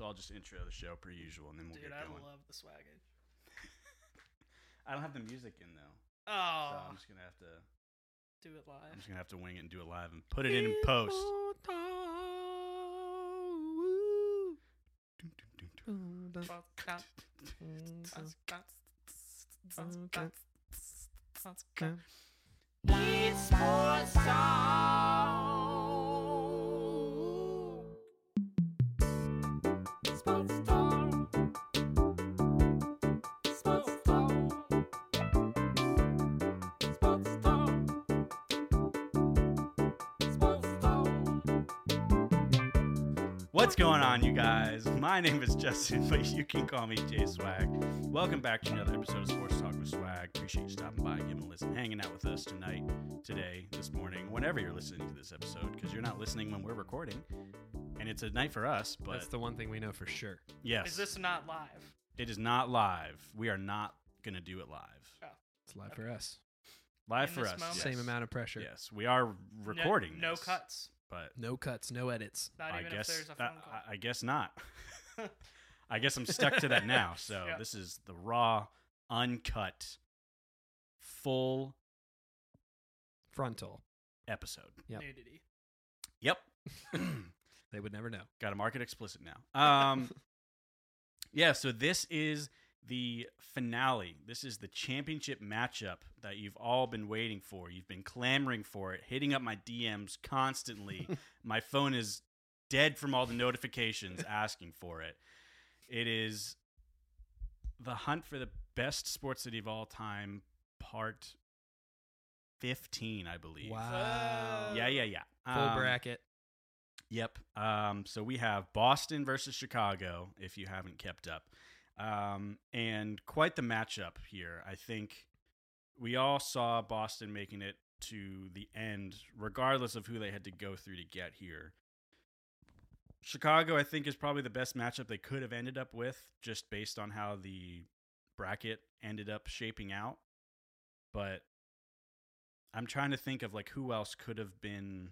So I'll just intro the show per usual, and then we'll Dude, get I going. I love the swaggage. I don't have the music in though, so Oh, I'm just gonna have to. do it live. I'm just gonna have to wing it and do it live and put it in post. What's going on, you guys? My name is Justin, but you can call me J Swag. Welcome back to another episode of Sports Talk with Swag. Appreciate you stopping by, giving a listen, hanging out with us tonight, today, this morning, whenever you're listening to this episode, because you're not listening when we're recording, and it's a night for us. But That's the one thing we know for sure. yes, Is this not live? it is not live. We are not gonna do it live. Oh. It's live for us. Live In for this us. moment? yes. Same amount of pressure. Yes, we are recording. No, no this, cuts. But No cuts, no edits. Not I even guess if there's a uh, phone call. I, I guess not. I guess I'm stuck to that now. So Yeah. this is the raw, uncut, full Frontal. episode. Yep. Nudity. Yep. They would never know. Got to mark it explicit now. Um, yeah. So this is the finale. This is the championship matchup that you've all been waiting for. You've been clamoring for it, hitting up my DMs constantly. my phone is dead from all the notifications asking for it. It is the hunt for the best sports city of all time, part fifteen, I believe. Wow. Yeah, yeah, yeah. Full Um, bracket. Yep. Um, so we have Boston versus Chicago, if you haven't kept up. Um, and quite the matchup here. I think we all saw Boston making it to the end, regardless of who they had to go through to get here. Chicago, I think, is probably the best matchup they could have ended up with, just based on how the bracket ended up shaping out. But I'm trying to think of like who else could have been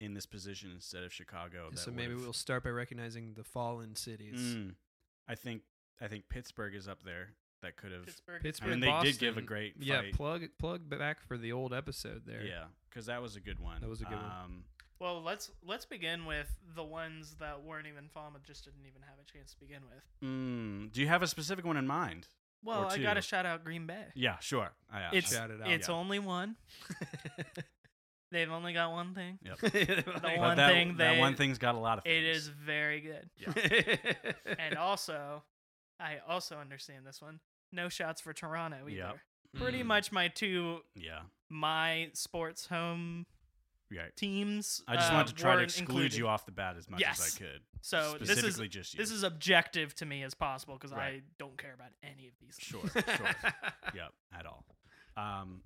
in this position instead of Chicago. that so maybe would've- we'll start by recognizing the fallen cities. Mm, I think I think Pittsburgh is up there. That could have. Pittsburgh. Pittsburgh, I mean, they did give a Boston. great Yeah, fight. plug plug back for the old episode there. Yeah, because that was a good one. That was a good one. um, Well, let's let's begin with the ones that weren't even fun, but just didn't even have a chance to begin with. mm, do you have a specific one in mind? Well, I gotta shout out Green Bay. Yeah, sure. I, I- It's Shout it out. it's Yeah. only one. They've only got one thing. Yep. The But one that, thing that they- one thing's got a lot of. It things. is very good. And also, I also understand this one. No shots for Toronto either. Yep. Pretty Mm. much my two Yeah. my sports home Right. teams. I just uh, wanted to try to exclude included. you off the bat as much as I could. So this specifically is just you. this is objective to me as possible because I don't care about any of these. Sure, sure. yep, at all. Um,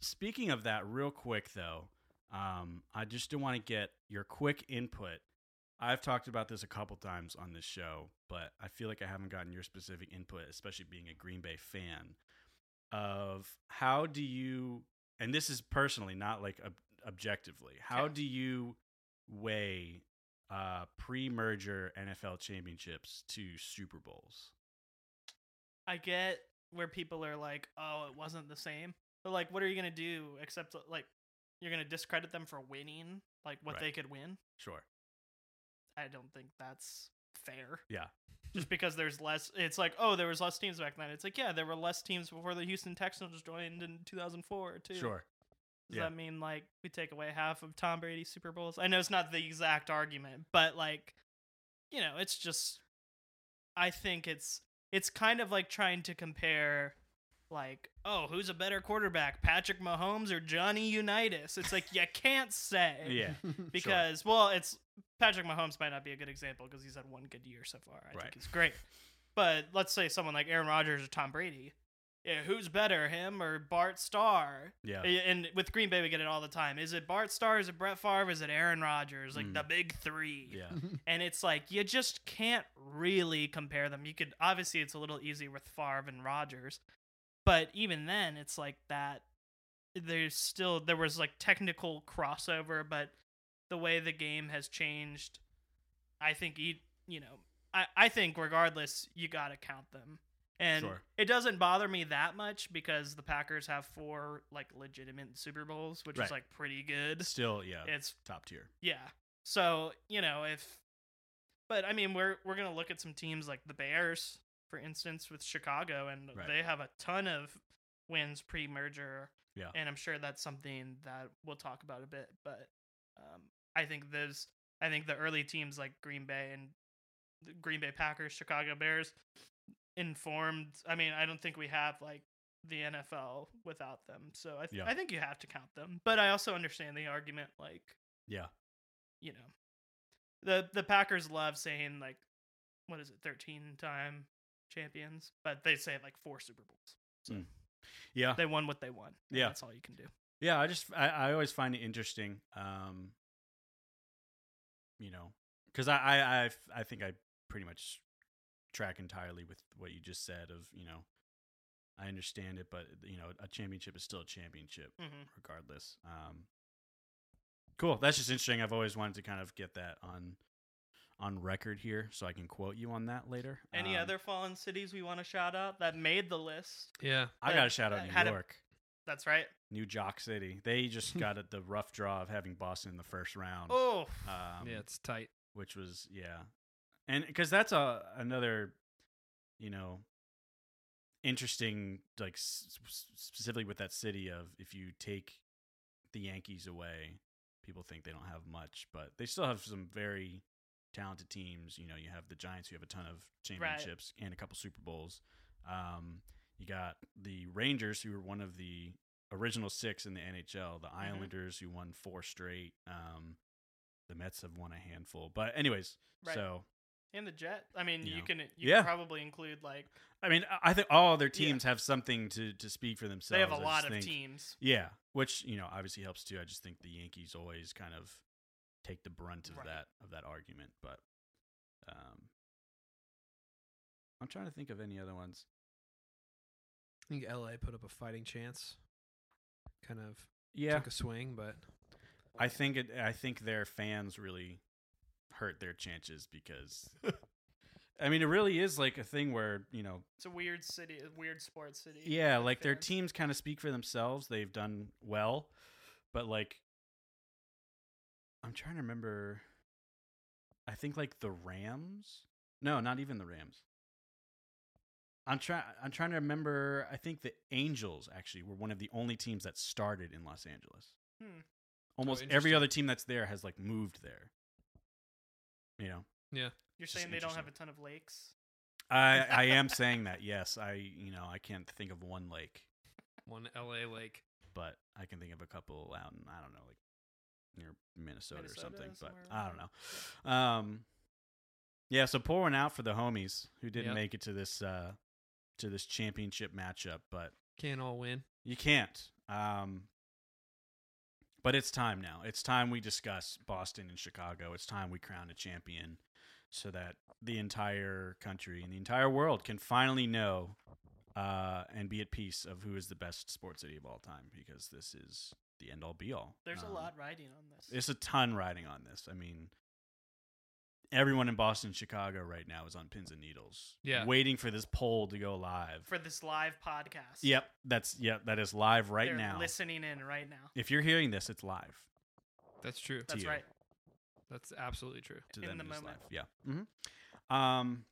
speaking of that, real quick though, um, I just do want to get your quick input. I've talked about this a couple times on this show, but I feel like I haven't gotten your specific input, especially being a Green Bay fan. Of how do you, and this is personally, not like ob- objectively, how Okay. do you weigh uh, pre-merger NFL championships to Super Bowls? I get where people are like, "Oh, it wasn't the same," but like, what are you gonna do except like you're gonna discredit them for winning, like what Right. they could win? Sure. I don't think that's fair. Yeah. Just because there's less, it's like, oh, there was less teams back then. It's like, yeah, there were less teams before the Houston Texans joined in 2004 too. Sure. Does Yeah. that mean like we take away half of Tom Brady's Super Bowls? I know it's not the exact argument, but like, you know, it's just I think it's it's kind of like trying to compare like, oh, who's a better quarterback, Patrick Mahomes or Johnny Unitas? It's like you can't say. Yeah. Because well, it's Patrick Mahomes might not be a good example because he's had one good year so far. I Right. think he's great. But let's say someone like Aaron Rodgers or Tom Brady. Yeah, who's better, him or Bart Starr? Yeah. And with Green Bay, we get it all the time. Is it Bart Starr? Is it Brett Favre? Is it Aaron Rodgers? Like Mm. the big three. Yeah. And it's like you just can't really compare them. You could obviously it's a little easy with Favre and Rodgers, but even then, it's like that. There's still there was like technical crossover, but the way the game has changed, I think you you know I, I think regardless, you got to count them. And Sure. it doesn't bother me that much because the Packers have four like legitimate Super Bowls, which Right. is like pretty good. Still, yeah, It's top tier. yeah. So, you know, if but I mean, we're we're going to look at some teams like the Bears, for instance, with Chicago and Right. they have a ton of wins pre-merger. Yeah. And I'm sure that's something that we'll talk about a bit, but um I think those I think the early teams like Green Bay and the Green Bay Packers, Chicago Bears informed. I mean, I don't think we have like the NFL without them. So I th- Yeah. I think you have to count them. But I also understand the argument like Yeah, you know, the the Packers love saying like, what is it, thirteen time champions, but they say like four Super Bowls. So Mm. yeah, they won what they won. Yeah. that's all you can do. yeah. I just I, I always find it interesting. Um, you know, because I I I think I pretty much track entirely with what you just said. Of you know, I understand it, but you know, a championship is still a championship. hmm regardless. Um, cool. That's just interesting. I've always wanted to kind of get that on on record here, so I can quote you on that later. Any Um, other fallen cities we want to shout out that made the list? Yeah. I got to shout out New had a- York, That's right. New Jock City. They just got it the rough draw of having Boston in the first round. Oh, Um, yeah, it's tight. which was yeah, and because that's a another, you know, interesting like s- s- specifically with that city of if you take the Yankees away, people think they don't have much, but they still have some very talented teams. You know, you have the Giants who have a ton of championships and a couple Super Bowls. Um, you got the Rangers who were one of the original six in the NHL. The Islanders who won four straight. Um, the Mets have won a handful, but anyways, Right. so and the Jet. I mean, You you know. can you Yeah. can probably include like I mean, I- think all their Yeah. teams have something to to speak for themselves. they have a I lot of think- teams. Yeah, which you know obviously helps too. I just think the Yankees always kind of take the brunt of Right. that of that argument, but um, I'm trying to think of any other ones. I think LA put up a fighting chance. Kind of Yeah, took a swing, but I think it. I think their fans really hurt their chances because. I mean, it really is like a thing where you know It's a weird city, a weird sports city. Yeah, like their teams kind of speak for themselves. They've done well, but like I'm trying to remember I think like the Rams? No, not even the Rams. I'm trying I'm trying to remember I think the Angels actually were one of the only teams that started in Los Angeles. Hmm. Almost every other team that's there has like moved there. You know. Yeah. You're saying they don't have a ton of lakes. I I am saying that. Yes, I you know, I can't think of one lake. one LA lake. but I can think of a couple out in I don't know, like near Minnesota, Minnesota, or something. But I don't know. Um, yeah. So pour one out for the homies who didn't Yep. make it to this uh to this championship matchup, but Can't all win. you can't. Um, but it's time now. It's time we discuss Boston and Chicago. It's time we crown a champion so that the entire country and the entire world can finally know uh, and be at peace of who is the best sports city of all time because this is the end all be all. There's Um, a lot riding on this. There's a ton riding on this. I mean, everyone in Boston Chicago right now is on pins and needles. Yeah. Waiting for this poll to go live. for this live podcast. Yep. That's, yep. That is live right They're now. listening in right now. If you're hearing this, it's live. That's true. That's you. right. That's absolutely true. To In them, the it is moment. live. Yeah. hmm Um,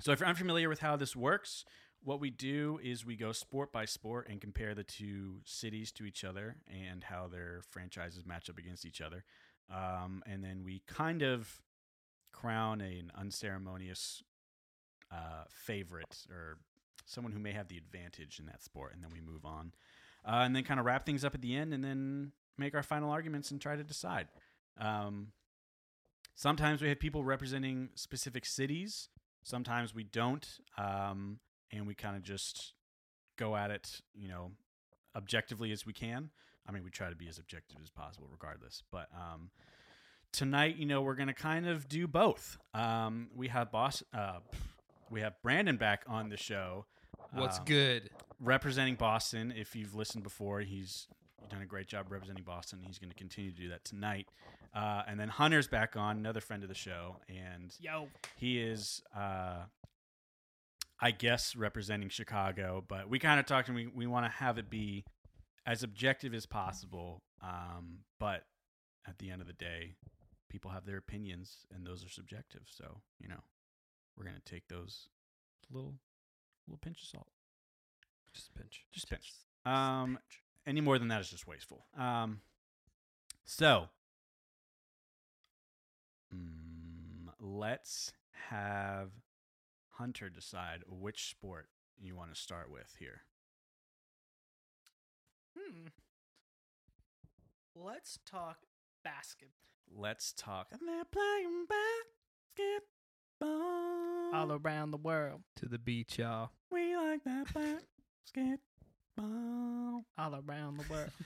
so if you're unfamiliar with how this works, what we do is we go sport by sport and compare the two cities to each other and how their franchises match up against each other. Um, and then we kind of crown an unceremonious uh, favorite or someone who may have the advantage in that sport, and then we move on. Uh, and then kind of wrap things up at the end and then make our final arguments and try to decide. Um, sometimes we have people representing specific cities, sometimes we don't. Um, and we kind of just go at it, you know, objectively as we can. I mean, we try to be as objective as possible, regardless. But um, tonight, you know, we're gonna kind of do both. Um, we have boss, uh, we have Brandon back on the show. What's um, good? representing Boston. If you've listened before, he's done a great job representing Boston. He's going to continue to do that tonight. Uh, and then Hunter's back on, another friend of the show, and Yo. he is, uh, I guess, representing Chicago. But we kind of talked, and we we want to have it be as objective as possible. Um, but at the end of the day, people have their opinions, and those are subjective. So you know, we're gonna take those a little little pinch of salt. Just a pinch. Just a pinch. Um, any more than that is just wasteful. Um, so mm, let's have Hunter decide which sport you want to start with here. Hmm. Let's talk basketball. Let's talk. And they're playing basketball. All around the world. To the beach, y'all. we like that basketball. All around the world.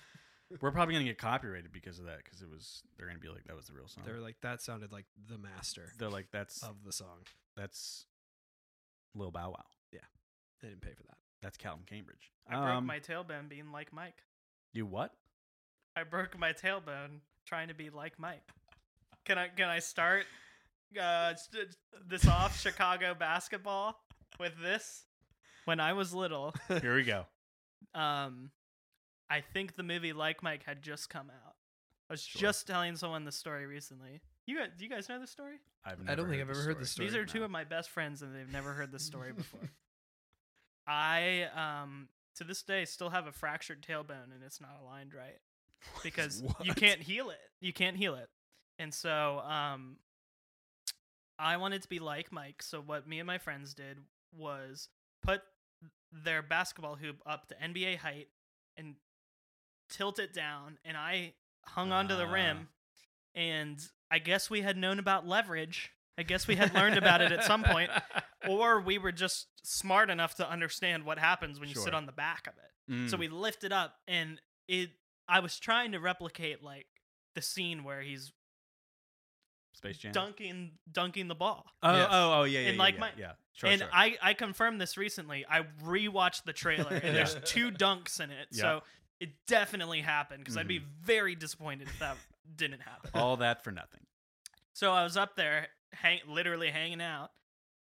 We're probably gonna get copyrighted because of that, because it was. They're gonna be like, that was the real song. They're like that sounded like the master They're like, that's of the song. that's Lil Bow Wow. Yeah, they didn't pay for that. That's Calvin Cambridge. I broke Um, my tailbone being like Mike. You what? I broke my tailbone trying to be like Mike. Can I can I start uh, st- this off Chicago basketball with this? When I was little, Here we go. um, I think the movie Like Mike had just come out. I was Sure. just telling someone the story recently. You guys, do you guys know the story? I've I don't think I've ever heard this story. These are story. two No. of my best friends, and they've never heard this story before. I um to this day still have a fractured tailbone, and it's not aligned right because you can't heal it. You can't heal it. And so um I wanted to be like Mike, so what me and my friends did was put their basketball hoop up to NBA height and tilt it down and I hung onto the Ah. rim and I guess we had known about leverage. I guess we had learned about it at some point or we were just smart enough to understand what happens when you sit on the back of it. So Mm. we lift it up, and it. I was trying to replicate like the scene where he's Space Jam. dunking dunking the ball. Oh, Yes. oh, oh, yeah, yeah, And yeah, like yeah, my- yeah. Sure, and sure. I I confirmed this recently. I rewatched the trailer, and there's two dunks in it. Yeah. So it definitely happened because I'd be Mhm. very disappointed if that didn't happen. all that for nothing. So I was up there, hang, literally hanging out,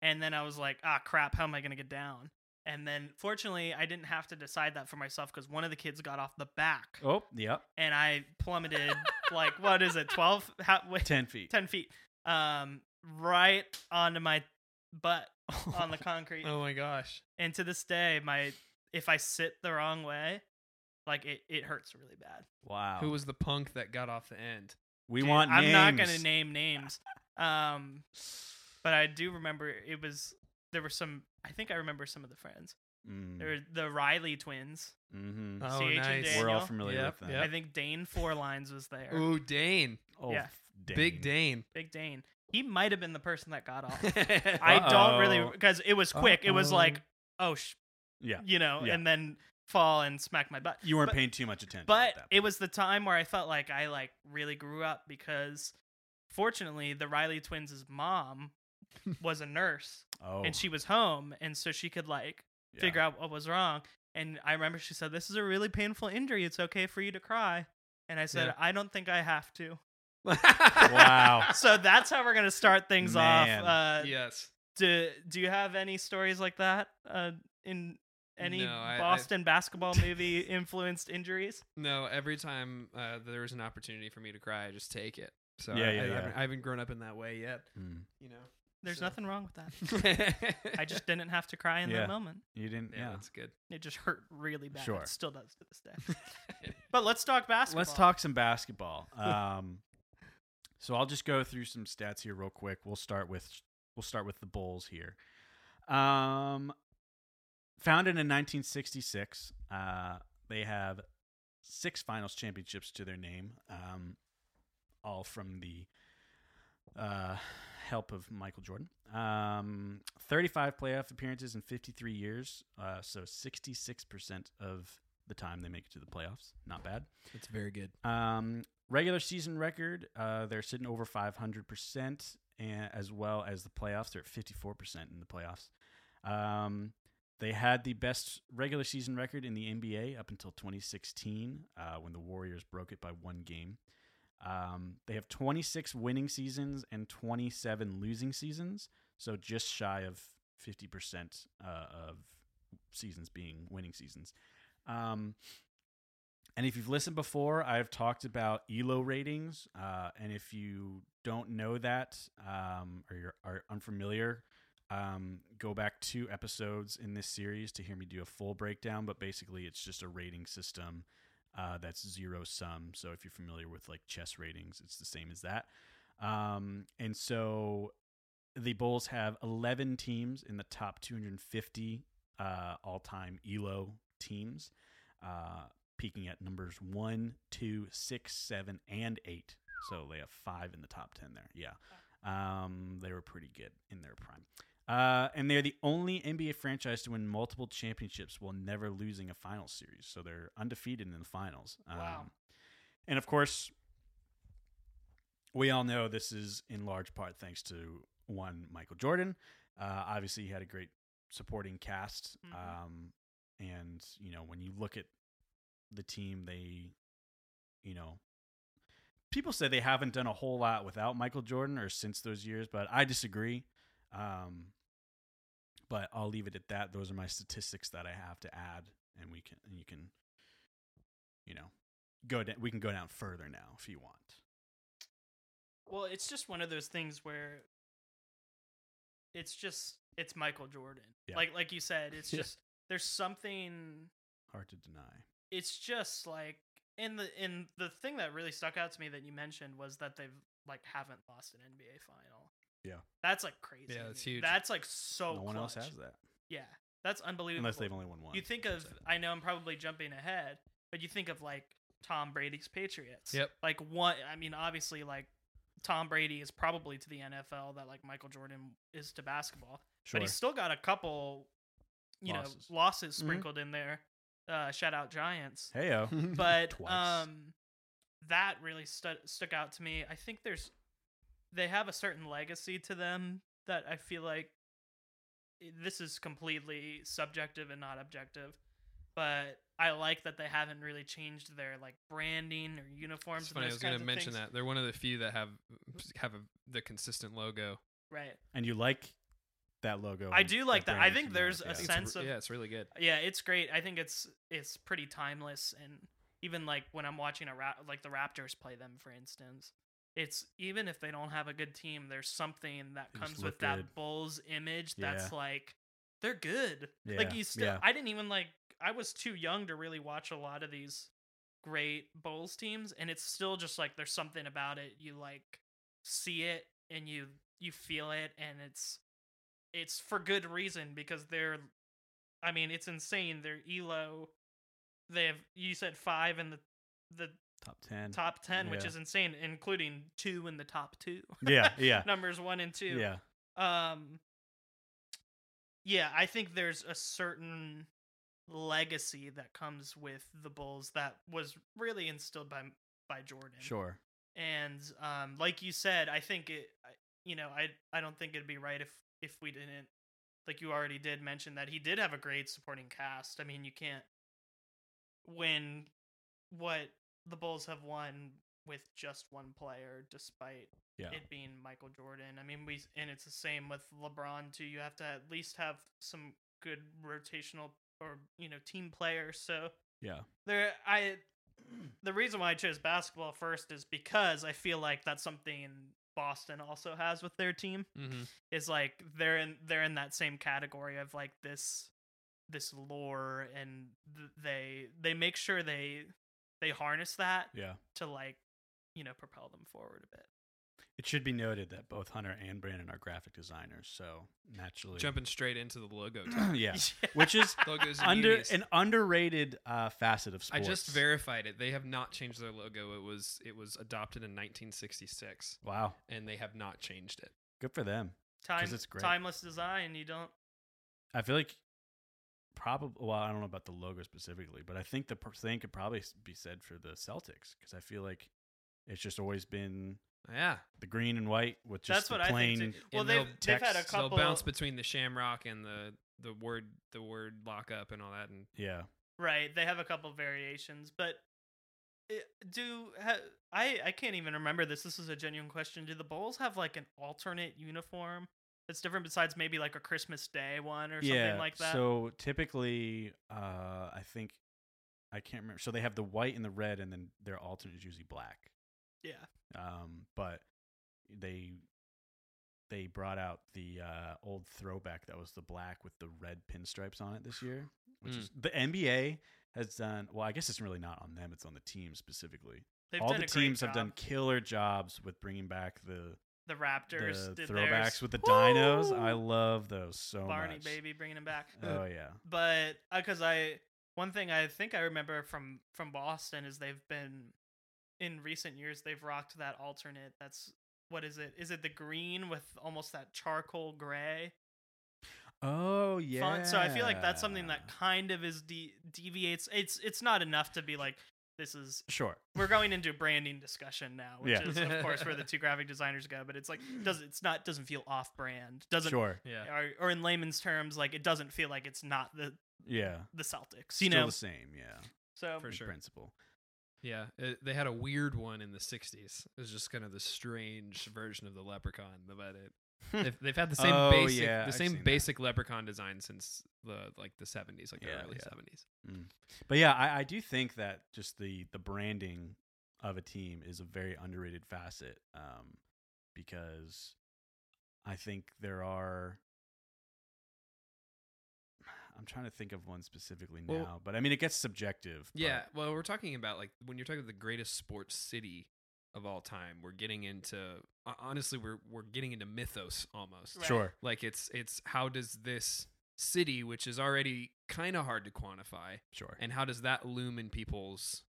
and then I was like, "Ah, crap! How am I gonna get down?" And then, fortunately, I didn't have to decide that for myself because one of the kids got off the back, Oh, yep. and I plummeted like what is it, twelve? How, wait, Ten feet. 10 feet, um, right onto my butt on the concrete. oh my gosh. And to this day, my if I sit the wrong way, like it, it hurts really bad. Wow. Who was the punk that got off the end? we Dude, want I'm names. not gonna name names. Um, but I do remember it was there were some. I think I remember some of the friends. Mm. There were the Riley twins. hmm Oh, CH nice. Daniel. We're all familiar Yep, with them. yep. I think Dane Four Lines was there. Ooh, Dane. Oh, Yeah. f- Big Dane. Big Dane. He might have been the person that got off. I don't really because it was quick. It was like, oh, sh- Yeah. you know, Yeah. and then fall and smack my butt. You weren't But- paying too much attention. But at it was the time where I felt like I like really grew up because fortunately the Riley twins' mom was a nurse oh, and she was home and so she could like yeah. figure out what was wrong. And I remember she said, This is a really painful injury. It's okay for you to cry. And I said, Yeah. I don't think I have to. Wow. So that's how we're gonna start things Man. off. Uh, yes. do do you have any stories like that uh, in any No, I- I- Boston basketball movie influenced injuries? No, every time uh, there was an opportunity for me to cry, I just take it. So Yeah, I, yeah, I, yeah. Haven't, I haven't grown up in that way yet. Mm. You know. There's So- nothing wrong with that. I just didn't have to cry in Yeah. that moment. You didn't. yeah, Yeah. that's good. It just hurt really bad. Sure. It still does to this day. But let's talk basketball. Let's talk some basketball. Um, so I'll just go through some stats here real quick. We'll start with we'll start with the Bulls here. Um, founded in 1966, uh, they have six Finals championships to their name, um, all from the uh, help of Michael Jordan. Um, 35 playoff appearances in 53 years, uh, so 66% of the time they make it to the playoffs. Not bad. It's very good. Um, regular season record, uh, they're sitting over 500%, and as well as the playoffs, they're at 54% in the playoffs. Um, they had the best regular season record in the NBA up until 2016, uh, when the Warriors broke it by one game. Um, they have 26 winning seasons and 27 losing seasons, so just shy of 50% uh, of seasons being winning seasons. Um, and if you've listened before, I've talked about ELO ratings. Uh, and if you don't know that um, or you're are unfamiliar, um, go back two episodes in this series to hear me do a full breakdown. But basically, it's just a rating system uh, that's zero sum. So if you're familiar with like chess ratings, it's the same as that. Um, and so the Bulls have 11 teams in the top 250 uh, all time ELO teams, uh, peaking at numbers one, two, six, seven, and eight. So they have five in the top 10 there. Yeah. Um, they were pretty good in their prime. Uh, and they're the only NBA franchise to win multiple championships while never losing a final series. So they're undefeated in the finals. Wow. Um, and of course, we all know this is in large part thanks to one Michael Jordan. Uh, obviously, he had a great supporting cast. Mhm. Um, and you know, when you look at the team, they, you know, people say they haven't done a whole lot without Michael Jordan or since those years, but I disagree. Um, but I'll leave it at that. Those are my statistics that I have to add, and we can, and you can, you know, go down. We can go down further now if you want. Well, it's just one of those things where it's just it's Michael Jordan. Yeah. Like like you said, it's Yeah. just there's something Hard to deny. it's just like in the in the thing that really stuck out to me that you mentioned was that they've like haven't lost an NBA final. Yeah. That's like crazy. Yeah, that's huge. That's like so no one else has that, Yeah. That's unbelievable. unless they've only won one. You think of I know I'm probably jumping ahead, but you think of like Tom Brady's Patriots. Yep. Like one I mean obviously like Tom Brady is probably to the NFL that like Michael Jordan is to basketball. sure. But he's still got a couple you Losses. know losses Mhm. sprinkled in there. Uh shout out Giants. Heyo. But um that really stu- stuck out to me. I think there's they have a certain legacy to them that I feel like this is completely subjective and not objective. But I like that they haven't really changed their like branding or uniforms. It's and funny. I was going to mention things. that they're one of the few that have have a, the consistent logo. Right. and you like that logo? I do like that. I think there's that, a yeah. Sense it's, of- yeah, it's really good. Yeah, it's great. I think it's it's pretty timeless and even like when I'm watching a rap like the Raptors play them for instance, it's even if they don't have a good team, there's something that They comes look with that. Bulls image that's Yeah. like they're good. Like you still yeah. I didn't even like I was too young to really watch a lot of these great Bulls teams and it's still just like there's something about it you like see it and you you feel it and it's it's for good reason because they're I mean it's insane they're elo they have you said 5 in the the top ten. top 10 which is insane including 2 in the top 2 Yeah, yeah, numbers 1 and 2 yeah. um yeah i think there's a certain legacy that comes with the bulls that was really instilled by by jordan Sure. and um like you said i think it you know i i don't think it'd be right if if we didn't like you already did mention that he did have a great supporting cast i mean you can't win what the bulls have won with just one player despite Yeah. it being Michael Jordan. I mean, we and it's the same with LeBron too. You have to at least have some good rotational or you know team players. So yeah. there, I the reason why I chose basketball first is because I feel like that's something Boston also has with their team. Mm-hmm. Is like they're in they're in that same category of like this this lore and th- they they make sure they they harness that Yeah. to like you know propel them forward a bit. It should be noted that both Hunter and Brandon are graphic designers, so naturally, Jumping straight into the logo. Talk. yeah, which is Logos under unis. an underrated uh, facet of sports. I just verified it. They have not changed their logo. It was it was adopted in 1966, wow, and they have not changed it. good for them. time it's great. timeless design. You don't. I feel like probably. Well, I don't know about the logo specifically, but I think the pr- thing could probably be said for the Celtics because I feel like it's just always been Yeah, the green and white with just That's the what plain. I think. Too. Well, And they've they'll they've had a text- they'll bounce between the shamrock and the the word the word lock up and all that and Yeah. Right. They have a couple variations, but it, do ha, I I can't even remember this. This is a genuine question. Do the Bulls have like an alternate uniform that's different besides maybe like a Christmas Day one or yeah. something like that? So typically, uh, I think I can't remember. So they have the white and the red, and then their alternate is usually black. Yeah. Um, but they they brought out the uh, old throwback that was the black with the red pinstripes on it this year, which Mm. is the NBA has done. Well, I guess it's really not on them; it's on the team specifically. They've All the teams have done killer jobs with bringing back the The Raptors the throwbacks theirs. with the dinos. I love those so Barney much. Barney baby bringing them back. Oh yeah. but because I one thing I think I remember from from Boston is they've been in recent years they've rocked that alternate. That's what is it? Is it the green with almost that charcoal gray Oh yeah. font? So I feel like that's something that kind of is de- deviates. It's it's not enough to be like this is sure. we're going into a branding discussion now, which Yeah. is of course where the two graphic designers go. But it's like does it's not doesn't feel off brand. Doesn't Sure. yeah or, or in layman's terms, like it doesn't feel like it's not the Yeah. the Celtics. Still You know, the same. Yeah. so For sure. Principle. Yeah it, they had a weird one in the 60s it was just kind of the strange version of the leprechaun but it they've, they've had the same Oh, basic yeah, the I've same seen that. basic leprechaun design since the like the 70s like the Yeah, early yeah. 70s Mm. But yeah, I, I do think that just the the branding of a team is a very underrated facet um, because I think there are. I'm trying to think of one specifically now, Well- but I mean it gets subjective. but- Yeah, well, we're talking about like when you're talking about the greatest sports city of all time. We're getting into honestly, we're we're getting into mythos almost. Right. sure. Like it's it's how does this city, which is already kind of hard to quantify, Sure. and how does that loom in people's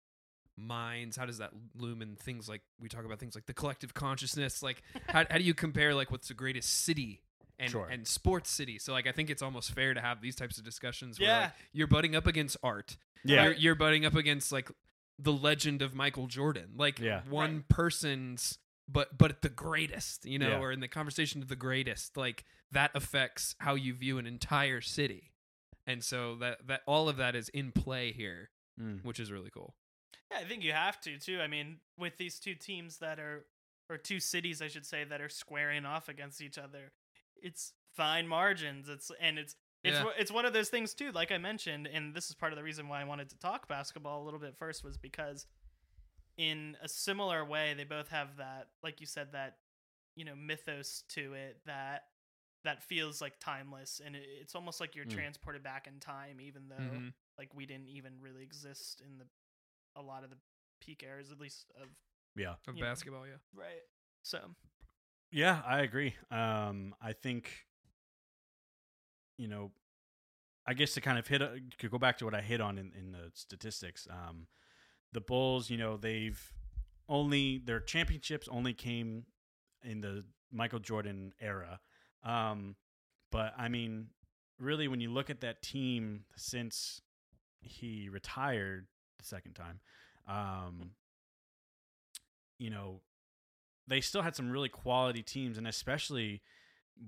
minds? How does that loom in things like we talk about things like the collective consciousness? Like how how do you compare like what's the greatest city? And, Sure. and sports city. So like I think it's almost fair to have these types of discussions where Yeah. like you're butting up against art yeah. you're, you're butting up against like the legend of Michael Jordan, like Yeah. one Right. person's, but but the greatest, you know, Yeah. or in the conversation of the greatest, like that affects how you view an entire city, and so that that all of that is in play here, Mm. which is really cool. Yeah, I think you have to too. I mean, with these two teams that are, or two cities, I should say, that are squaring off against each other, it's fine margins. It's and it's it's Yeah. one- it's one of those things too. Like I mentioned, and this is part of the reason why I wanted to talk basketball a little bit first was because, in a similar way, they both have that, like you said, that you know mythos to it that that feels like timeless, and it, it's almost like you're Mm. transported back in time, even though Mhm. like we didn't even really exist in the a lot of the peak eras at least of Yeah. Of Yeah. basketball, yeah. right so Yeah, I agree. Um, I think, you know, I guess to kind of hit, a- to go back to what I hit on in, in the statistics, um, the Bulls, you know, they've only, their championships only came in the Michael Jordan era. Um, but I mean, really, when you look at that team since he retired the second time, um, you know, they still had some really quality teams, and especially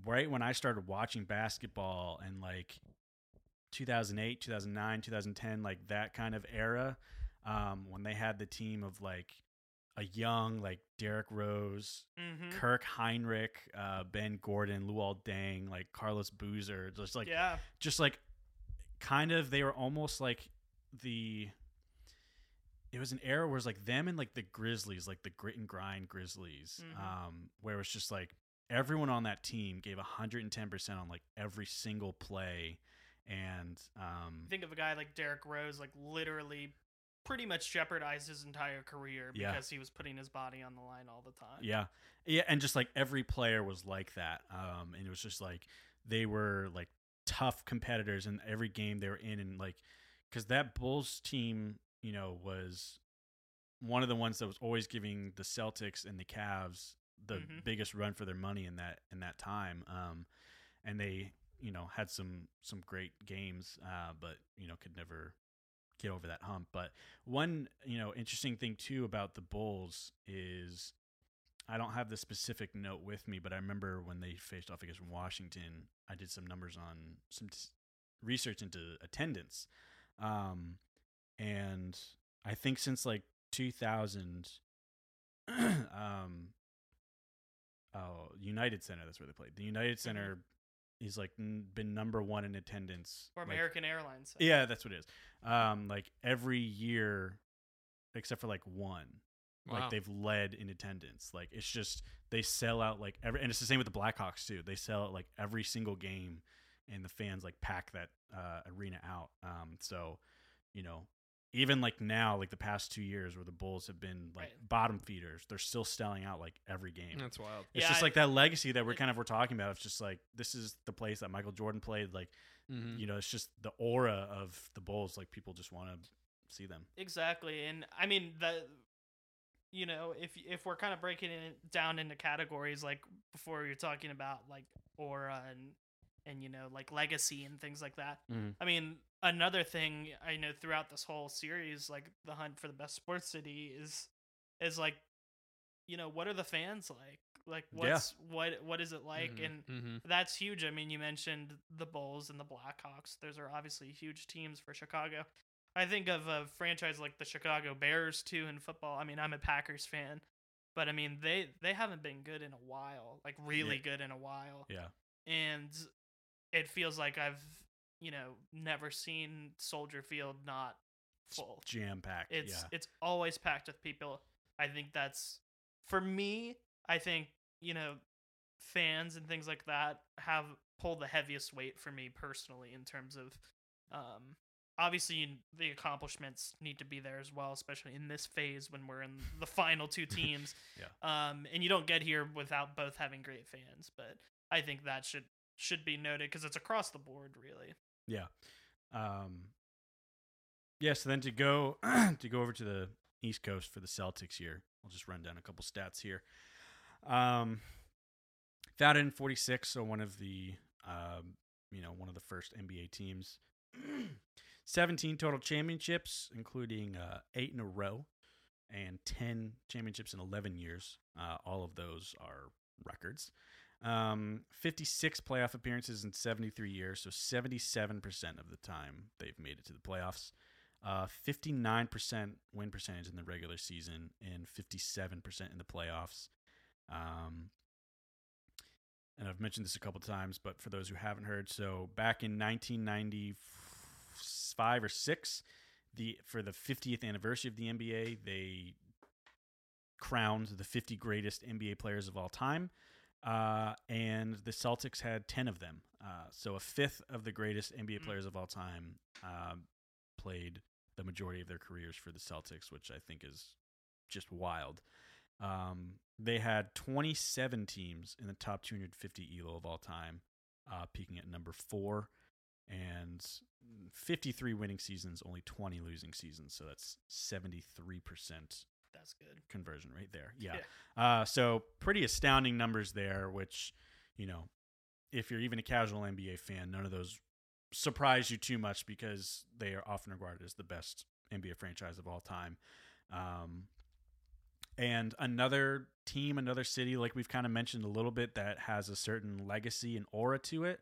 right when I started watching basketball and like 2008, 2009, 2010, like that kind of era, um, when they had the team of like a young like Derrick Rose, mm-hmm. Kirk Hinrich, uh, Ben Gordon, Luol Deng, like Carlos Boozer, just like yeah just like kind of they were almost like the it was an era where it's like them and like the Grizzlies, like the grit and grind Grizzlies, Mhm. um, where it was just like everyone on that team gave 110% on like every single play. And um, think of a guy like Derrick Rose like literally pretty much jeopardized his entire career Yeah. because he was putting his body on the line all the time yeah, yeah, and just like every player was like that. Um, and it was just like they were like tough competitors in every game they were in, and like because that Bulls team, you know, was one of the ones that was always giving the Celtics and the Cavs the Mhm. biggest run for their money in that in that time. Um, and they, you know, had some some great games, uh, but you know, could never get over that hump. But one, you know, interesting thing too about the Bulls is I don't have the specific note with me, but I remember when they faced off against Washington, I did some numbers on some t- research into attendance, um, and I think since like 2000, um, oh United Center, that's where they played. The United Center is like n- been number one in attendance. Or like, American Airlines. yeah, that's what it is. Um, like every year, except for like one, Wow. like they've led in attendance. Like it's just they sell out like every, and it's the same with the Blackhawks too. They sell out like every single game, and the fans like pack that uh, arena out. Um, so you know, even like now, like the past two years where the Bulls have been like Right. bottom feeders, they're still selling out like every game. That's wild. It's Yeah, just I- like that legacy that we're kind of we're talking about. It's just like this is the place that Michael Jordan played. Like Mhm. you know, it's just the aura of the Bulls. Like people just want to see them. Exactly, and I mean the, you know, if if we're kind of breaking it down into categories, like before you're talking about like aura and and you know like legacy and things like that. Mhm. I mean, another thing I know throughout this whole series, like the hunt for the best sports city, is is like, you know, what are the fans like? Like, Yeah. what's what what is it like? Mhm. And Mhm. that's huge. I mean, you mentioned the Bulls and the Blackhawks. Those are obviously huge teams for Chicago. I think of a franchise like the Chicago Bears too in football. I mean, I'm a Packers fan, but I mean they they haven't been good in a while, like really Yeah. good in a while, Yeah. and it feels like I've you know never seen Soldier Field not full. Jam packed. It's yeah. it's always packed with people. I think that's for me. I think you know fans and things like that have pulled the heaviest weight for me personally in terms of um obviously the accomplishments need to be there as well especially in this phase when we're in the final two teams Yeah. um and you don't get here without both having great fans but i think that should should be noted because it's across the board really Yeah. Um, yeah. So then to go to go over to the East Coast for the Celtics here, I'll just run down a couple stats here. Um, founded in '46, so one of the um, you know one of the first NBA teams. 17 total championships, including uh, eight in a row, and 10 championships in 11 years. Uh, all of those are records. Um, 56 playoff appearances in 73 years, so 77% of the time they've made it to the playoffs. Uh, 59% win percentage in the regular season and 57% in the playoffs. Um, and I've mentioned this a couple times, but for those who haven't heard, so back in 1995 or six, the for the 50th anniversary of the NBA, they crowned the 50 greatest NBA players of all time uh, and the Celtics had 10 of them. Uh, so a fifth of the greatest NBA Mm. players of all time um, played the majority of their careers for the Celtics, which I think is just wild. Um, they had 27 teams in the top 250 ELO of all time, uh, peaking at number four, and 53 winning seasons, only 20 losing seasons. So that's 73% that's good conversion right there. Yeah. Uh, so pretty astounding numbers there, which, you know, if you're even a casual NBA fan, none of those surprise you too much because they are often regarded as the best NBA franchise of all time. Um, and another team, another city, like we've kind of mentioned a little bit, that has a certain legacy and aura to it.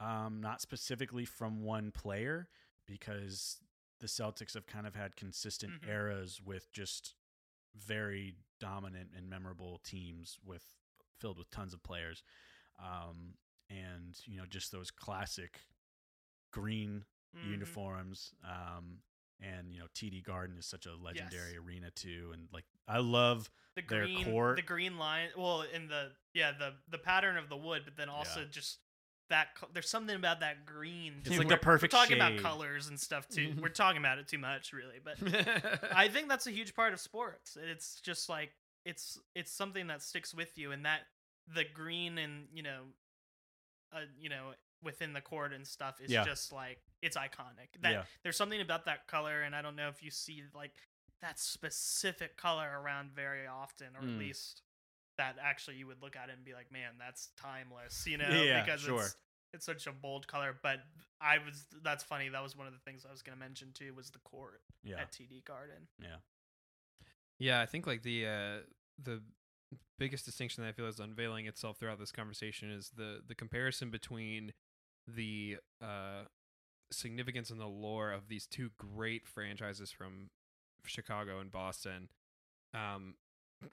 Um, not specifically from one player, because the Celtics have kind of had consistent Mhm. eras with just very dominant and memorable teams with filled with tons of players. Um, and you know, just those classic green Mhm. uniforms. Um, and you know, TD Garden is such a legendary Yes. arena too. And like, I love the their green court. the green line well in the yeah the the pattern of the wood but then also just that co- there's something about that green It's like the perfect we're talking shade. about colors and stuff too Mhm. we're talking about it too much really but i think that's a huge part of sports it's just like it's it's something that sticks with you and that the green and you know uh you know within the court and stuff is Yeah. just like it's iconic that Yeah. there's something about that color and i don't know if you see like that specific color around very often or Mm. at least that actually you would look at it and be like man that's timeless you know Yeah, because sure. it's it's such a bold color. But i was that's funny that was one of the things i was going to mention too was the court yeah, at td garden. Yeah, Yeah, I think like the uh, the biggest distinction that I feel is unveiling itself throughout this conversation is the the comparison between the uh, significance and the lore of these two great franchises from Chicago and Boston. Um,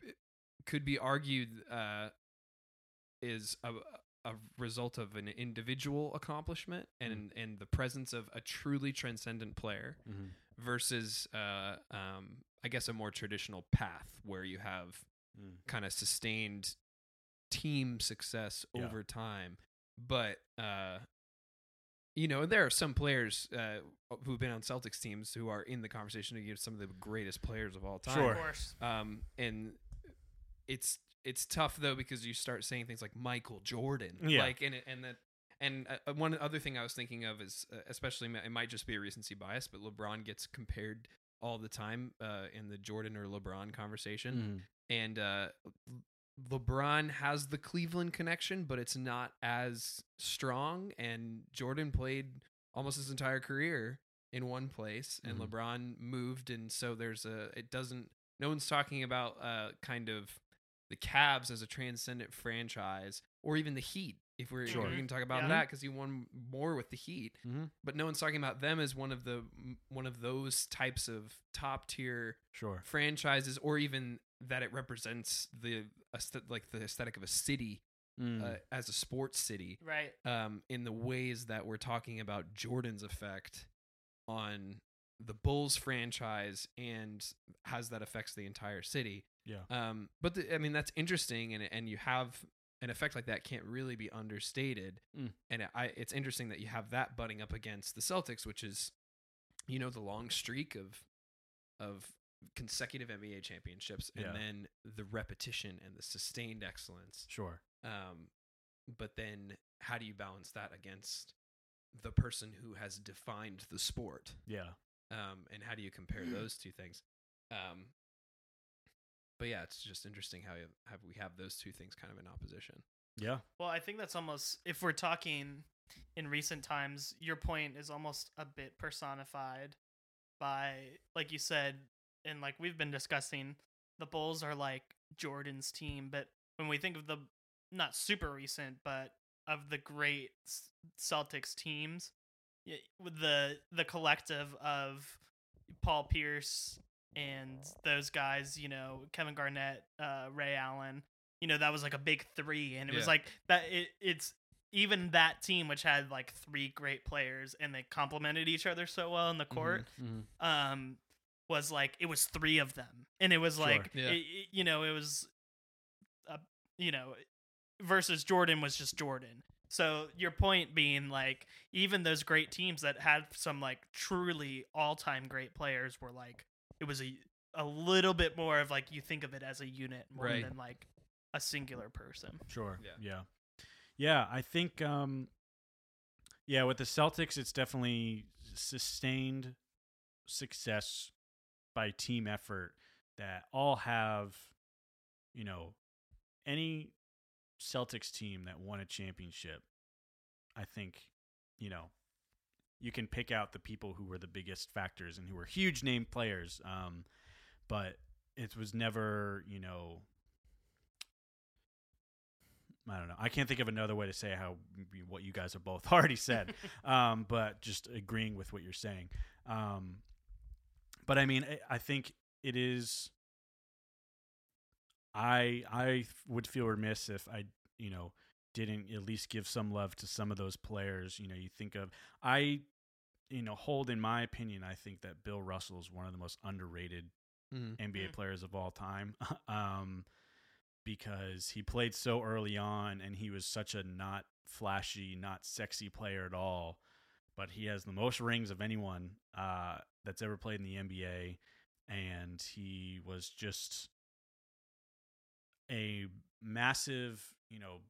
it could be argued uh, is a, a result of an individual accomplishment and and the presence of a truly transcendent player Mhm. versus uh, um, I guess a more traditional path where you have Mm. kind of sustained team success Yeah. over time. But uh, you know, there are some players uh, who've been on Celtics teams who are in the conversation to give some of the greatest players of all time. Sure. Of course. Um, and it's it's tough though because you start saying things like Michael Jordan, Yeah. like and and that and uh, one other thing I was thinking of is uh, especially it might just be a recency bias, but LeBron gets compared all the time uh, in the Jordan or LeBron conversation, Mhm. and uh, LeBron has the Cleveland connection, but it's not as strong. And Jordan played almost his entire career in one place, and Mhm. LeBron moved, and so there's a it doesn't. No one's talking about uh, kind of the Cavs as a transcendent franchise, or even the Heat. If we're, if Sure. we're going to talk about Yeah. that, because he won more with the Heat, Mhm. but no one's talking about them as one of the one of those types of top tier Sure. franchises or even that it represents the aesthet- like the aesthetic of a city Mm. uh, as a sports city Right. um, in the ways that we're talking about Jordan's effect on the Bulls franchise and has that affects the entire city. Yeah. Um, but the, I mean that's interesting, and and you have an effect like that can't really be understated. Mm. And it, I, it's interesting that you have that butting up against the Celtics, which is, you know, the long streak of of consecutive NBA championships, and Yeah. then the repetition and the sustained excellence. Sure. Um, but then how do you balance that against the person who has defined the sport? Yeah. um, and how do you compare those two things? Um, but yeah, it's just interesting how you have we have those two things kind of in opposition. Yeah. Well, I think that's almost if we're talking in recent times, your point is almost a bit personified by like you said and like we've been discussing the Bulls are like Jordan's team, but when we think of the not super recent, but of the great Celtics teams, y- with the the collective of Paul Pierce and those guys, you know, Kevin Garnett, uh, Ray Allen, you know, that was like a big three, and it was like that. It, it's even that team, which had like three great players, and they complemented each other so well in the court. Mhm. Um, was like it was three of them, and it was Sure. like Yeah. it- it- you know, it was, uh, you know, versus Jordan was just Jordan. So your point being like even those great teams that had some like truly all-time great players were like it was a a little bit more of like you think of it as a unit more Right. than like a singular person. Sure. Yeah. Yeah. Yeah. I think, um, yeah, with the Celtics, it's definitely sustained success by team effort that all have, you know, any Celtics team that won a championship. I think, you know, you can pick out the people who were the biggest factors and who were huge name players. Um, but it was never, you know, I don't know. I can't think of another way to say how what you guys have both already said, um, but just agreeing with what you're saying. Um, but I mean, I- I think it is. I I would feel remiss if I you know didn't at least give some love to some of those players. You know, you think of I, you know, hold in my opinion, I think that Bill Russell is one of the most underrated Mm-hmm. NBA Mm. players of all time. um, because he played so early on and he was such a not flashy, not sexy player at all. But he has the most rings of anyone uh, that's ever played in the NBA. And he was just a massive, you know,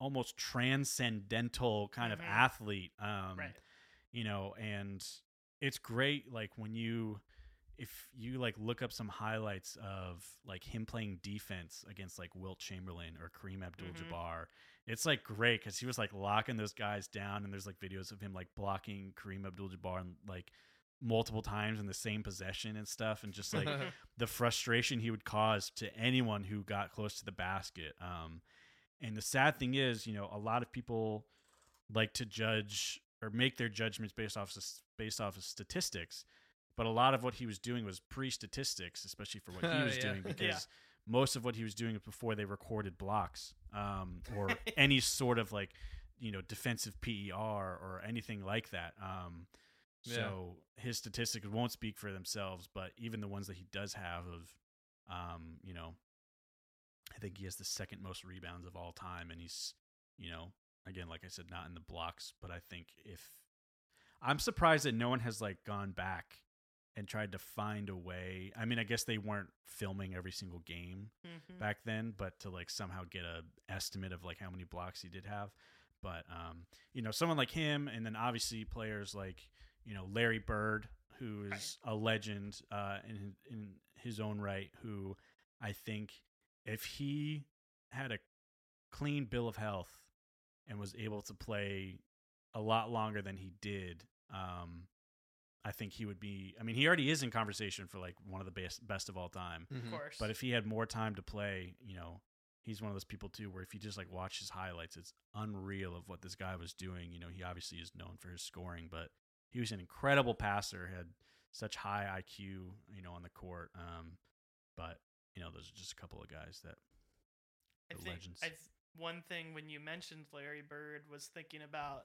almost transcendental kind of Mhm. athlete. Um, right. you know and it's great like when you if you like look up some highlights of like him playing defense against like Wilt Chamberlain or Kareem Abdul-Jabbar it's like great cuz he was like locking those guys down and there's like videos of him like blocking Kareem Abdul-Jabbar and like multiple times in the same possession and stuff and just like the frustration he would cause to anyone who got close to the basket. Um, and the sad thing is, you know, a lot of people like to judge or make their judgments based off s- based off of statistics. But a lot of what he was doing was pre-statistics, especially for what he was Yeah. doing, Yeah. because most of what he was doing was before they recorded blocks um, or any sort of like you know defensive PER or anything like that. Um, Yeah. so his statistics won't speak for themselves, but even the ones that he does have of, um, you know, I think he has the second most rebounds of all time, and he's, you know, again, like I said, not in the blocks, but I think if I'm surprised that no one has like gone back and tried to find a way. I mean, I guess they weren't filming every single game Mhm. back then, but to like somehow get a estimate of like how many blocks he did have. But um, you know, someone like him, and then obviously players like you know Larry Bird, who is a legend uh, in in his own right. Who I think if he had a clean bill of health and was able to play a lot longer than he did, um, I think he would be. I mean, he already is in conversation for like one of the best best of all time. Of Mhm. course. But if he had more time to play, you know, he's one of those people too where if you just like watch his highlights, it's unreal of what this guy was doing. You know, he obviously is known for his scoring, but he was an incredible passer, had such high IQ, you know, on the court. Um, but you know, those are just a couple of guys that I think legends. I th- one thing when you mentioned Larry Bird was thinking about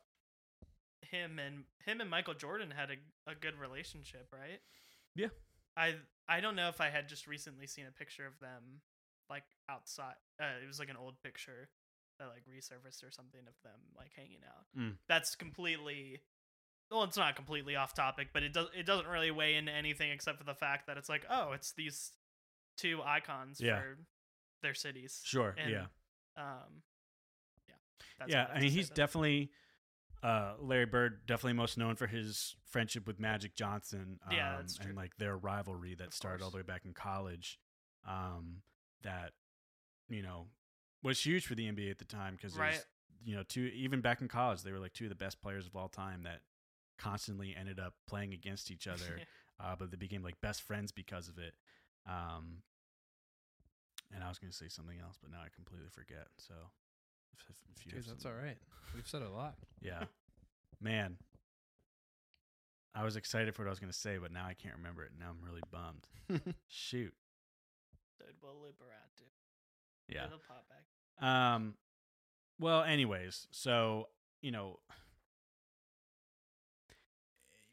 him and him and Michael Jordan had a, a good relationship, right? Yeah. I I don't know if I had just recently seen a picture of them like outside. Uh, it was like an old picture that like resurfaced or something of them like hanging out. Mm. That's completely well, it's not completely off topic, but it does it doesn't really weigh into anything except for the fact that it's like, oh, it's these two icons Yeah. for their cities. sure, And, yeah, Um, yeah. that's yeah. have I mean, he's definitely uh, Larry Bird, definitely most known for his friendship with Magic Johnson. Um, Yeah, that's true. and like their rivalry that Of started all the way back in college. Um, that you know was huge for the NBA at the time because Right. you know two even back in college they were like two of the best players of all time that constantly ended up playing against each other uh, but they became like best friends because of it. Um, and I was going to say something else, but now I completely forget. So, if, if, if you Dude, that's all right. We've said a lot. Yeah, man, I was excited for what I was going to say, but now I can't remember it. Now I'm really bummed. Shoot. So we'll loop around too. Yeah. It'll pop back. Um. Well, anyways, so you know,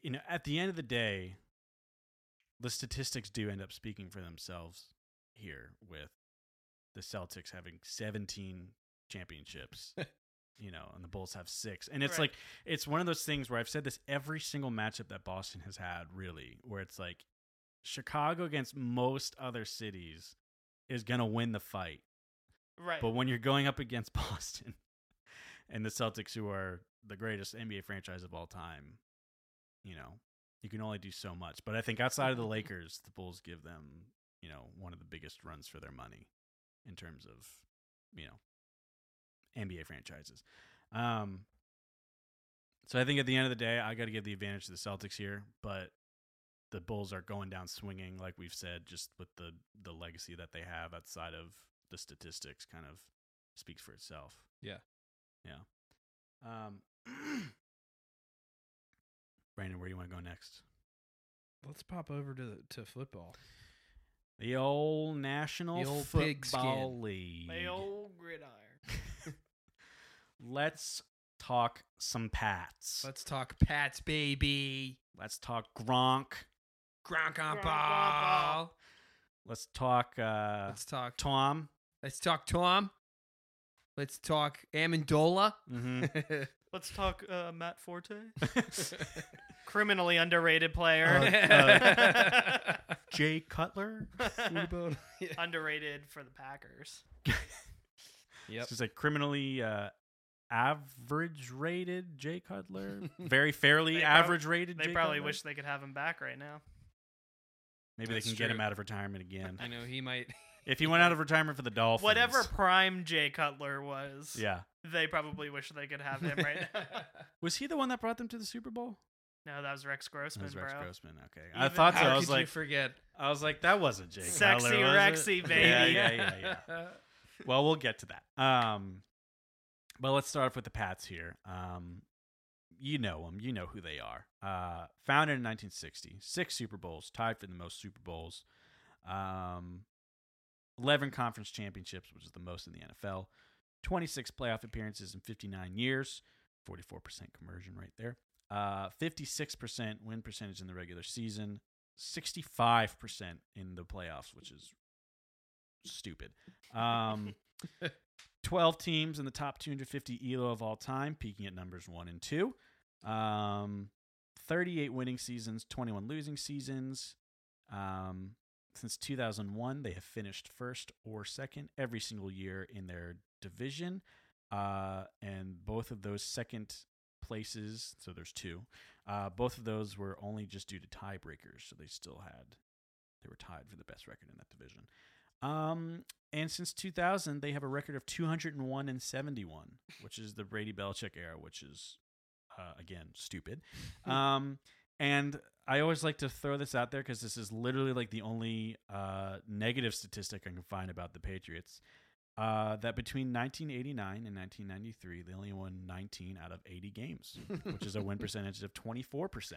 you know, at the end of the day, the statistics do end up speaking for themselves here, with the Celtics having 17 championships. you know, and the Bulls have six, and it's Right. like it's one of those things where I've said this every single matchup that Boston has had, really, where it's like Chicago against most other cities is gonna win the fight. Right. But when you're going up against Boston and the Celtics, who are the greatest NBA franchise of all time, you know, you can only do so much. But I think outside of the Lakers, the Bulls give them, you know, one of the biggest runs for their money in terms of, you know, NBA franchises. Um, so I think at the end of the day, I got to give the advantage to the Celtics here, but the Bulls are going down swinging, like we've said, just with the the legacy that they have outside of the statistics, kind of speaks for itself. Yeah. yeah. Um, Brandon, where do you want to go next? Let's pop over to to football. The old National The old Football pigskin. League. My old gridiron. Let's talk some Pats. Let's talk Pats, baby. Let's talk Gronk. Gronk on Gronk on ball. Let's talk uh, Let's talk. Tom. Let's talk Tom. Let's talk Amendola. Mm-hmm. Let's talk uh, Matt Forte. Criminally underrated Uh, player. Jay Cutler. underrated for the Packers. Yep. It's just like criminally uh, average rated Jay Cutler. Very fairly They prob- average rated. They Jay probably Cutler? wish they could have him back right now. maybe they That's can get him true. out of retirement again. I know he might. if he went out of retirement for the Dolphins, Whatever prime Jay Cutler was, Yeah, they probably wish they could have him right now. was he the one that brought them to the Super Bowl? no, that was Rex Grossman, That Grossman, was Rex bro. Grossman. Okay, I thought so. How I could was you like, forget? I was like, that wasn't Jay Sexy Cutler, was Rexy, it? baby. Yeah, yeah, yeah, yeah. well, we'll get to that. Um, but let's start off with the Pats here. Um, you know them. You know who they are. Uh, founded in 1960, six Super Bowls, tied for the most Super Bowls. Um, 11 conference championships, which is the most in the NFL. 26 playoff appearances in 59 years. 44% conversion right there. Uh, 56% win percentage in the regular season. 65% in the playoffs, which is stupid. Um, 12 teams in the top 250 ELO of all time, peaking at numbers one and two. Um, 38 winning seasons, 21 losing seasons. Um, since 2001, they have finished first or second every single year in their division. Uh, and both of those second places, so there's two, uh, both of those were only just due to tiebreakers. So they still had, they were tied for the best record in that division. Um, and since 2000, they have a record of 201 and 71, which is the Brady Belichick era, which is, uh, again, stupid. um, and I always like to throw this out there because this is literally like the only uh, negative statistic I can find about the Patriots. Uh, that between 1989 and 1993, they only won 19 out of 80 games, which is a win percentage of 24%.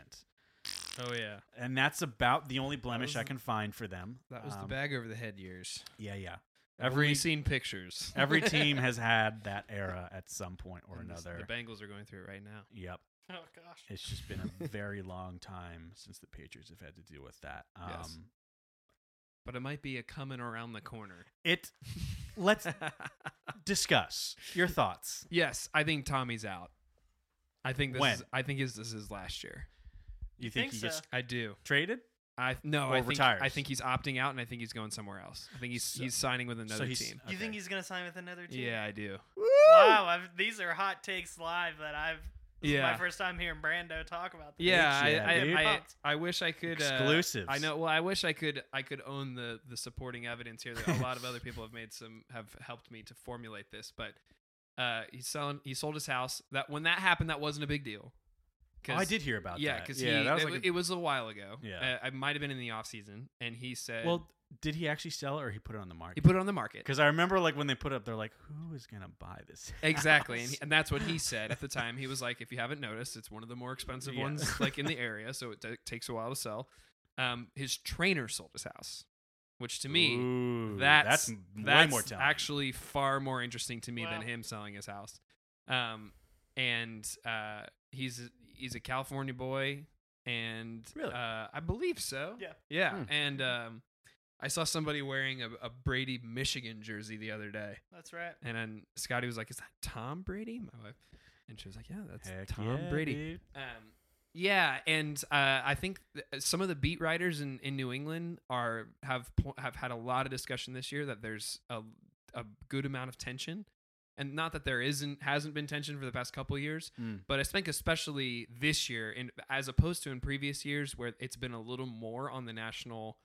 Oh yeah, And that's about the only blemish was I the- can find for them. that was the Um, bag over the head years. Yeah, yeah. I've Every seen pictures. every team has had that era at some point or And another. The Bengals are going through it right now. Yep. Oh gosh. It's just been a very long time since the Patriots have had to deal with that. Um, Yes. But it might be a coming around the corner. It. Let's discuss your thoughts. yes, I think Tommy's out. I think this When? is I think his, this is last year. You, You think, think he gets so? I do. traded? I no, Or I think retires. I think he's opting out, and I think he's going somewhere else. I think he's So- he's signing with another he's- team. You think he's gonna sign with another team? Yeah, I do. Wow, I've, these are hot takes live that I've. This is Yeah. my first time hearing Brando talk about this. Yeah, Yeah, I, dude. I, I, Pumped. I wish I could. Uh, I know. Well, I wish I could. I could own the the supporting evidence here. That a lot of other people have made some have helped me to formulate this. But uh, he's selling. He sold his house. That when that happened, that wasn't a big deal. Oh, I did hear about that. Yeah, that. because yeah, he. that was it, like a- it was a while ago. Yeah. uh, I might have been in the off season, and he said. well, did he actually sell it or he put it on the market? he put it on the market. Because I remember like when they put it up, they're like, "Who is gonna buy this?" Exactly, and, he, and that's what he said at the time. He was like, "If you haven't noticed, it's one of the more expensive Yeah. ones, like in the area, so it t- takes a while to sell." Um, his trainer sold his house, which to me, Ooh, that's that's, way that's more actually far more interesting to me Wow. than him selling his house. Um, and uh, he's he's a California boy, and Really? uh, I believe so. Yeah. yeah. Hmm. And um, I saw somebody wearing a, a Brady Michigan jersey the other day. That's right. And then Scotty was like, "Is that Tom Brady?" My wife, and she was like, "Yeah, that's Heck Tom yeah, Brady." dude. Um, yeah, and uh, I think th- some of the beat writers in, in New England are have po- have had a lot of discussion this year that there's a a good amount of tension, and not that there isn't hasn't been tension for the past couple years, Mm. but I think especially this year, in as opposed to in previous years where it's been a little more on the national,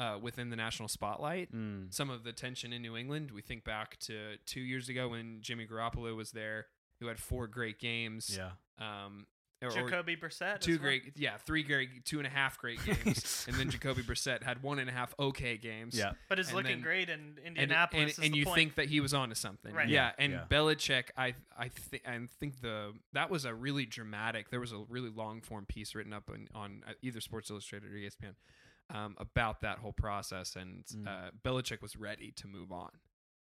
uh, within the national spotlight Mm. some of the tension in New England. We think back to two years ago when Jimmy Garoppolo was there, who had four great games. Yeah. Um, or, or Jacoby Brissett. two as well. great, yeah, three great, two and a half great games, and then Jacoby Brissett had one and a half okay games. Yeah. but is and looking then- great in And, Indianapolis. and, is and the you point. think that he was onto something, Right. Yeah, Yeah, and yeah. Belichick, I, I think, I think the that was a really dramatic. There was a really long form piece written up on, on uh, either Sports Illustrated or ESPN um, about that whole process, and Mm. uh, Belichick was ready to move on,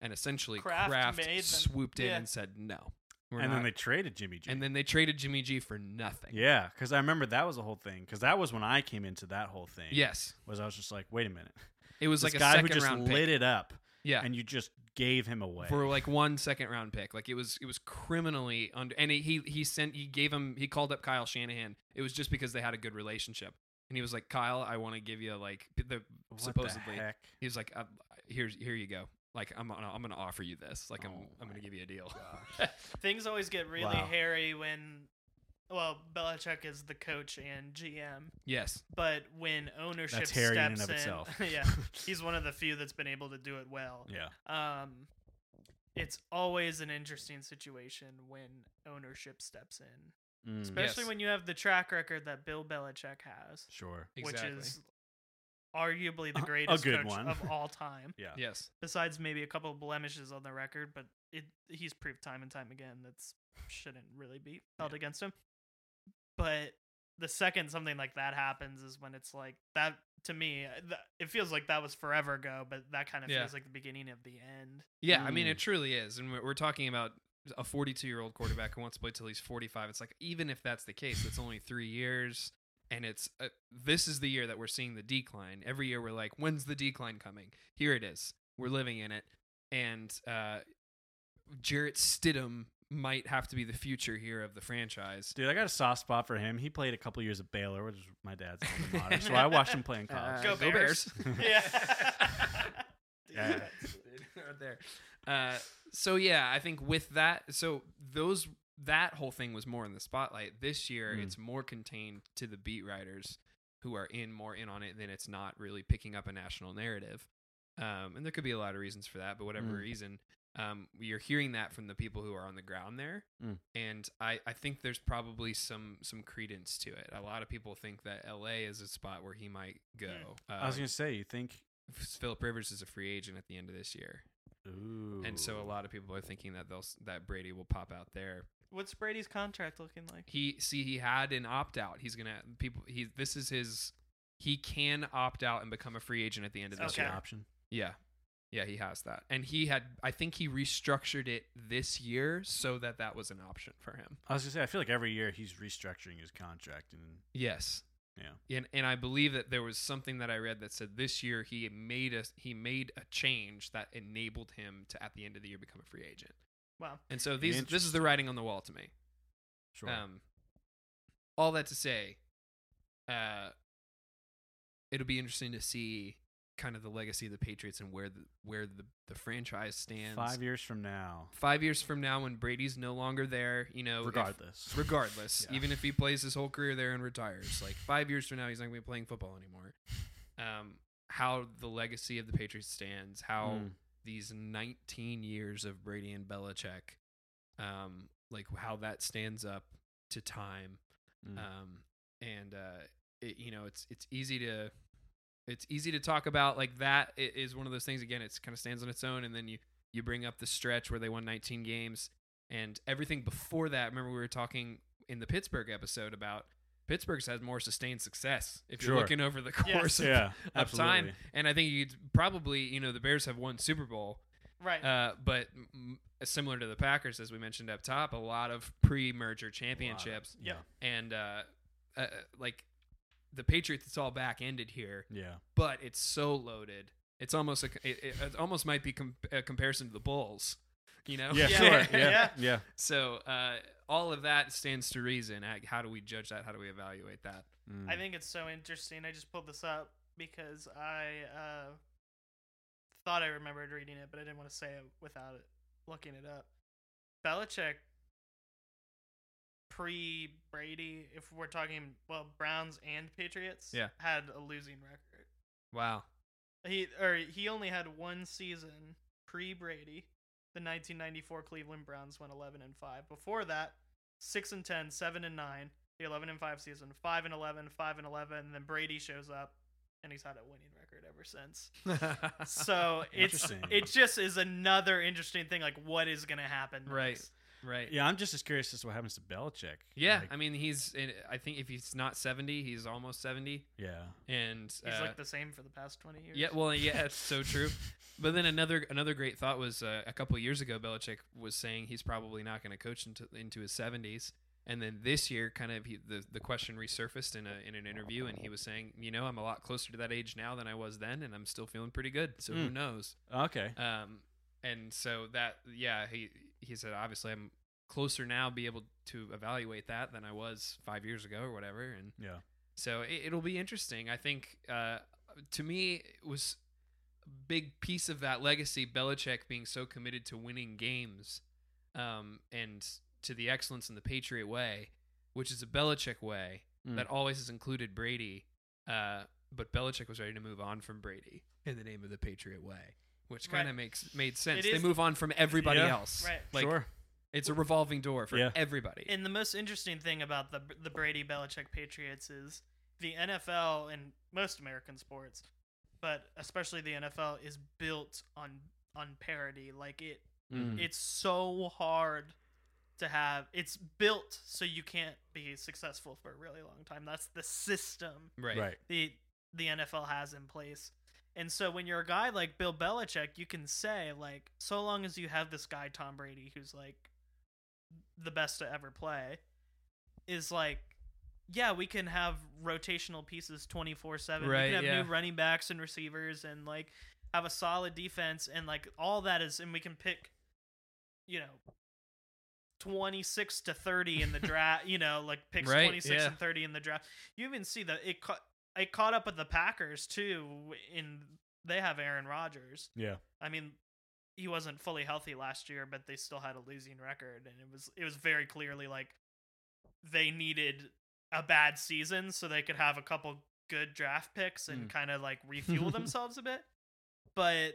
and essentially Kraft Kraft, made them- swooped in yeah. and said no, we're and not. then they traded Jimmy G. and then they traded Jimmy G for nothing. yeah, because I remember that was a whole thing. Because that was when I came into that whole thing. Yes, Was I was just like, wait a minute, it was this like a guy who second just round lit pick. it up, Yeah, and you just gave him away. for like one second round pick. Like it was it was criminally under and he he, he sent he gave him he called up Kyle Shanahan. It was just because they had a good relationship. And he was like, "Kyle, I want to give you like the What supposedly the heck? he was like, uh, here's here you go. Like I'm gonna, I'm gonna offer you this. Like I'm Oh I'm gonna give you a deal." things always get really Wow. hairy when, well, Belichick is the coach and GM, yes. but when ownership That's hairy in and of itself. yeah, he's one of the few that's been able to do it well. yeah. Um, it's always an interesting situation when ownership steps in, Mm, especially Yes. when you have the track record that Bill Belichick has, Sure. Exactly. which is arguably the A- a greatest good coach one. of all time. Yeah. Yes. Besides maybe a couple of blemishes on the record, but it he's proved time and time again that shouldn't really be held Yeah. against him. but the second something like that happens is when it's like that to me uh, th- it feels like that was forever ago but that kind of Yeah. feels like the beginning of the end Yeah, I mean, Mm. it truly is. And we're we're talking about a 42 year old quarterback who wants to play till he's 45. It's like, even if that's the case, it's only three years. And it's uh, this is the year that we're seeing the decline. Every year we're like, when's the decline coming? Here it is. We're living in it. And uh, Jarrett Stidham might have to be the future here of the franchise. Dude, I got a soft spot for him. He played a couple years at Baylor, which is my dad's alma mater. so I watched him play in college. Uh, Go go Bears. Bears. yeah Yeah. right there. Uh, so yeah, I think with that, so those that whole thing was more in the spotlight. This year, Mm. it's more contained to the beat writers who are in more in on it than it's not really picking up a national narrative. Um, and there could be a lot of reasons for that, but whatever Mm. reason, um, you're hearing that from the people who are on the ground there, Mm. and I, I think there's probably some some credence to it. A lot of people think that L.A. is a spot where he might go. Uh, I was gonna say, you think? Philip Rivers is a free agent at the end of this year. Ooh. And so a lot of people are thinking that they'll that Brady will pop out there. what's brady's contract looking like He see he had an opt out. He's gonna people. He this is his. He can opt out and become a free agent at the end of this That's Okay. year. option. Yeah, yeah, he has that, and he had. I think he restructured it this year so that that was an option for him. I was gonna say, I feel like every year he's restructuring his contract, and Yes. Yeah, And and I believe that there was something that I read that said this year he made a he made a change that enabled him to at the end of the year become a free agent. wow And so these this is the writing on the wall to me. sure. Um, all that to say, uh, it'll be interesting to see kind of the legacy of the Patriots and where the where the, the franchise stands. Five years from now, Five years from now, when Brady's no longer there, you know, if- regardless. regardless, Yeah. even if he plays his whole career there and retires, like five years from now, he's not going to be playing football anymore. Um, how the legacy of the Patriots stands, how Mm. these 19 years of Brady and Belichick, um, like how that stands up to time. Mm. Um, and uh, it, you know, it's it's easy to it's easy to talk about like that. It is one of those things. Again, it's kind of stands on its own, and then you you bring up the stretch where they won 19 games and everything before that. Remember, we were talking in the Pittsburgh episode about. Pittsburgh's had more sustained success if you're looking over the Yes. course of, yeah, of time. And I think you'd probably, you know, the Bears have won Super Bowl, right uh, but m- similar to the Packers, as we mentioned up top, a lot of pre-merger A lot of- championships, Yeah, and uh, uh, like the Patriots, it's all back ended here, yeah. but it's so loaded. It's almost a, it, it, it almost might be com- a comparison to the Bulls, you know? Yeah, Yeah. sure. Yeah. Yeah, yeah. So uh, all of that stands to reason. How do we judge that? How do we evaluate that? Mm. I think it's so interesting. I just pulled this up because I uh, thought I remembered reading it, but I didn't want to say it without it looking it up. Belichick pre Brady, if we're talking well Browns and Patriots, Yeah. had a losing record. Wow. He or he only had one season pre Brady. The 1994 Cleveland Browns went 11 and 5. Before that, 6 and 10, 7 and 9. The 11 and 5 season, 5 and 11, 5 and 11. And then Brady shows up, and he's had a winning record ever since. So it's it just is another interesting thing. Like, what is going to happen? Next. right. Yeah, I'm just as curious as to what happens to Belichick. Yeah, Like, I mean, he's. in- I think if he's not seventy, he's almost seventy, yeah. and He's uh, like the same for the past 20 years. yeah, well, yeah, it's so true. But then another another great thought was uh, a couple years ago, Belichick was saying he's probably not going to coach into into his seventies, and then this year, kind of he, the the question resurfaced in a in an interview, and he was saying, you know, I'm a lot closer to that age now than I was then, and I'm still feeling pretty good. So who Mm. knows? Okay. Um, and so that, yeah, he he said obviously I'm closer now, be able to evaluate that than I was five years ago or whatever, and Yeah. so it, it'll be interesting. I think uh, to me it was a big piece of that legacy. Belichick being so committed to winning games, um, and to the excellence in the Patriot way, which is a Belichick way Mm. that always has included Brady. Uh, but Belichick was ready to move on from Brady in the name of the Patriot way, which kind of Right. makes made sense. It They is- move on from everybody Yeah. else. Right. Like sure. it's a revolving door for Yeah. everybody. And the most interesting thing about the the Brady Belichick Patriots is the NFL and most American sports, but especially the NFL is built on on parity. Like it Mm. it's so hard to have it's built so you can't be successful for a really long time. That's the system Right. Right. the the NFL has in place. And so when you're a guy like Bill Belichick, you can say like so long as you have this guy Tom Brady who's like the best to ever play is like yeah, we can have rotational pieces 24/7. we can have yeah. new running backs and receivers and like have a solid defense and like all that is and we can pick you know 26 to 30 in the draft, you know, like picks Right, 26 yeah. and 30 in the draft. You even see that it caught it caught up with the Packers too in they have Aaron Rodgers. Yeah. I mean, he wasn't fully healthy last year, but they still had a losing record and it was it was very clearly like they needed a bad season so they could have a couple good draft picks and Mm. kind of like refuel themselves a bit. But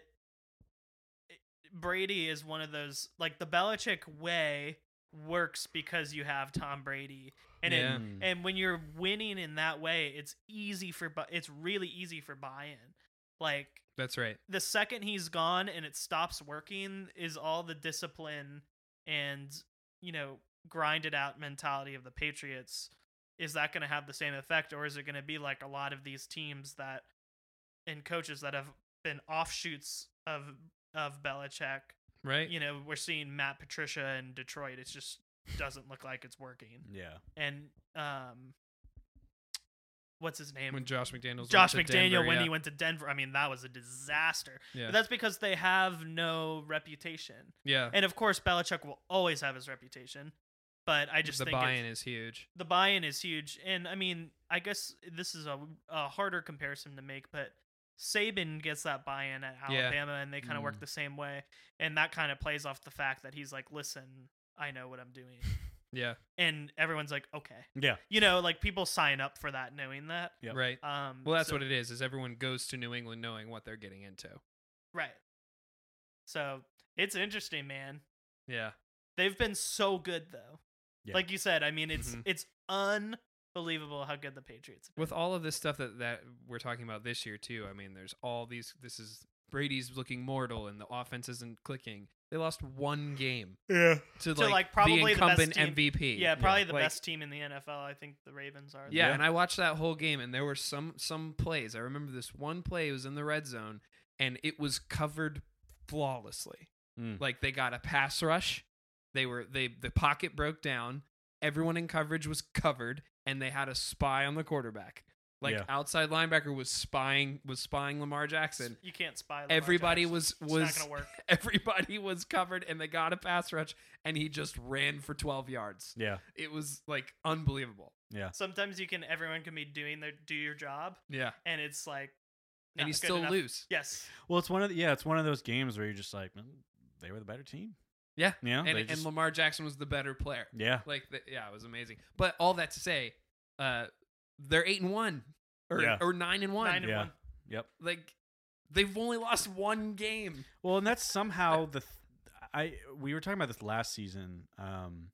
Brady is one of those like the Belichick way works because you have Tom Brady. And Yeah. it, and when you're winning in that way, it's easy for bu- it's really easy for buy-in. Like That's right. the second he's gone and it stops working is all the discipline and you know grinded out mentality of the Patriots. Is that going to have the same effect, or is it going to be like a lot of these teams that and coaches that have been offshoots of of Belichick? Right. You know, we're seeing Matt Patricia in Detroit. It's just doesn't look like it's working. Yeah. And um, what's his name? when Josh McDaniels. Josh went to McDaniel Denver, when yeah. he went to Denver. I mean, that was a disaster. Yeah. But that's because they have no reputation. yeah. And of course, Belichick will always have his reputation. But I just the think it's- buy-in is huge. the buy-in is huge. And I mean, I guess this is a, a harder comparison to make, but Saban gets that buy-in at Yeah. Alabama, and they kind of work Mm. the same way. And that kind of plays off the fact that he's like, "Listen, I know what I'm doing," Yeah. and everyone's like, "Okay." Yeah. You know, like people sign up for that, knowing that. Yep. Right. Um, Well, that's so- what it is. Is everyone goes to New England knowing what they're getting into. Right. So it's interesting, man. Yeah. They've been so good though. Yeah. Like you said, I mean it's Mhm. it's unbelievable how good the Patriots have been. With all of this stuff that that we're talking about this year too. I mean, there's all these. This is Brady's looking mortal, and the offense isn't clicking. They lost one game Yeah. to, To, like, like, probably the the best incumbent team- MVP. Yeah, probably the Like, best team in the NFL. I think the Ravens are. Yeah, Yeah. and I watched that whole game, and there were some some plays. I remember this one play was in the red zone, and it was covered flawlessly. Mm. Like they got a pass rush, they were they the pocket broke down, everyone in coverage was covered, and they had a spy on the quarterback. Like Yeah. outside linebacker was spying was spying Lamar Jackson. You can't spy. Lamar Everybody Jackson. was It's was not gonna work. everybody was covered, and they got a pass rush, and he just ran for twelve yards. Yeah. It was like unbelievable. Yeah. Sometimes you can. Everyone can be doing their do your job, Yeah, and it's like. and you good still enough. lose. Yes. Well, it's one of the, yeah, it's one of those games where you're just like, "Mm, they were the better team. Yeah, Yeah. and, they and Lamar Jackson was the better player. yeah. Like, the, yeah, it was amazing. But all that to say, uh, they're eight and one, or Yeah. or nine and one. Nine and Yeah. one. Yep. Like, they've only lost one game. Well, and that's somehow the th- I we were talking about this last season um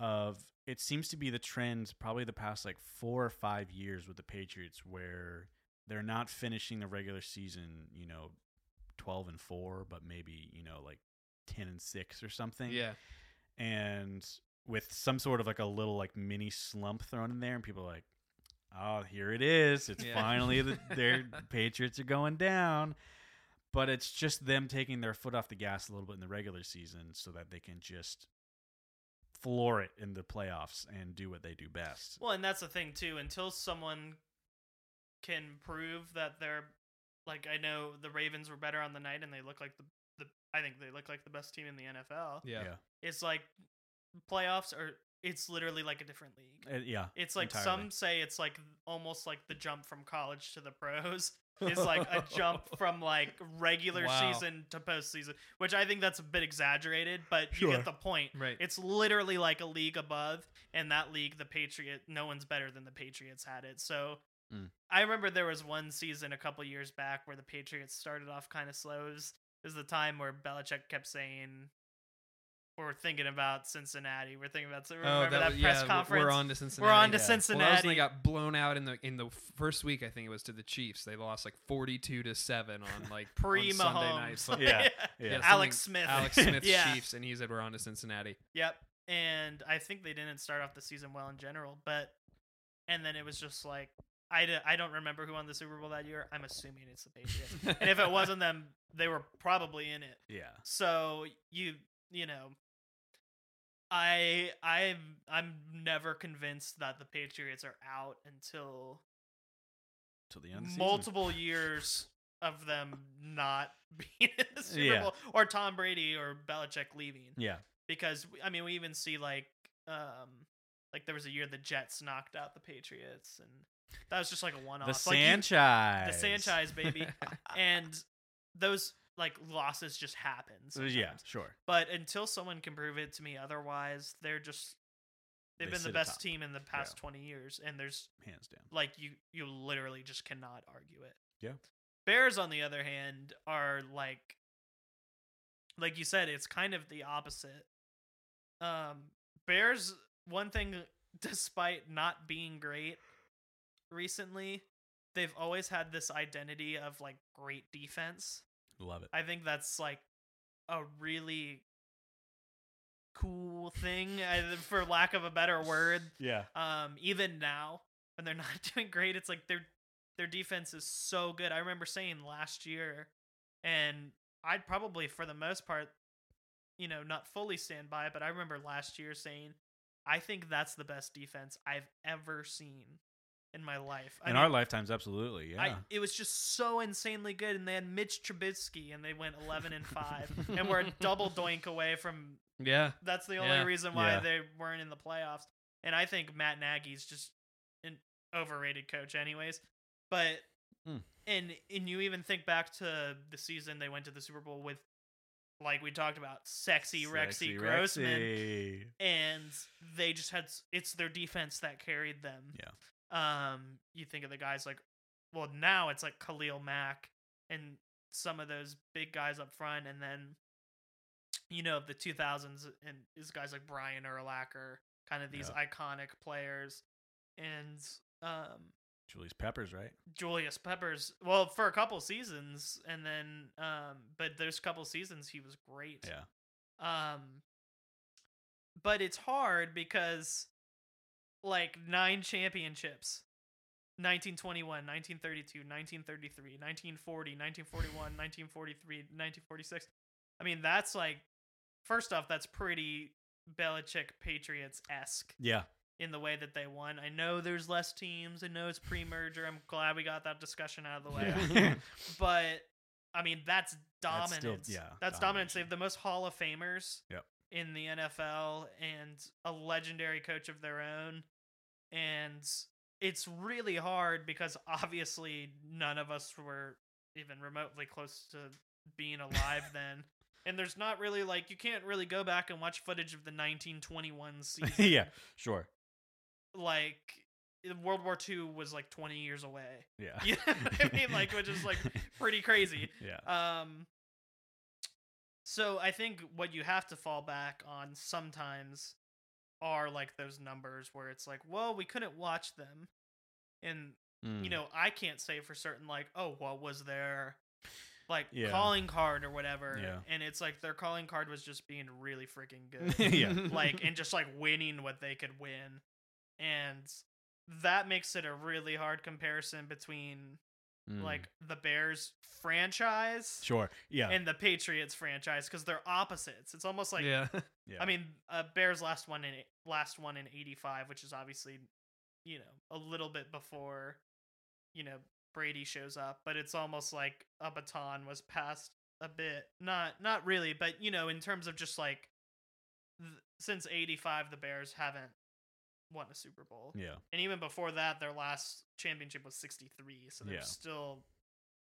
of it seems to be the trend probably the past like 4 or 5 years with the Patriots where they're not finishing the regular season, you know, 12 and 4, but maybe, you know, like 10 and 6 or something. Yeah, And with some sort of like a little like mini slump thrown in there and people are like, "Oh, here it is. It's Yeah. finally the their Patriots are going down." but it's just them taking their foot off the gas a little bit in the regular season so that they can just floor it in the playoffs and do what they do best. Well, and that's the thing too. Until someone can prove that they're like, I know the Ravens were better on the night, and they look like the the. I think they look like the best team in the NFL. yeah, It's like playoffs are. It's literally like a different league. Uh, yeah. It's like entirely. some say it's like almost like the jump from college to the pros is like a jump from like regular Wow. season to postseason, which I think that's a bit exaggerated, but you get the point. Right. It's literally like a league above, and that league, the Patriot, no one's better than the Patriots had it. So Mm. I remember there was one season a couple years back where the Patriots started off kind of slow. Is was, the time where Belichick kept saying, "We're thinking about Cincinnati. We're thinking about." Oh, remember that, was- press Oh, yeah, conference? We're on to Cincinnati. We're on to yeah. Well, that was Cincinnati. they got blown out in the in the first week. I think it was to the Chiefs. They lost like forty-two to seven on like Pre on Sunday night. Like, Yeah. yeah, Yeah. Alex something- Smith. Alex Smith Yeah. Chiefs, and he said we're on to Cincinnati. Yep. and I think they didn't start off the season well in general. But and then it was just like I, d- I don't remember who won the Super Bowl that year. I'm assuming it's the Patriots. and if it wasn't them, they were probably in it. Yeah. So you you know, I I I'm never convinced that the Patriots are out until Till the end of the season. multiple years of them not being in the Super Yeah. Bowl or Tom Brady or Belichick leaving Yeah. because I mean we even see like um like there was a year the Jets knocked out the Patriots and that was just like a one off. The like you- Sanchez. the Sanchez baby, and those like losses just happen. Uh, yeah, sure. But until someone can prove it to me otherwise, they're just they've They been the best atop. team in the past Yeah. 20 years and there's Hands down. like you you literally just cannot argue it. Yeah. Bears on the other hand are like like you said it's kind of the opposite. Um Bears one thing despite not being great recently, they've always had this identity of like great defense. Love it. I think that's like a really cool thing, for lack of a better word. Yeah. Um, even now when they're not doing great, it's like their their defense is so good. I remember saying last year, and I'd probably for the most part, you know, not fully stand by it, but I remember last year saying, I think that's the best defense I've ever seen in my life. I In mean, our lifetimes, absolutely. Yeah. I, it was just so insanely good, and they had Mitch Trubisky, and they went eleven and five, and we're a double doink away from. Yeah. That's the only Yeah. reason why Yeah. they weren't in the playoffs. And I think Matt Nagy's just an overrated coach, anyways. But Hmm. and and you even think back to the season they went to the Super Bowl with, like we talked about, sexy, Rexy Grossman, Rexy. and they just had it's their defense that carried them. Yeah. Um, you think of the guys like, well, now it's like Khalil Mack and some of those big guys up front, and then, you know, the 2000s and these guys like Brian Urlacher, kind of these iconic players, and um, Julius Peppers, right? Julius Peppers. Well, for a couple seasons, and then, um, but those couple seasons he was great. Yeah. Um, but it's hard because, like, nine championships 1921, 1932, 1933, 1940, 1941, 1943, 1946. I mean, that's like, first off, that's pretty Belichick Patriots esque Yeah. in the way that they won. I know there's less teams. I know it's pre merger. I'm glad we got that discussion out of the way. Yeah. but I mean, that's That's still- dominance. yeah, that's dominance. They have the most Hall of Famers Yep. in the NFL and a legendary coach of their own. And it's really hard because obviously none of us were even remotely close to being alive then. And there's not really like you can't really go back and watch footage of the 1921 season yeah. Sure. like World War II was like 20 years away. Yeah. You know what I mean? Like, which is like pretty crazy. yeah. Um, so I think what you have to fall back on sometimes are like those numbers where it's like, well, we couldn't watch them, and Mm. you know, I can't say for certain like, oh, what was their like Yeah. calling card or whatever, Yeah. and it's like their calling card was just being really freaking good yeah. like and just like winning what they could win and that makes it a really hard comparison between Mm. like the bears franchise Sure. Yeah. and the patriots franchise because they're opposites it's almost like yeah. yeah. i mean uh, bears last one in last one in 85 which is obviously you know a little bit before you know brady shows up but it's almost like a baton was passed a bit not not really but you know in terms of just like th- since 85 the bears haven't won a super bowl Yeah. and even before that their last championship was 63 so there's Yeah. still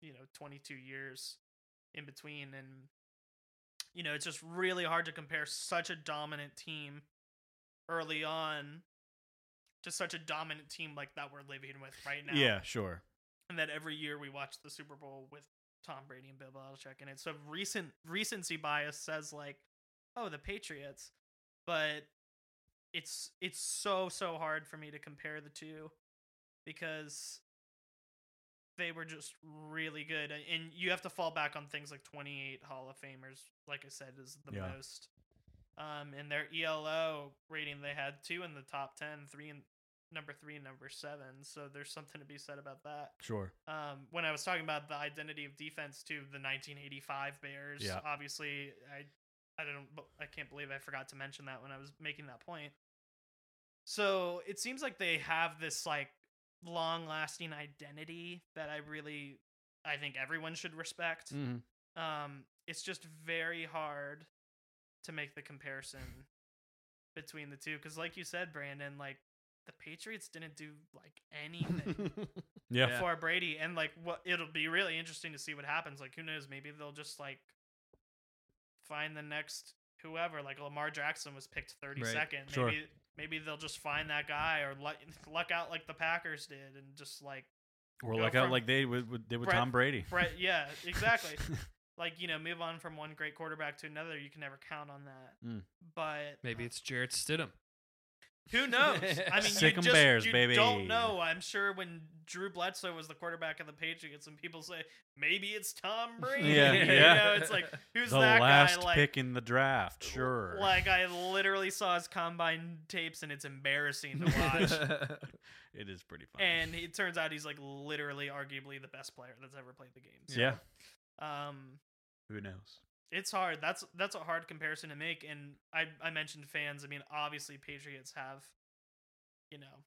you know 22 years in between and you know it's just really hard to compare such a dominant team early on to such a dominant team like that we're living with right now Yeah. Sure. and that every year we watch the Super Bowl with Tom Brady and Bill Belichick in it. So recent recency bias says like, oh, the Patriots, but it's it's so so hard for me to compare the two because they were just really good, and- you have to fall back on things like 28 Hall of Famers. Like I said, is the Yeah. most. Um, in their ELO rating, they had two in the top 10, three in number three and number seven. So there's something to be said about that. Sure. Um, when I was talking about the identity of defense to the 1985 Bears, Yeah. obviously I I don't I can't believe I forgot to mention that when I was making that point. So it seems like they have this like long lasting identity that I really I think everyone should respect. Mhm. Um, it's just very hard to make the comparison between the two because, like you said, Brandon, like the Patriots didn't do like anything Yeah. for Brady, and like what it'll be really interesting to see what happens. Like, who knows? Maybe they'll just like find the next whoever. Like Lamar Jackson was picked thirty second. Right. Sure. Maybe maybe they'll just find that guy or luck, luck out like the Packers did, and just like Or Go like out like they would, would- did with Brett- Tom Brady. Brett. Yeah, exactly. like you know, move on from one great quarterback to another. You can never count on that. Mm. But Maybe uh, it's Jarrett Stidham. Who knows? I mean, Sick you 'em just Bears, you baby. don't know. I'm sure when Drew Bledsoe was the quarterback of the Patriots, and people say maybe it's Tom Brady. Yeah, you yeah. know, it's like who's the that last guy? Like, pick in the draft. Sure. like I literally saw his combine tapes, and it's embarrassing to watch. it is pretty funny. and it turns out he's like literally, arguably the best player that's ever played the game. So, yeah. Um, Who knows? It's hard. That's that's a hard comparison to make. And I I mentioned fans. I mean, obviously Patriots have, you know,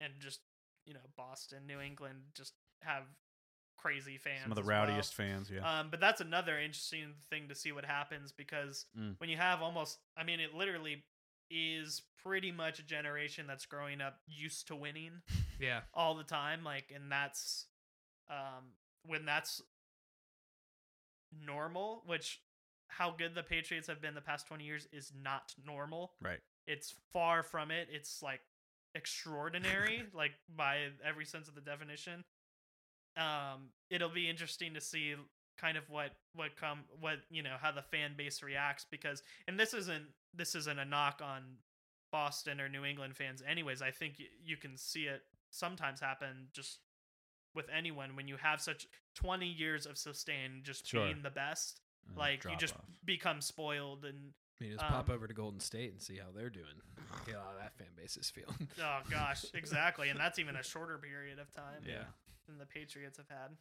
and just you know Boston, New England just have crazy fans. Some of the as well. rowdiest fans. Yeah. Um, but that's another interesting thing to see what happens because Mm. when you have almost, I mean, it literally is pretty much a generation that's growing up used to winning yeah. all the time like and that's um when that's normal which how good the patriots have been the past 20 years is not normal. Right. it's far from it. It's like extraordinary like by every sense of the definition. Um it'll be interesting to see kind of what what come what you know how the fan base reacts because and this isn't this isn't a knock on Boston or New England fans anyways. I think y- you can see it sometimes happen just with anyone when you have such 20 years of sustained just Sure. being the best Uh, like you just off. become spoiled and I mean, just pop Um, over to Golden State and see how they're doing. See how that fan base is feeling. oh gosh exactly and that's even a shorter period of time Yeah. than the Patriots have had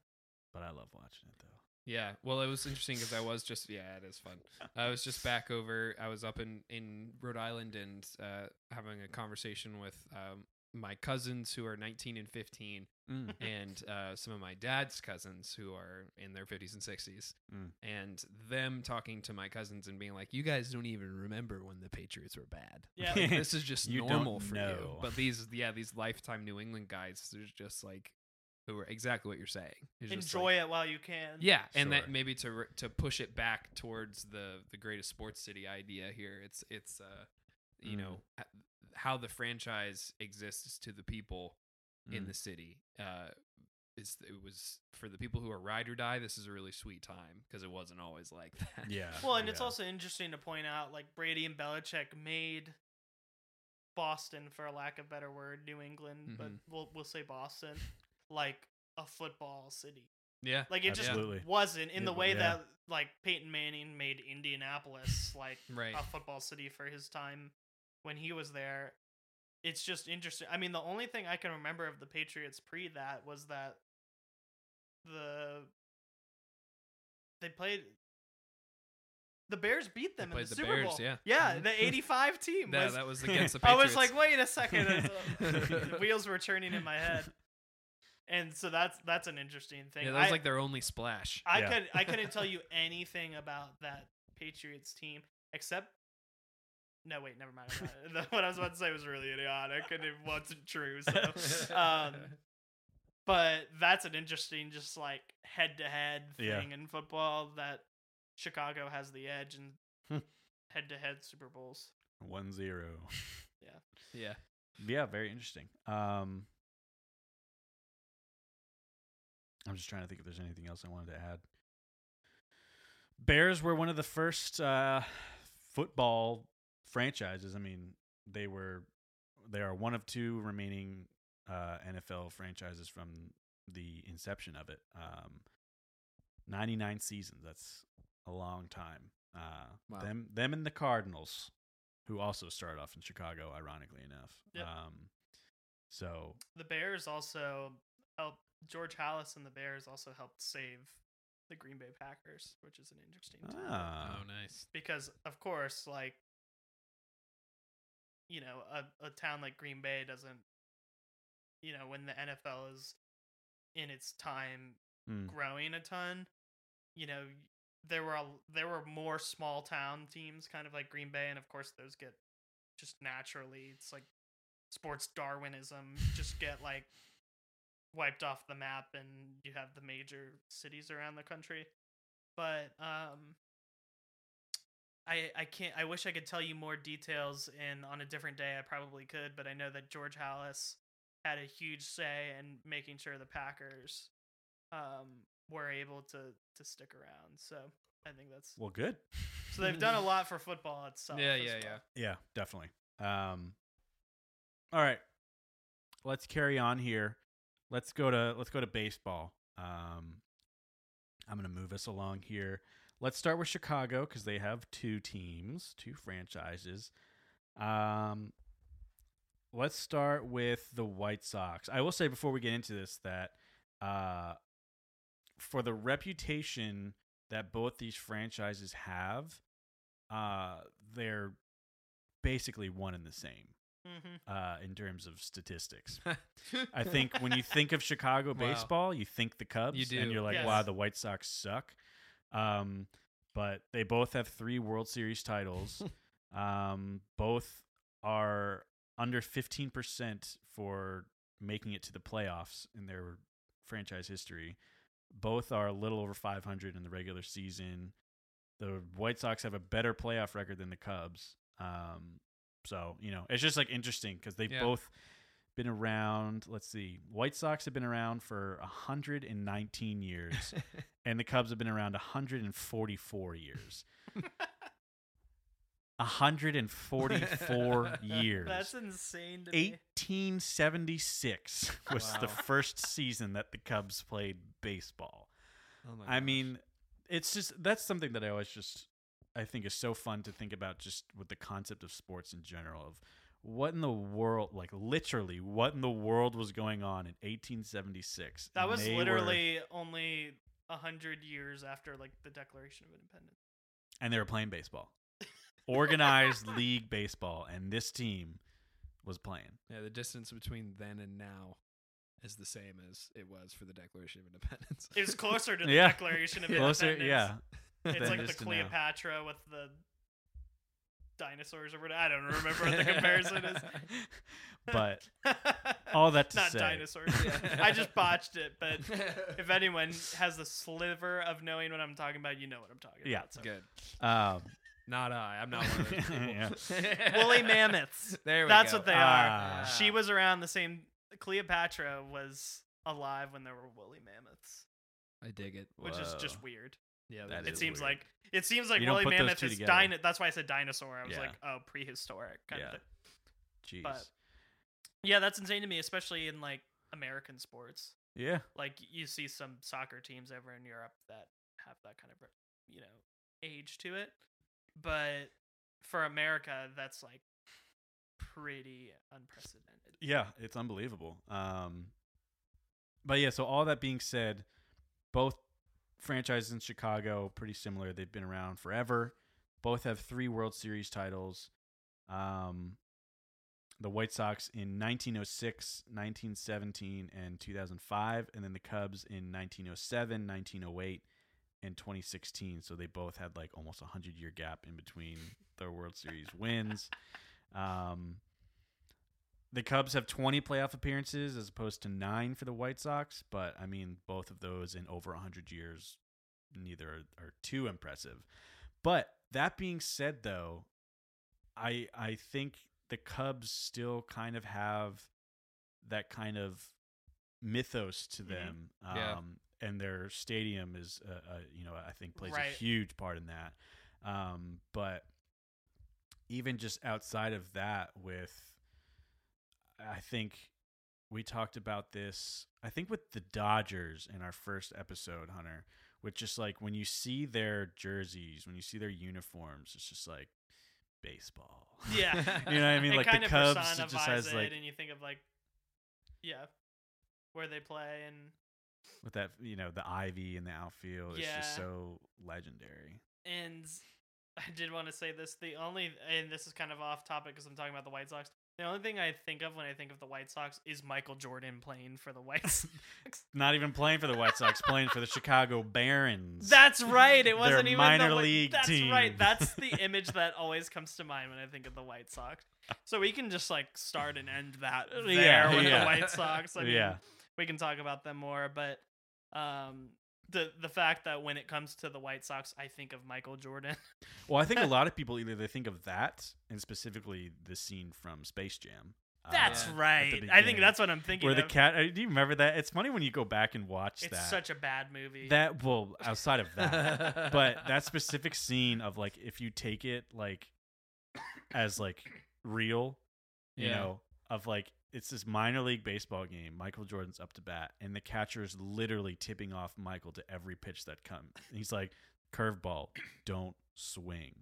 But I love watching it though. Yeah, well, it was interesting because I was just yeah, it is fun. I was just back over. I was up in in Rhode Island and uh, having a conversation with um, my cousins who are 19 and 15, Mm. and uh, some of my dad's cousins who are in their 50s and 60s, Mm. and them talking to my cousins and being like, "You guys don't even remember when the Patriots were bad. Yeah. Like, this is just normal for know." you." But these, yeah, these lifetime New England guys, there's just like who are exactly what you're saying. It's just like- enjoy it while you can yeah, and that maybe to to push it back towards the the greatest sports city idea here. It's it's uh you Mm. know how the franchise exists to the people in Mm. the city. Uh, is it was for the people who are ride or die. This is a really sweet time because it wasn't always like that. Yeah. Well, and it's also interesting to point out, like Brady and Belichick made Boston, for a lack of better word, New England, but Mhm. we'll we'll say Boston, like a football city. yeah, Like it just wasn't in It the way yeah. that like Peyton Manning made Indianapolis like right. a football city for his time when he was there. It's just interesting. I mean, the only thing I can remember of the Patriots pre that was that the they played the Bears beat them in the, the Super Bears, Bowl. yeah. yeah, Mhm. the '85 team. Yeah, was, that was against the Patriots. I was like, wait a second, the wheels were turning in my head, and so that's that's an interesting thing. yeah, that was I- like their only splash. I Yeah. could I couldn't tell you anything about that Patriots team except no wait never mind The- what I was about to say was really idiotic and it wasn't true so um but that's an interesting just like head to head Yeah. thing in football that Chicago has the edge in head to head Super Bowls One zero. yeah, Yeah, Yeah, very interesting. Um, I'm just trying to think if there's anything else I wanted to add. Bears were one of the first uh, football franchises. I mean, they were they are one of two remaining uh, NFL franchises from the inception of it. Um, 99 seasons. That's a long time. Uh, Wow. Them, them, and the Cardinals, who also started off in Chicago, ironically enough. Yep. Um, so The Bears also helped George Halas and the Bears also helped save the Green Bay Packers, which is an interesting team. ah, oh, nice. because of course like you know a, a town like green bay doesn't you know when the nfl is in its time mm, growing a ton you know there were a, there were more small town teams kind of like green bay and of course those get just naturally it's like sports darwinism just get like wiped off the map and you have the major cities around the country. But um I, I can't I wish I could tell you more details and on a different day I probably could, but I know that George Halas had a huge say in making sure the Packers um were able to to stick around. So I think that's well, good. so they've done a lot for football itself. Yeah, yeah, well. yeah. Yeah, definitely. Um, all right, let's carry on here. Let's go to let's go to baseball. Um, I'm gonna move us along here. Let's start with Chicago because they have two teams, two franchises. Um, let's start with the White Sox. I will say before we get into this that uh, for the reputation that both these franchises have, uh, they're basically one and the same Mhm. uh, in terms of statistics. I think when you think of Chicago Wow. baseball, you think the Cubs, do, and you're like, yes. wow, the White Sox suck. Um, but they both have three World Series titles. um, both are under 15% for making it to the playoffs in their franchise history. Both are a little over 500 in the regular season. The White Sox have a better playoff record than the Cubs. Um, so, you know, it's just like interesting because they've Yeah. both been around. Let's see. White Sox have been around for 119 years, and the Cubs have been around 144 years. 144 years. That's insane to me. 1876 was the first season that the Cubs played baseball. Oh my I mean, it's just that's something that I always just I think is so fun to think about just with the concept of sports in general of what in the world like literally what in the world was going on in 1876 That was they were- literally only a hundred years after like the Declaration of Independence. and they were playing baseball organized league baseball and this team was playing yeah, the distance between then and now is the same as it was for the Declaration of Independence. It was closer to the Yeah. Declaration of closer Independence. yeah It's like the is to now. Cleopatra with the dinosaurs or whatever. I don't remember what the comparison is. but all that to Not say dinosaurs. I just botched it, but if anyone has the sliver of knowing what I'm talking about, you know what I'm talking about. Yeah. about. So. Good. um Not I. I'm not one of those people. Woolly mammoths. There we That's go. what they Ah. are. She was around the same. Cleopatra was alive when there were woolly mammoths, I dig it. which is just weird. Yeah, That it is seems weird. like it seems like You woolly mammoth is together. dino. That's why I said dinosaur. I was Yeah. like, oh, prehistoric kind Yeah. of thing. jeez But- Yeah, that's insane to me, especially in like American sports. yeah Like you see some soccer teams over in Europe that have that kind of you know age to it, but for America, that's like pretty unprecedented. Yeah, it's unbelievable. Um, but yeah, so all that being said, both franchises in Chicago pretty similar. They've been around forever. Both have three World Series titles. Um, the White Sox in 1906, 1917, and 2005, and then the Cubs in 1907, 1908, and 2016. So they both had like almost a hundred year gap in between their World Series wins. Um, the Cubs have 20 playoff appearances as opposed to nine for the White Sox, but I mean, both of those in over 100 years, neither are, are too impressive. But that being said, though, I I think the Cubs still kind of have that kind of mythos to Mhm. them, Yeah. um, and their stadium is, uh, uh, you know, I think plays a huge part in that. Um, but even just outside of that, with I think we talked about this. I think with the Dodgers in our first episode, Hunter, which just like when you see their jerseys, when you see their uniforms, it's just like baseball. Yeah. you know what I mean? it like kind the of Cubs, it just has like and you think of like, yeah, where they play, and with that, you know, the ivy in the outfield. is just so legendary. and I did want to say this. The only, and this is kind of off topic because I'm talking about the White Sox. The only thing I think of when I think of the White Sox is Michael Jordan playing for the White Sox. Not even playing for the White Sox, playing for the Chicago Barons. That's right. It wasn't even minor the, league That's team. right. That's the image that always comes to mind when I think of the White Sox. So we can just like start and end that there Yeah, with yeah. the White Sox. I mean, yeah. we can talk about them more, but um, the the fact that when it comes to the White Sox, I think of Michael Jordan. Well, I think a lot of people either they think of that and specifically the scene from Space Jam. uh, That's Yeah. at right. I think that's what I'm thinking. where the cat. uh, Do you remember that? It's funny when you go back and watch It's that. such a bad movie. that well, outside of that, but that specific scene of like if you take it like as like real, you Yeah. know, of like it's this minor league baseball game. Michael Jordan's up to bat, and the catcher is literally tipping off Michael to every pitch that comes. He's like, "Curveball, don't swing."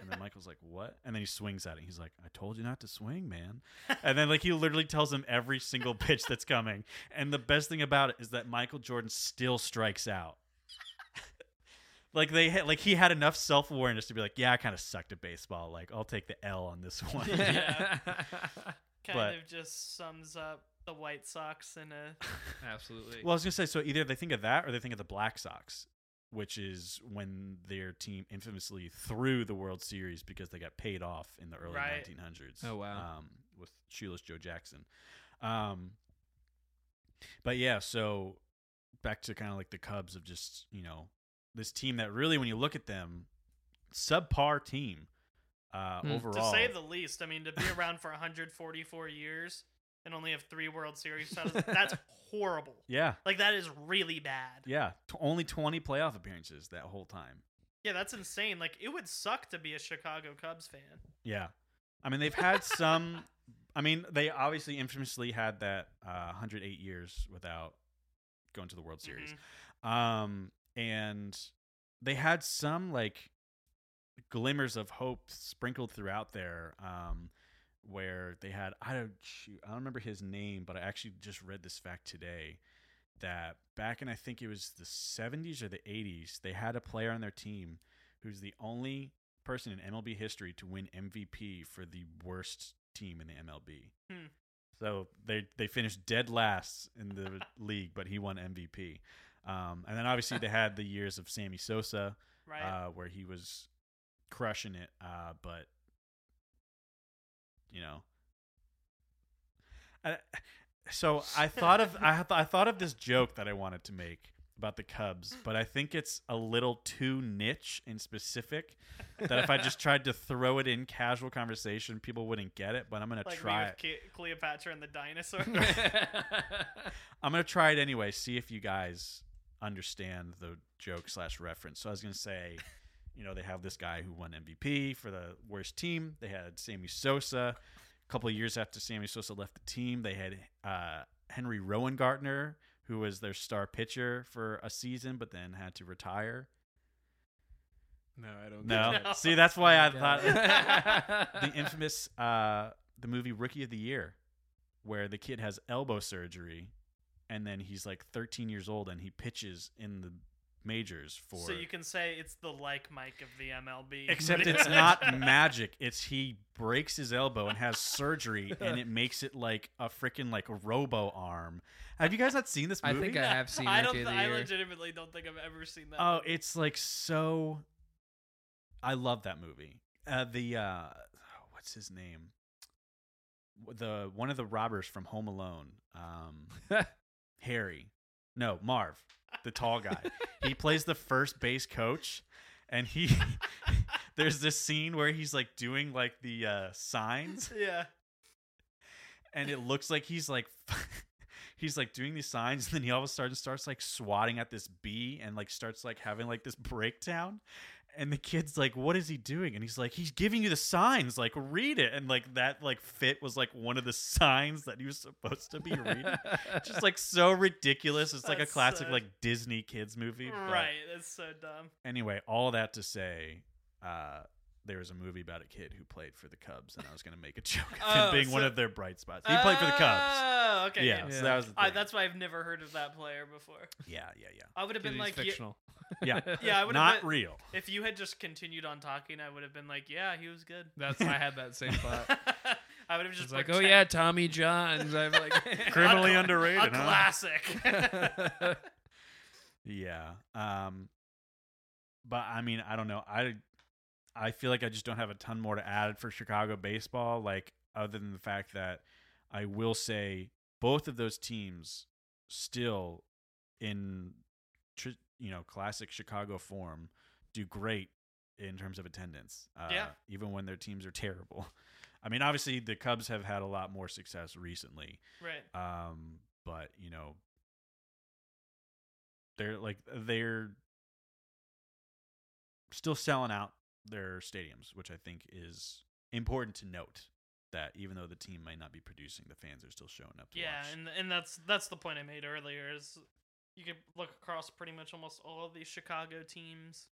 And then Michael's like, "What?" And then he swings at it. He's like, "I told you not to swing, man." And then like he literally tells him every single pitch that's coming. And the best thing about it is that Michael Jordan still strikes out. like they like he had enough self awareness to be like, "Yeah, I kind of sucked at baseball. Like I'll take the L on this one." Yeah. Kind but- of just sums up the White Sox in a Absolutely. Well, I was gonna say so either they think of that or they think of the Black Sox, which is when their team infamously threw the World Series because they got paid off in the early Right. 1900s. Oh, wow. Um, with shoeless Joe Jackson. Um, but yeah, so back to kind of like the Cubs of just you know this team that really, when you look at them, subpar team uh. To overall. to say the least. I mean, to be around for 144 years and only have three World Series titles, that's horrible. yeah, Like that is really bad. yeah, t- only 20 playoff appearances that whole time. Yeah, that's insane. Like it would suck to be a Chicago Cubs fan. Yeah. I mean, they've had some. I mean, they obviously infamously had that uh, 108 years without going to the World Series. Mhm. Um, and they had some like glimmers of hope sprinkled throughout there. Um, where they had I don't shoot, I don't remember his name, but I actually just read this fact today that back in I think it was the 70s or the 80s, they had a player on their team who's the only person in MLB history to win MVP for the worst team in the MLB. Hmm. So they they finished dead last in the league, but he won MVP. Um, and then obviously they had the years of Sammy Sosa, Right. uh, where he was crushing it. Uh, but you know, I, so I thought of I, th- I thought of this joke that I wanted to make about the Cubs, but I think it's a little too niche and specific. that if I just tried to throw it in casual conversation, people wouldn't get it. But I'm gonna like try it. Ke- Cleopatra and the dinosaur. I'm gonna try it anyway. See if you guys understand the joke slash reference. So I was gonna say, you know, they have this guy who won MVP for the worst team. They had Sammy Sosa. A couple of years after Sammy Sosa left the team, they had uh, Henry Rowan who was their star pitcher for a season, but then had to retire. no, I don't. No, No. see, that's why I don't thought the infamous uh, the movie Rookie of the Year, where the kid has elbow surgery, and then he's like 13 years old and he pitches in the majors for. so you can say it's the like Mike of the MLB. Except it's not magic. It's he breaks his elbow and has surgery, and it makes it like a freaking like a robo arm. Have you guys not seen this movie? I think I have seen I don't. Rookie of the I legitimately don't think I've ever seen that. Oh, movie. it's like so. I love that movie. Uh, the uh, what's his name? The one of the robbers from Home Alone. Um, Harry. No, Marv, the tall guy. he plays the first base coach, and he. there's this scene where he's like doing like the uh, signs, yeah. and it looks like he's like. He's like doing these signs, and then he all of a sudden starts like swatting at this bee, and like starts like having like this breakdown, and the kid's like, "What is he doing?" And he's like, "He's giving you the signs. Like, read it." And like that, like fit was like one of the signs that he was supposed to be reading. Just like so ridiculous. It's like a classic so- like Disney kids movie. but- right. That's so dumb. Anyway, all that to say, uh, there was a movie about a kid who played for the Cubs, and I was going to make a joke of Oh, him being one of their bright spots. He played for the Cubs. Oh, okay. Yeah, yeah. so that was the I, that's why I've never heard of that player before. yeah, yeah, yeah. I would have been like, fictional. Yeah. yeah, I would Not have been, real. if you had just continued on talking, I would have been like, yeah, he was good. That's why I had that same thought. I would have just like, put oh Chen- yeah, Tommy Johns. I'm like Criminally A- underrated, A huh? classic. Yeah. Um but I mean, I don't know. I I feel like I just don't have a ton more to add for Chicago baseball like other than the fact that I will say both of those teams still in tr- you know, classic Chicago form do great in terms of attendance. Uh, Yeah. even when their teams are terrible. I mean, obviously the Cubs have had a lot more success recently. right. Um, but you know, they're like they're still selling out their stadiums, which I think is important to note. That even though the team might not be producing, the fans are still showing up to Yeah, watch. and and that's that's the point I made earlier. Is you could look across pretty much almost all of these Chicago teams,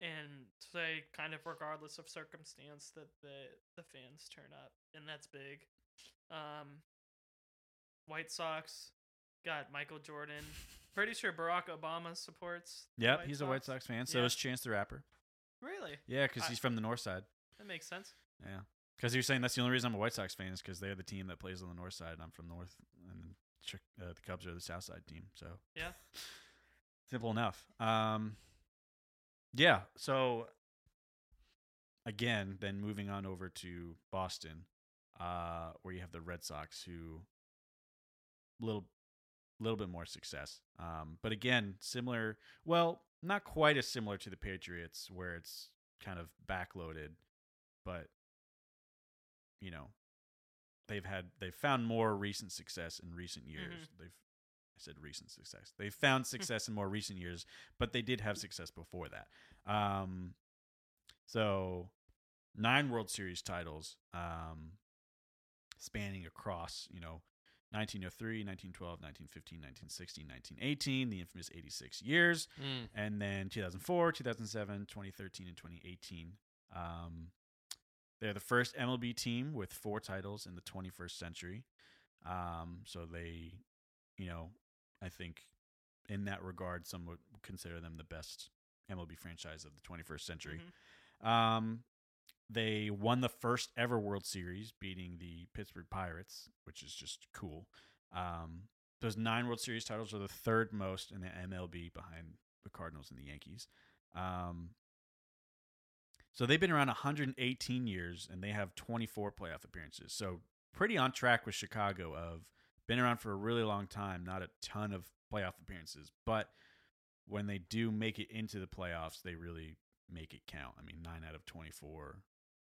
and say kind of regardless of circumstance that the the fans turn up, and that's big. Um, White Sox got Michael Jordan. Pretty sure Barack Obama supports. yep, he's a White Sox fan. So Yeah. is Chance the Rapper. Really, Yeah, because he's from the North Side. that makes sense. Yeah, because you're saying that's the only reason I'm a White Sox fan is because they're the team that plays on the North Side, and I'm from North, and uh, the Cubs are the South Side team. So Yeah. simple enough. Um, yeah. So again, then moving on over to Boston, uh, where you have the Red Sox, who little little bit more success. Um, but again, similar. Well, not quite as similar to the Patriots, where it's kind of backloaded, but you know, they've had they've found more recent success in recent years. They've I said recent success. They've found success in more recent years, but they did have success before that. Um, so nine World Series titles, um, spanning across, you know, 1903, 1912, 1915, 1916, 1918, the infamous 86 years, Mm. and then 2004, 2007, 2013, and 2018. Um, they're the first MLB team with four titles in the 21st century. Um, so they, you know, I think in that regard, some would consider them the best MLB franchise of the 21st century. Mhm. Um, they won the first ever World Series, beating the Pittsburgh Pirates, which is just cool. Um, those nine World Series titles are the third most in the MLB behind the Cardinals and the Yankees. Um, so they've been around 118 years and they have 24 playoff appearances. So pretty on track with Chicago of been around for a really long time, not a ton of playoff appearances, but when they do make it into the playoffs, they really make it count. I mean, 9 out of 24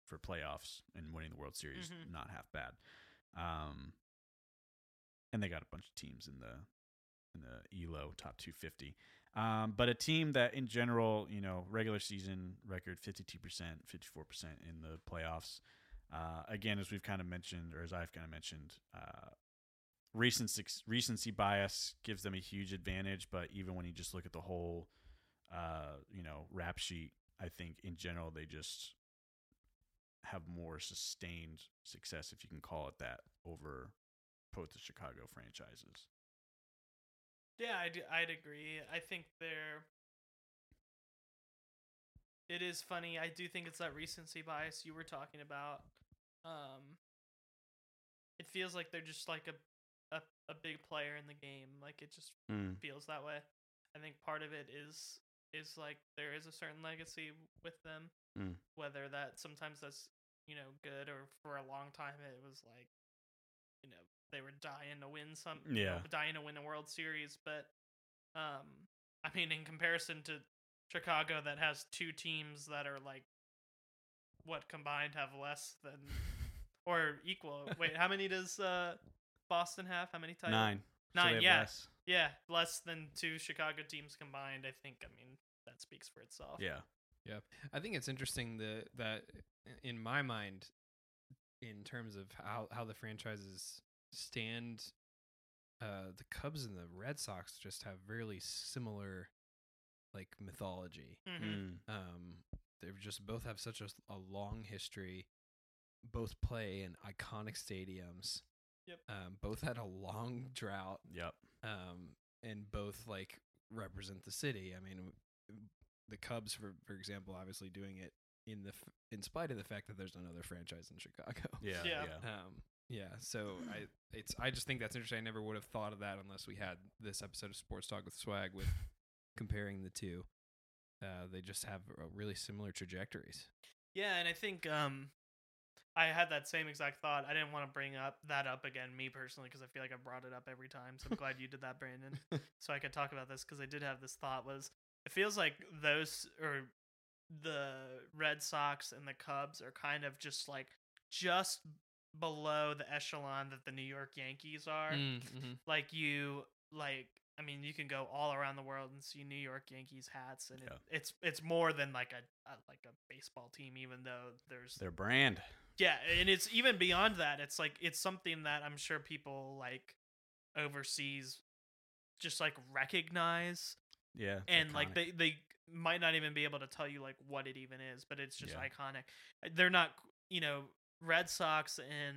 for playoffs and winning the World Series, Mhm. not half bad. Um and they got a bunch of teams in the in the Elo top 250. Um, but a team that, in general, you know, regular season record 52%, 54% in the playoffs. Uh, again, as we've kind of mentioned, or as I've kind of mentioned, uh, recent suc- recency bias gives them a huge advantage. But even when you just look at the whole, uh, you know, rap sheet, I think in general they just have more sustained success, if you can call it that, over both the Chicago franchises. Yeah, I'd, I'd agree. I think they're. It is funny. I do think it's that recency bias you were talking about. Um, it feels like they're just like a, a, a big player in the game. Like it just feels that way. I think part of it is is like there is a certain legacy with them. Mm. Whether that sometimes that's you know good or for a long time it was like you know they were dying to win some you know, Yeah. dying to win a World Series, but um I mean in comparison to Chicago that has two teams that are like what combined have less than or equal. Wait, how many does uh Boston have? How many titles? Nine. Nine, they have yeah. less. Yeah, less than two Chicago teams combined. I think. I mean, that speaks for itself. Yeah. Yeah. I think it's interesting that that in my mind, in terms of how how the franchises stand, uh, the Cubs and the Red Sox just have really similar, like mythology. Mhm. Mm. Um, they just both have such a, a, long history. Both play in iconic stadiums. Yep. Um, both had a long drought. Yep. Um, and both like represent the city. I mean, the Cubs, for for example, obviously doing it in the f- in spite of the fact that there's another franchise in Chicago. Yeah. Yeah. Yeah. Um, yeah. So I it's I just think that's interesting. I never would have thought of that unless we had this episode of Sports Talk with Swag with comparing the two. Uh, they just have uh, really similar trajectories. Yeah, and I think um, I had that same exact thought. I didn't want to bring up that up again, me personally, because I feel like I brought it up every time. So I'm glad you did that, Brandon, so I could talk about this because I did have this thought. Was it feels like those or the Red Sox and the Cubs are kind of just like just below the echelon that the New York Yankees are. Mm-hmm. Like you like I mean you can go all around the world and see New York Yankees hats and it, Yeah. it's it's more than like a, a like a baseball team even though there's Their brand. yeah and it's even beyond that it's like it's something that I'm sure people like overseas just like recognize Yeah. it's and like they they might not even be able to tell you like what it even is but it's just Yeah. iconic they're not you know red sox and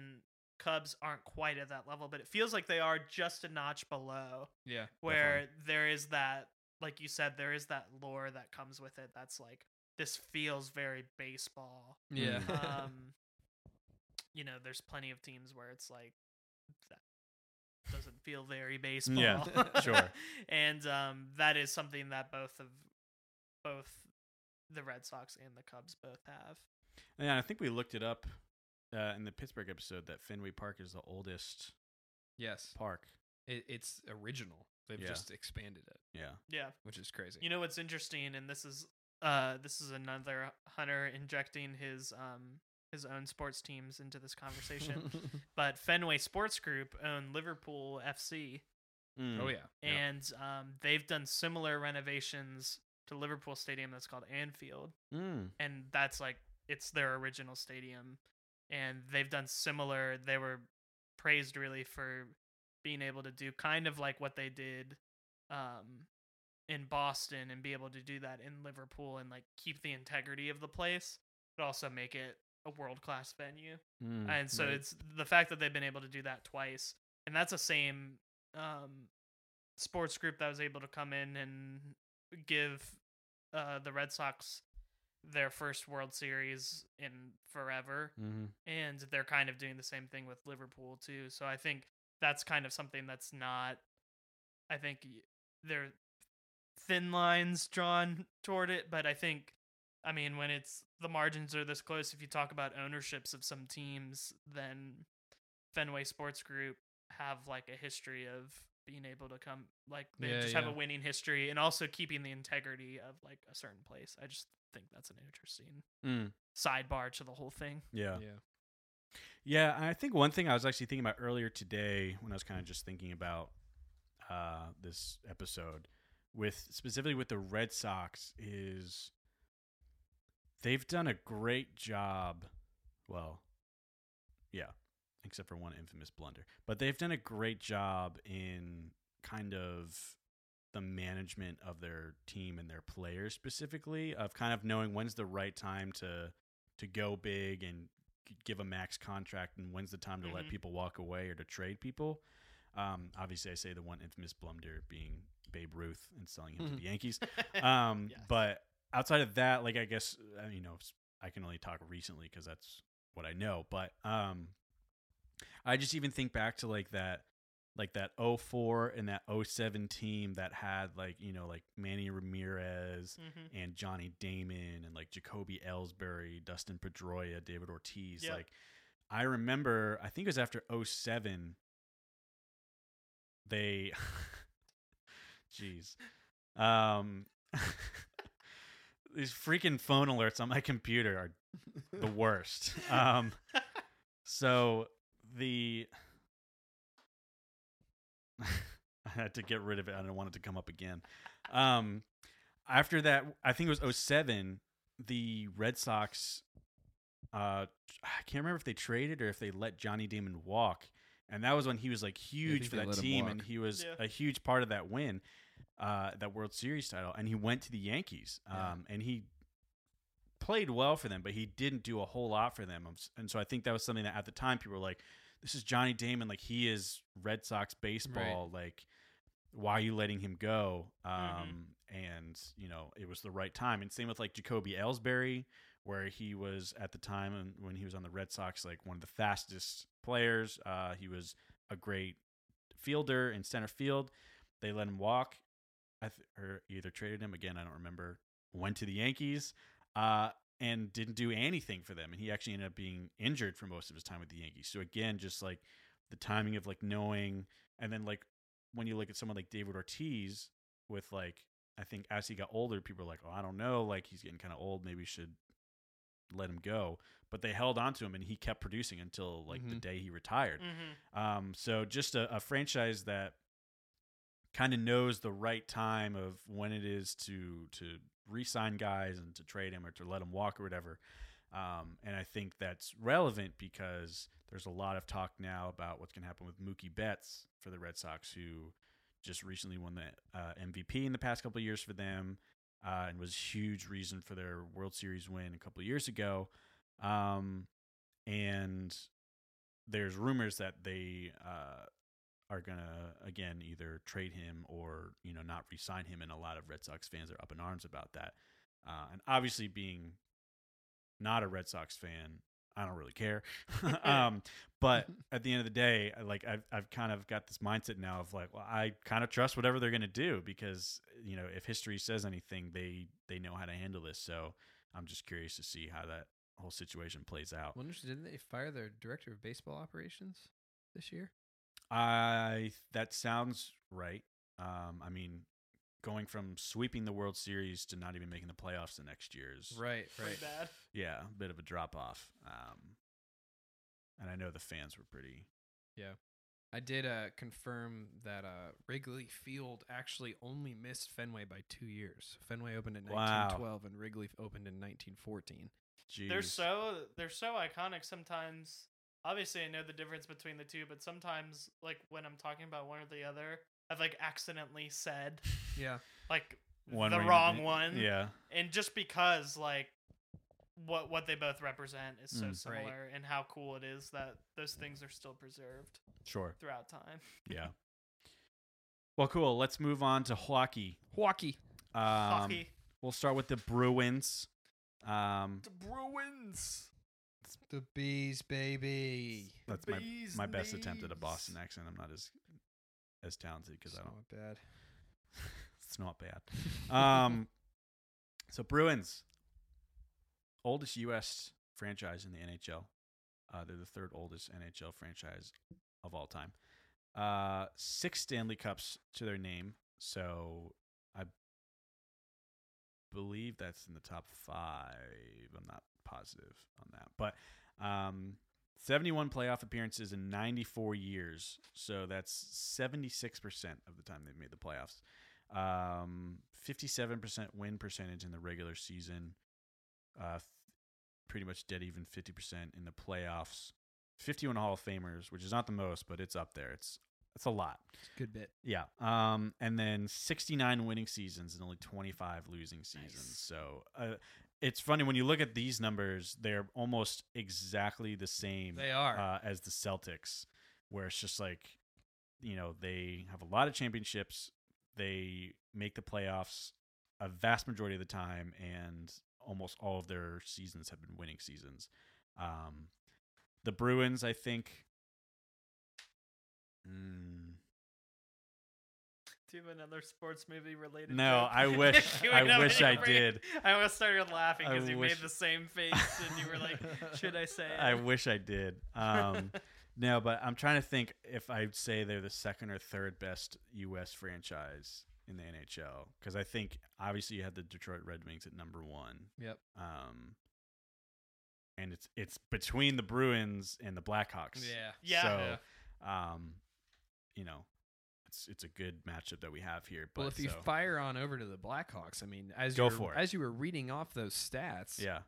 cubs aren't quite at that level but it feels like they are just a notch below Yeah. where there is that like you said there is that lore that comes with it that's like this feels very baseball Yeah. Mm. um you know there's plenty of teams where it's like that doesn't feel very baseball Yeah, sure. and um that is something that both of both the red sox and the cubs both have Yeah, I think we looked it up uh, in the Pittsburgh episode that Fenway Park is the oldest yes. park. It, it's original. They've Yeah. just expanded it, Yeah. yeah which is crazy. you know what's interesting and this is uh this is another hunter injecting his um his own sports teams into this conversation but fenway sports group own liverpool fc Mm. oh yeah. yeah. and um, they've done similar renovations to Liverpool Stadium that's called Anfield, Mm. and that's like it's their original stadium, and they've done similar. They were praised really for being able to do kind of like what they did um, in Boston and be able to do that in Liverpool and like keep the integrity of the place, but also make it a world class venue Mm. and so Right. it's the fact that they've been able to do that twice and that's the same um sports group that was able to come in and give uh the red sox their first world series in forever Mhm. and they're kind of doing the same thing with liverpool too so i think that's kind of something that's not i think there are thin lines drawn toward it but i think I mean, when it's the margins are this close, if you talk about ownerships of some teams, then Fenway Sports Group have like a history of being able to come, like they Yeah, just have a winning history and also keeping the integrity of like a certain place. I just think that's an interesting Mm. sidebar to the whole thing. Yeah. Yeah. Yeah, I think one thing I was actually thinking about earlier today when I was kind of just thinking about uh, this episode with specifically with the Red Sox is they've done a great job. Well, yeah, except for one infamous blunder, but they've done a great job in kind of the management of their team and their players specifically of kind of knowing when's the right time to to go big and give a max contract and when's the time to let Mhm. people walk away or to trade people. Um, obviously, I say the one infamous blunder being Babe Ruth and selling him to the Yankees. Um, Yes. But outside of that, like I guess uh, you know I can only talk recently because that's what I know. But um, I just even think back to like that, like that 04 and that 07 team that had like you know like Manny Ramirez hmm and Johnny Damon and like Jacoby Ellsbury, Dustin Pedroia, David Ortiz. Yep. Like I remember, I think it was after 07, they jeez. Um these freaking phone alerts on my computer are the worst. Um so the I had to get rid of it. I don't want it to come up again. Um after that, I think it was 07, the Red Sox. Uh, I can't remember if they traded or if they let Johnny Damon walk, and that was when he was like huge think for that team, and he was Yeah. a huge part of that win, uh, that World Series title, and he went to the Yankees, um, Yeah. and he played well for them, but he didn't do a whole lot for them, and so I think that was something that at the time people were like, "This is Johnny Damon, like he is Red Sox baseball, like." why are you letting him go? Um, Mhm. And you know, it was the right time. And same with like Jacoby Ellsbury, where he was at the time when he was on the Red Sox, like one of the fastest players. Uh, he was a great fielder in center field. They let him walk, I th- or either traded him again. I don't remember. Went to the Yankees. Uh, and didn't do anything for them. And he actually ended up being injured for most of his time with the Yankees. So again, just like the timing of like knowing, and then like when you look at someone like David Ortiz with like I think as he got older, people are like, oh, I don't know, like he's getting kind of old, maybe should let him go. But they held on to him and he kept producing until like the Mhm. day he retired. Mm-hmm. Um, so just a, a franchise that kind of knows the right time of when it is to to re-sign guys and to trade him or to let him walk or whatever. Um, and I think that's relevant because there's a lot of talk now about what's going to happen with Mookie Betts for the Red Sox, who just recently won the uh, MVP in the past couple of years for them, uh, and was huge reason for their World Series win a couple of years ago. Um, and there's rumors that they uh, are gonna again either trade him or you know not re-sign him, and a lot of Red Sox fans are up in arms about that. Uh, and obviously, being not a Red Sox fan, I don't really care. um, but at the end of the day, like I've I've kind of got this mindset now of like, well, I kind of trust whatever they're gonna do because you know if history says anything, they they know how to handle this. So I'm just curious to see how that whole situation plays out. Wonder, didn't they fire their director of baseball operations this year? I that sounds right. Um, I mean, going from sweeping the World Series to not even making the playoffs the next year is Right, Pretty bad. yeah, a bit of a drop off. Um, and I know the fans were pretty. Yeah, I did uh, confirm that uh, Wrigley Field actually only missed Fenway by two years. Fenway opened in Wow. 1912 and Wrigley opened in 1914. Geez. They're so they're so iconic sometimes. Obviously, I know the difference between the two, but sometimes, like when I'm talking about one or the other, I've like accidentally said Yeah. like One the where you- wrong one. Yeah, and just because like what what they both represent is so Mm. Right. similar, and how cool it is that those things are still preserved sure. throughout time. Yeah. Well, cool. Let's move on to hockey. Hockey. Um, Hockey. We'll start with the Bruins. Um, The Bruins. The bees, baby. that's my Bees my best attempt at a. Boston accent. I'm not as as talented because I don't. not bad. It's not bad. Um, so Bruins, oldest U.S. franchise in the NHL. Uh, they're the third oldest NHL franchise of all time. Uh, six Stanley Cups to their name. So I believe that's in the top five. I'm not positive on that, but um, 71 playoff appearances in 94 years. So that's 76% of the time they've made the playoffs. Um, 57% win percentage in the regular season. Uh, th- pretty much dead even 50% in the playoffs. 51 Hall of Famers, which is not the most, but it's up there. It's it's a lot. It's a good bit. Yeah. Um, and then 69 winning seasons and only 25 losing seasons. Nice. So uh, it's funny when you look at these numbers, they're almost exactly the same They are. uh, as the Celtics, where it's just like, you know, they have a lot of championships. They make the playoffs a vast majority of the time, and almost all of their seasons have been winning seasons. Um, the Bruins, I think. Mm, Do another sports movie related? No, joke? I wish- I wish I did. I almost started laughing because you wish- made the same face, and you were like, "Should I say it?" I wish I did. Um, no, but I'm trying to think if I'd say they're the second or third best U.S. franchise in the NHL because I think obviously you had the Detroit Red Wings at number one, Yep. um, and it's it's between the Bruins and the Blackhawks. Yeah. Yeah. So, Yeah. um, you know, it's it's a good matchup that we have here. But well, if you so- fire on over to the Blackhawks, I mean, as Go you were, for it. as you were reading off those stats, yeah,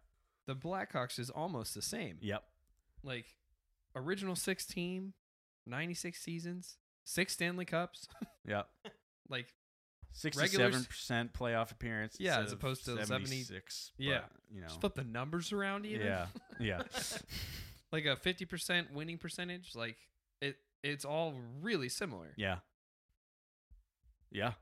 the Blackhawks is almost the same. yep, Like original six team, ninety six seasons, six Stanley Cups. yep. like Sixty-seven percent playoff appearance. Yeah, as opposed to 70 seventy-six. Yeah. but, you know. just flip the numbers around even. Yeah, yeah, like a fifty percent winning percentage. Like it, it's all really similar. yeah, yeah.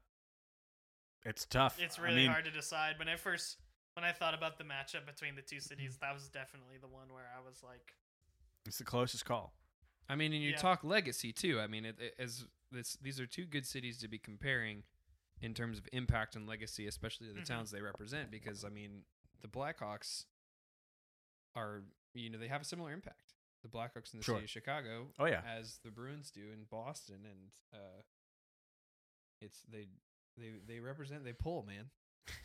It's tough. It's I really mean, hard to decide. When I first when I thought about the matchup between the two cities, that was definitely the one where I was like, It's the closest call. I mean, and you Yeah. talk legacy too. I mean, it, it, as this, these are two good cities to be comparing in terms of impact and legacy, especially to the Mhm. towns they represent. Because I mean, the Blackhawks are, you know, they have a similar impact. The Blackhawks in the Sure. city of Chicago, Oh yeah, as the Bruins do in Boston, and uh, it's they, they, they represent. They pull, man.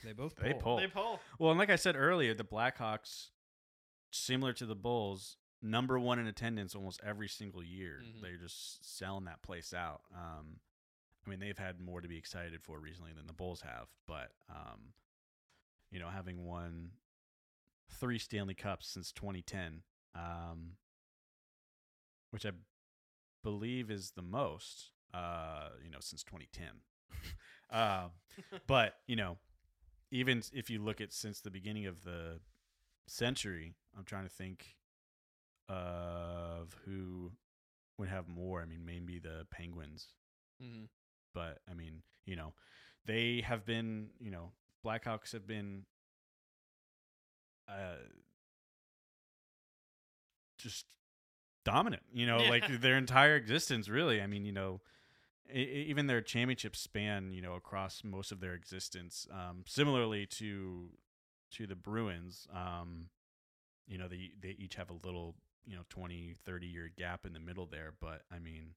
They both They pull. pull. they pull. Well, and like I said earlier, the Blackhawks, similar to the Bulls, number one in attendance almost every single year. Mhm. They're just selling that place out. Um, I mean, they've had more to be excited for recently than the Bulls have, but um, you know, having won three Stanley Cups since 2010, um, which I believe is the most, uh, you know, since 2010. um, but you know, even if you look at since the beginning of the century, I'm trying to think of who would have more. I mean, maybe the Penguins, hmm but I mean, you know, they have been, you know, Blackhawks have been uh just dominant, you know, Yeah. like their entire existence really. I mean, you know, even their championship span, you know, across most of their existence. Um similarly to to the Bruins, um you know, they they each have a little, you know, 20, 30 year gap in the middle there, but I mean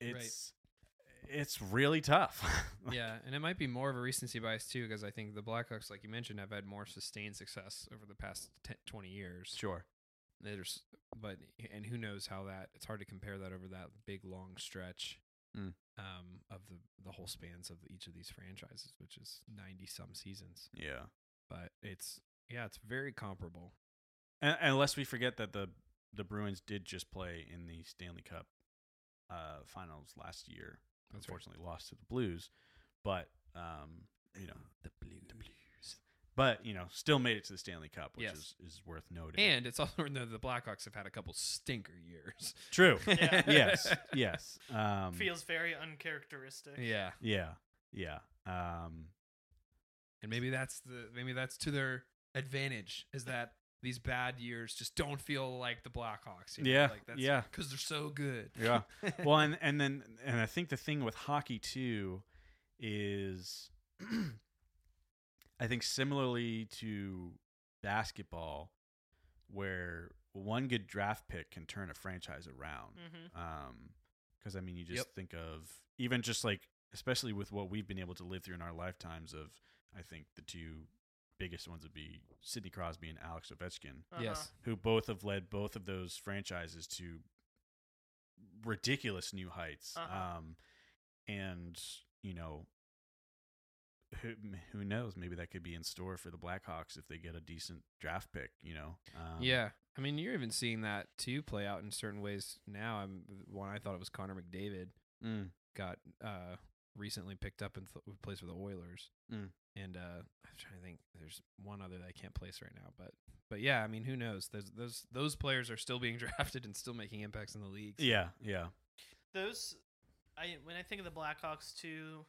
Right. it's it's really tough. yeah, and it might be more of a recency bias too, because I think the Blackhawks, like you mentioned, have had more sustained success over the past 10, 20 years. Sure. There's, but and who knows how that? It's hard to compare that over that big long stretch Mm. um, of the the whole spans of each of these franchises, which is 90 some seasons. Yeah. But it's yeah, it's very comparable. And, unless we forget that the the Bruins did just play in the Stanley Cup uh, finals last year. That's right. Unfortunately, lost to the Blues, but um, you know, The Blues. But you know, still made it to the Stanley Cup, which Yes. is, is worth noting. And it's also the the Blackhawks have had a couple stinker years. true. Yeah. yes. Yes. Um, Feels very uncharacteristic. Yeah. yeah. Yeah. Um, and maybe that's the maybe that's to their advantage is that these bad years just don't feel like the Blackhawks. You know? Yeah, like that's, yeah. because they're so good. Yeah. well, and and then and I think the thing with hockey too is, I think similarly to basketball, where one good draft pick can turn a franchise around. Mm-hmm. Um, because I mean, you just Yep. think of even just like, especially with what we've been able to live through in our lifetimes. Of I think the two biggest ones would be Sidney Crosby and Alex Ovechkin Uh-huh. Yes. who both have led both of those franchises to ridiculous new heights. Uh-huh. Um, and you know, who who knows? Maybe that could be in store for the Blackhawks if they get a decent draft pick. You know, um, yeah, I mean you're even seeing that too play out in certain ways now. I'm one I thought it was Connor McDavid Mm, got uh recently picked up and th- plays for the Oilers. Mm. And uh I'm trying to think there's one other that I can't place right now, but but yeah, I mean who knows? There's those those players are still being drafted and still making impacts in the league. so- yeah, yeah, Those, I when I think of the Blackhawks too,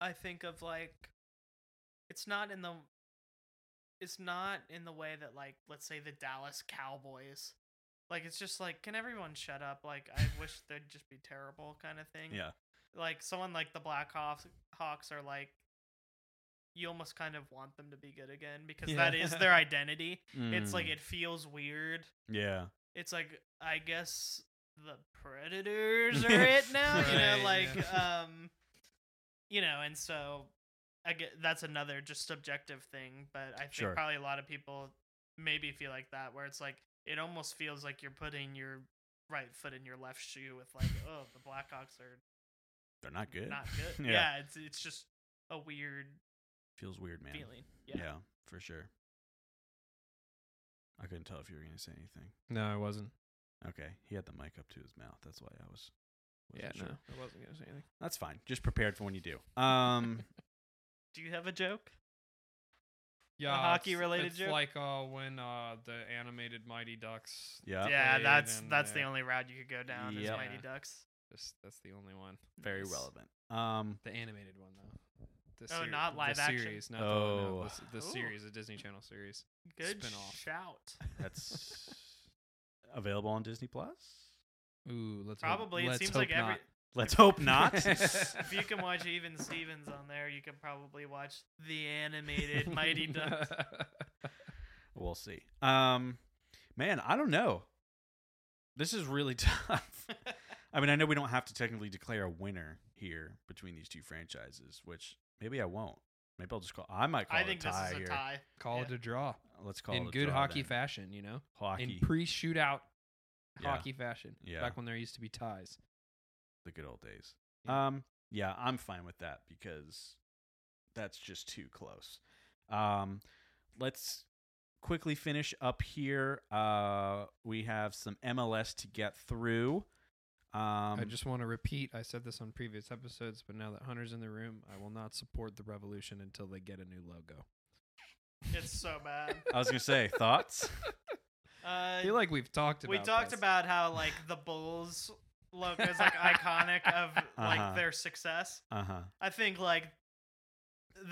I think of like, it's not in the, it's not in the way that like let's say the Dallas Cowboys, like it's just like can everyone shut up? Like I wish they'd just be terrible kind of thing. yeah, Like someone like the Blackhawks Hawks are like. You almost kind of want them to be good again because that is their identity. It's like Mm, it feels weird yeah, it's like I guess the predators are it now. You know, like yeah. um, you know, and so I get that's another just subjective thing, but I think Sure. probably a lot of people maybe feel like that, where it's like it almost feels like you're putting your right foot in your left shoe with like, oh, the Blackhawks are They're not good. not good. Yeah. yeah. it's it's just a weird Feels weird, man. feeling. Yeah. Yeah. for sure. I couldn't tell if you were going to say anything. No, I wasn't. Okay, he had the mic up to his mouth. That's why I was. Yeah, wasn't no, sure. I wasn't gonna say anything. That's fine. Just prepared for when you do. Um, Do you have a joke? Yeah, hockey it's- related it's joke? like uh, when uh, the animated Mighty Ducks. yeah, yeah, that's and, that's the only route you could go down is Mighty Ducks. Just, that's the only one. very Nice. relevant. Um, The animated one though. The Oh, ser- not live the action? series, not the, Oh. no, the, the series, the Disney Channel series. Good Spin-off. shout. that's available on Disney Plus. Ooh, let's Probably. Hope, it let's seems hope like every not. Let's hope not. if you can watch Even Stevens on there, you can probably watch the animated Mighty Ducks. we'll see. Um, man, I don't know. This is really tough. I mean, I know we don't have to technically declare a winner here between these two franchises, which maybe I won't. Maybe I'll just call. I might call I it think a tie this is a here. tie. Call it a draw Let's call in it a good draw hockey then. fashion. You know, Hockey, in pre-shootout Yeah. hockey fashion. Yeah. Back when there used to be ties. the good old days. Yeah. Um, yeah, I'm fine with that because that's just too close. Um, let's quickly finish up here. Uh, we have some MLS to get through. Um, I just want to repeat. I said this on previous episodes, but now that Hunter's in the room, I will not support the Revolution until they get a new logo. It's so bad. I was gonna say thoughts. Uh, I feel like we've talked about. we talked this. about how like the Bulls logo is like iconic of like Uh-huh. their success. Uh huh. I think like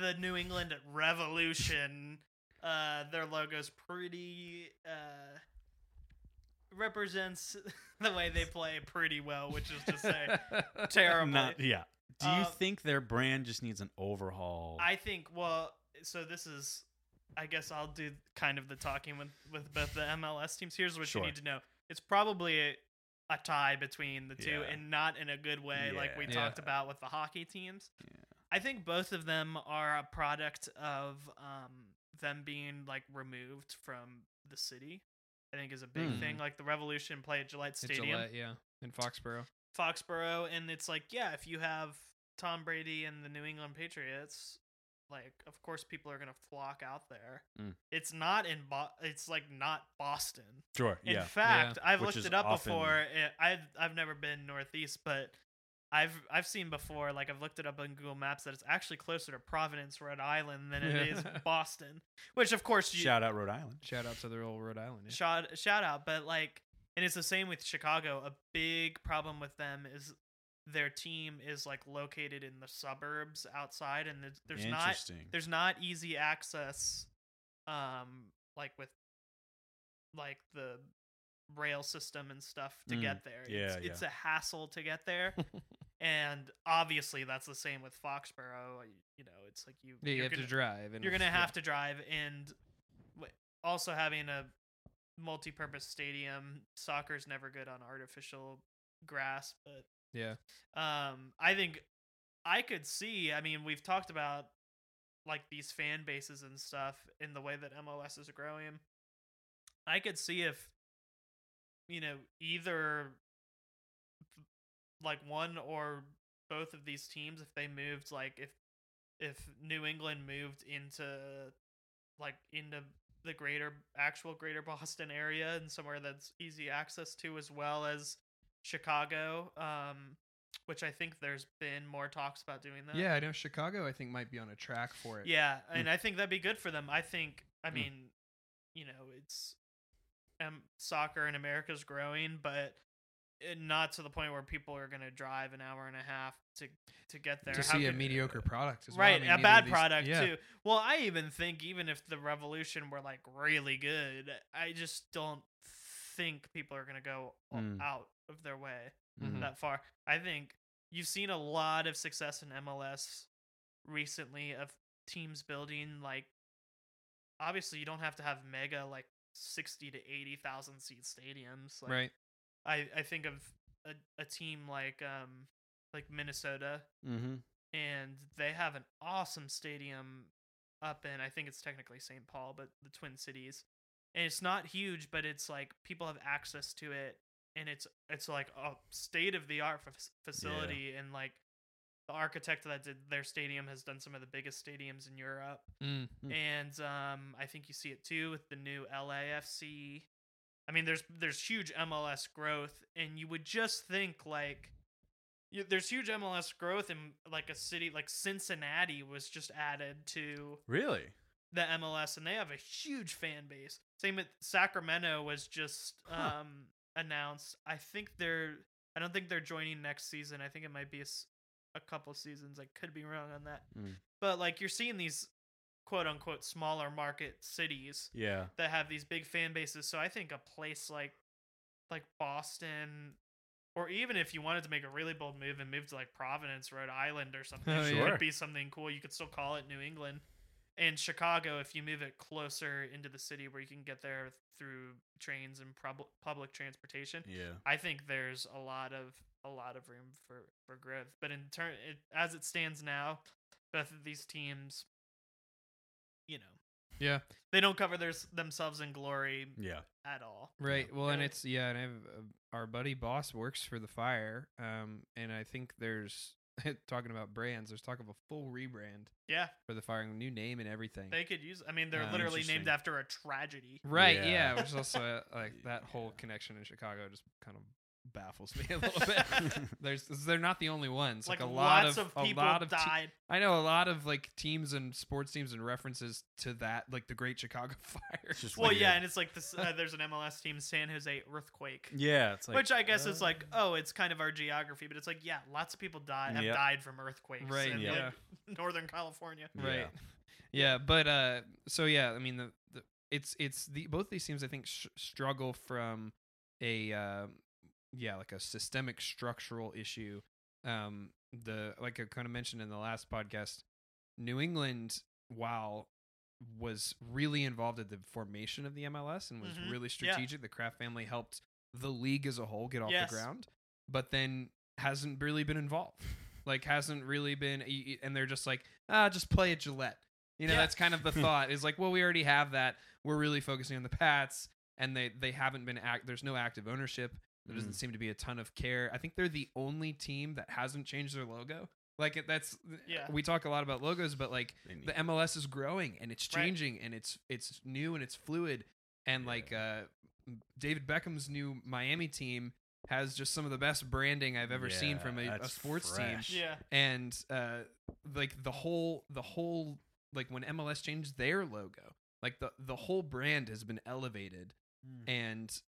the New England Revolution, uh, their logo's pretty uh, represents the way they play pretty well, which is to say terribly. Not yeah. Do you Uh, think their brand just needs an overhaul? I think well, so this is I guess I'll do kind of the talking with with both the MLS teams. Here's what Sure. you need to know. It's probably a, a tie between the two Yeah. and not in a good way like we Yeah. talked about with the hockey teams. Yeah. I think both of them are a product of um them being like removed from the city. I think is a big Hmm. thing. Like the Revolution play at Gillette Stadium. Gillette, yeah, in Foxborough. Foxborough, and it's like, yeah, if you have Tom Brady and the New England Patriots, like, of course, people are gonna flock out there. Mm. It's not in, Bo- it's like not Boston. sure. In Yeah. fact, I've Which looked it up often- before. It, I've I've never been northeast, but I've I've seen before. Like I've looked it up on Google Maps that it's actually closer to Providence, Rhode Island, than it is Boston. Which, of course, you, Shout out Rhode Island. Shout out to the old Rhode Island. Yeah. shout shout out but like and it's the same with chicago a big problem with them is their team is like located in the suburbs outside and there's, there's not there's not easy access um like with like the rail system and stuff to Mm, get there yeah, it's, it's a hassle to get there and obviously that's the same with foxborough you know it's like you Yeah, you have gonna- to drive. And you're gonna yeah. have to drive and also having a multi-purpose stadium soccer's never good on artificial grass but Yeah, um i think i could see i mean we've talked about like these fan bases and stuff in the way that mls is growing. I could see if you know either like one or both of these teams if they moved like if if New England moved into like into the greater actual greater Boston area and somewhere that's easy access to as well as Chicago um which I think there's been more talks about doing that. yeah. I know Chicago. I think might be on a track for it. Yeah, and I think that'd be good for them. I think I Mm. mean, you know, it's um soccer in America's growing, but uh, not to the point where people are going to drive an hour and a half to to get there. to How see a mediocre product as well. I right mean, a bad these- product yeah. too well i even think even if the revolution were like really good i just don't think people are going to go Mm. out of their way Mhm. that far i think you've seen a lot of success in mls recently of teams building like obviously you don't have to have mega like 60 to 80,000 seat stadiums like right. I, I think of a, a team like um like Minnesota mm-hmm. and they have an awesome stadium up in I think it's technically St. Paul, but the Twin Cities. And it's not huge, but it's like people have access to it and it's it's like a state of the art facility, and like the architect that did their stadium has done some of the biggest stadiums in Europe, Mm. Hmm. and um, I think you see it too with the new LAFC. I mean, there's there's huge MLS growth, and you would just think like. You, there's huge MLS growth in like a city like Cincinnati was just added to Really? the MLS, and they have a huge fan base. Same with Sacramento was just Huh. um, announced. I think they're. I don't think they're joining next season. I think it might be a couple seasons. I could be wrong on that. Mm. But like you're seeing these quote unquote smaller market cities Yeah. that have these big fan bases. So I think a place like like Boston. Or even if you wanted to make a really bold move and move to like Providence, Rhode Island, or something, Oh, it would be something cool. You could still call it New England and Chicago, if you move it closer into the city where you can get there through trains and prob- public transportation, Yeah. I think there's a lot of a lot of room for for growth. But in turn, it, as it stands now, both of these teams, you know, Yeah. they don't cover their themselves in glory Yeah. at all. Right. Well, and it's yeah, and I have uh, our buddy boss works for the fire, um, and I think there's talking about brands. There's talk of a full rebrand Yeah, for the firing, new name and everything. they could use. I mean, they're Uh, literally named after a tragedy. right. Yeah. Yeah. Which is also uh, like that whole connection in Chicago just kind of baffles me a little bit. There's they're not the only ones. Like, Like, a lot lots of, of, a lot of te- died. I know a lot of like teams and sports teams and references to that, like the Great Chicago Fire. It's just well, weird. yeah, and it's like this. Uh, there's an MLS team, San Jose Earthquake. Yeah. It's like which I guess is uh, like, oh, it's kind of our geography, but it's like, yeah, lots of people die have Yeah. died from earthquakes, Right, in yeah. like, Northern California. right Yeah. yeah but uh so yeah i mean the, the it's it's the both these teams i think sh- struggle from a uh, yeah like a systemic structural issue um the like i kind of mentioned in the last podcast new england while was really involved at the formation of the mls and was Mhm. really Yeah. strategic the kraft family helped the league as a whole get off Yes. the ground but then hasn't really been involved like hasn't really been and they're just like ah just play at gillette you know Yeah. that's kind of the thought is like well we already have that we're really focusing on the pats and they they haven't been act there's no active ownership there doesn't Mm. seem to be a ton of care i think they're the only team that hasn't changed their logo like it- that's Yeah. we talk a lot about logos but like the MLS is growing and it's Right. changing and it's it's new and it's fluid and like uh David Beckham's new Miami team has just some of the best branding I've ever seen from a, a sports fresh. team Yeah, and uh like the whole the whole like when MLS changed their logo like the the whole brand has been elevated Mm. and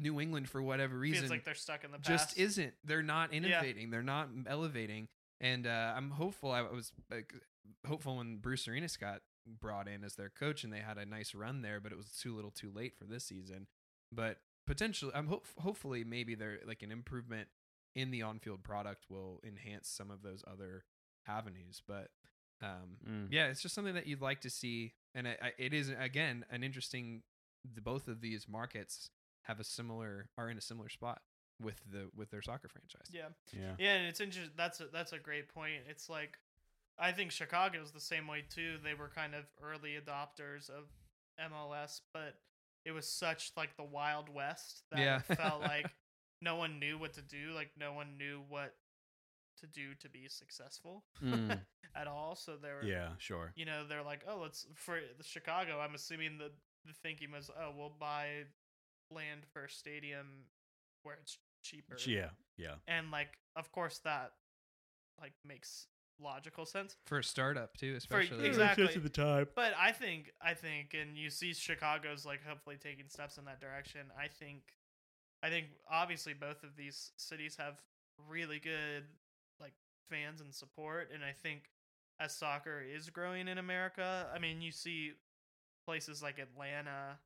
New England for whatever reason feels like they're stuck in the past. just isn't. They're not innovating. They're not elevating. And uh, I'm hopeful. I was like, hopeful when Bruce Arenas got brought in as their coach, and they had a nice run there. But it was too little, too late for this season. But potentially, I'm hope hopefully maybe they're like an improvement in the on-field product will enhance some of those other avenues. But um, Mm. yeah, it's just something that you'd like to see, and I, I, it is again an interesting. The, both of these markets have a similar are in a similar spot with the with their soccer franchise. yeah, Yeah. yeah, and it's interesting. That's a, that's a great point. It's like I think Chicago's the same way too. They were kind of early adopters of MLS, but it was such like the Wild West that Yeah. it felt like no one knew what to do. Like no one knew what to do to be successful Mm. at all. So they were yeah. Sure. you know, they're like, oh, let's for the Chicago. I'm assuming the the thinking was, oh, we'll buy land for a stadium where it's cheaper. Yeah. Yeah. And like, of course, that like makes logical sense. For a startup too, especially. exactly. the time. But I think I think, and you see Chicago's like hopefully taking steps in that direction. I think, I think obviously both of these cities have really good like fans and support, and I think as soccer is growing in America, I mean you see places like Atlanta.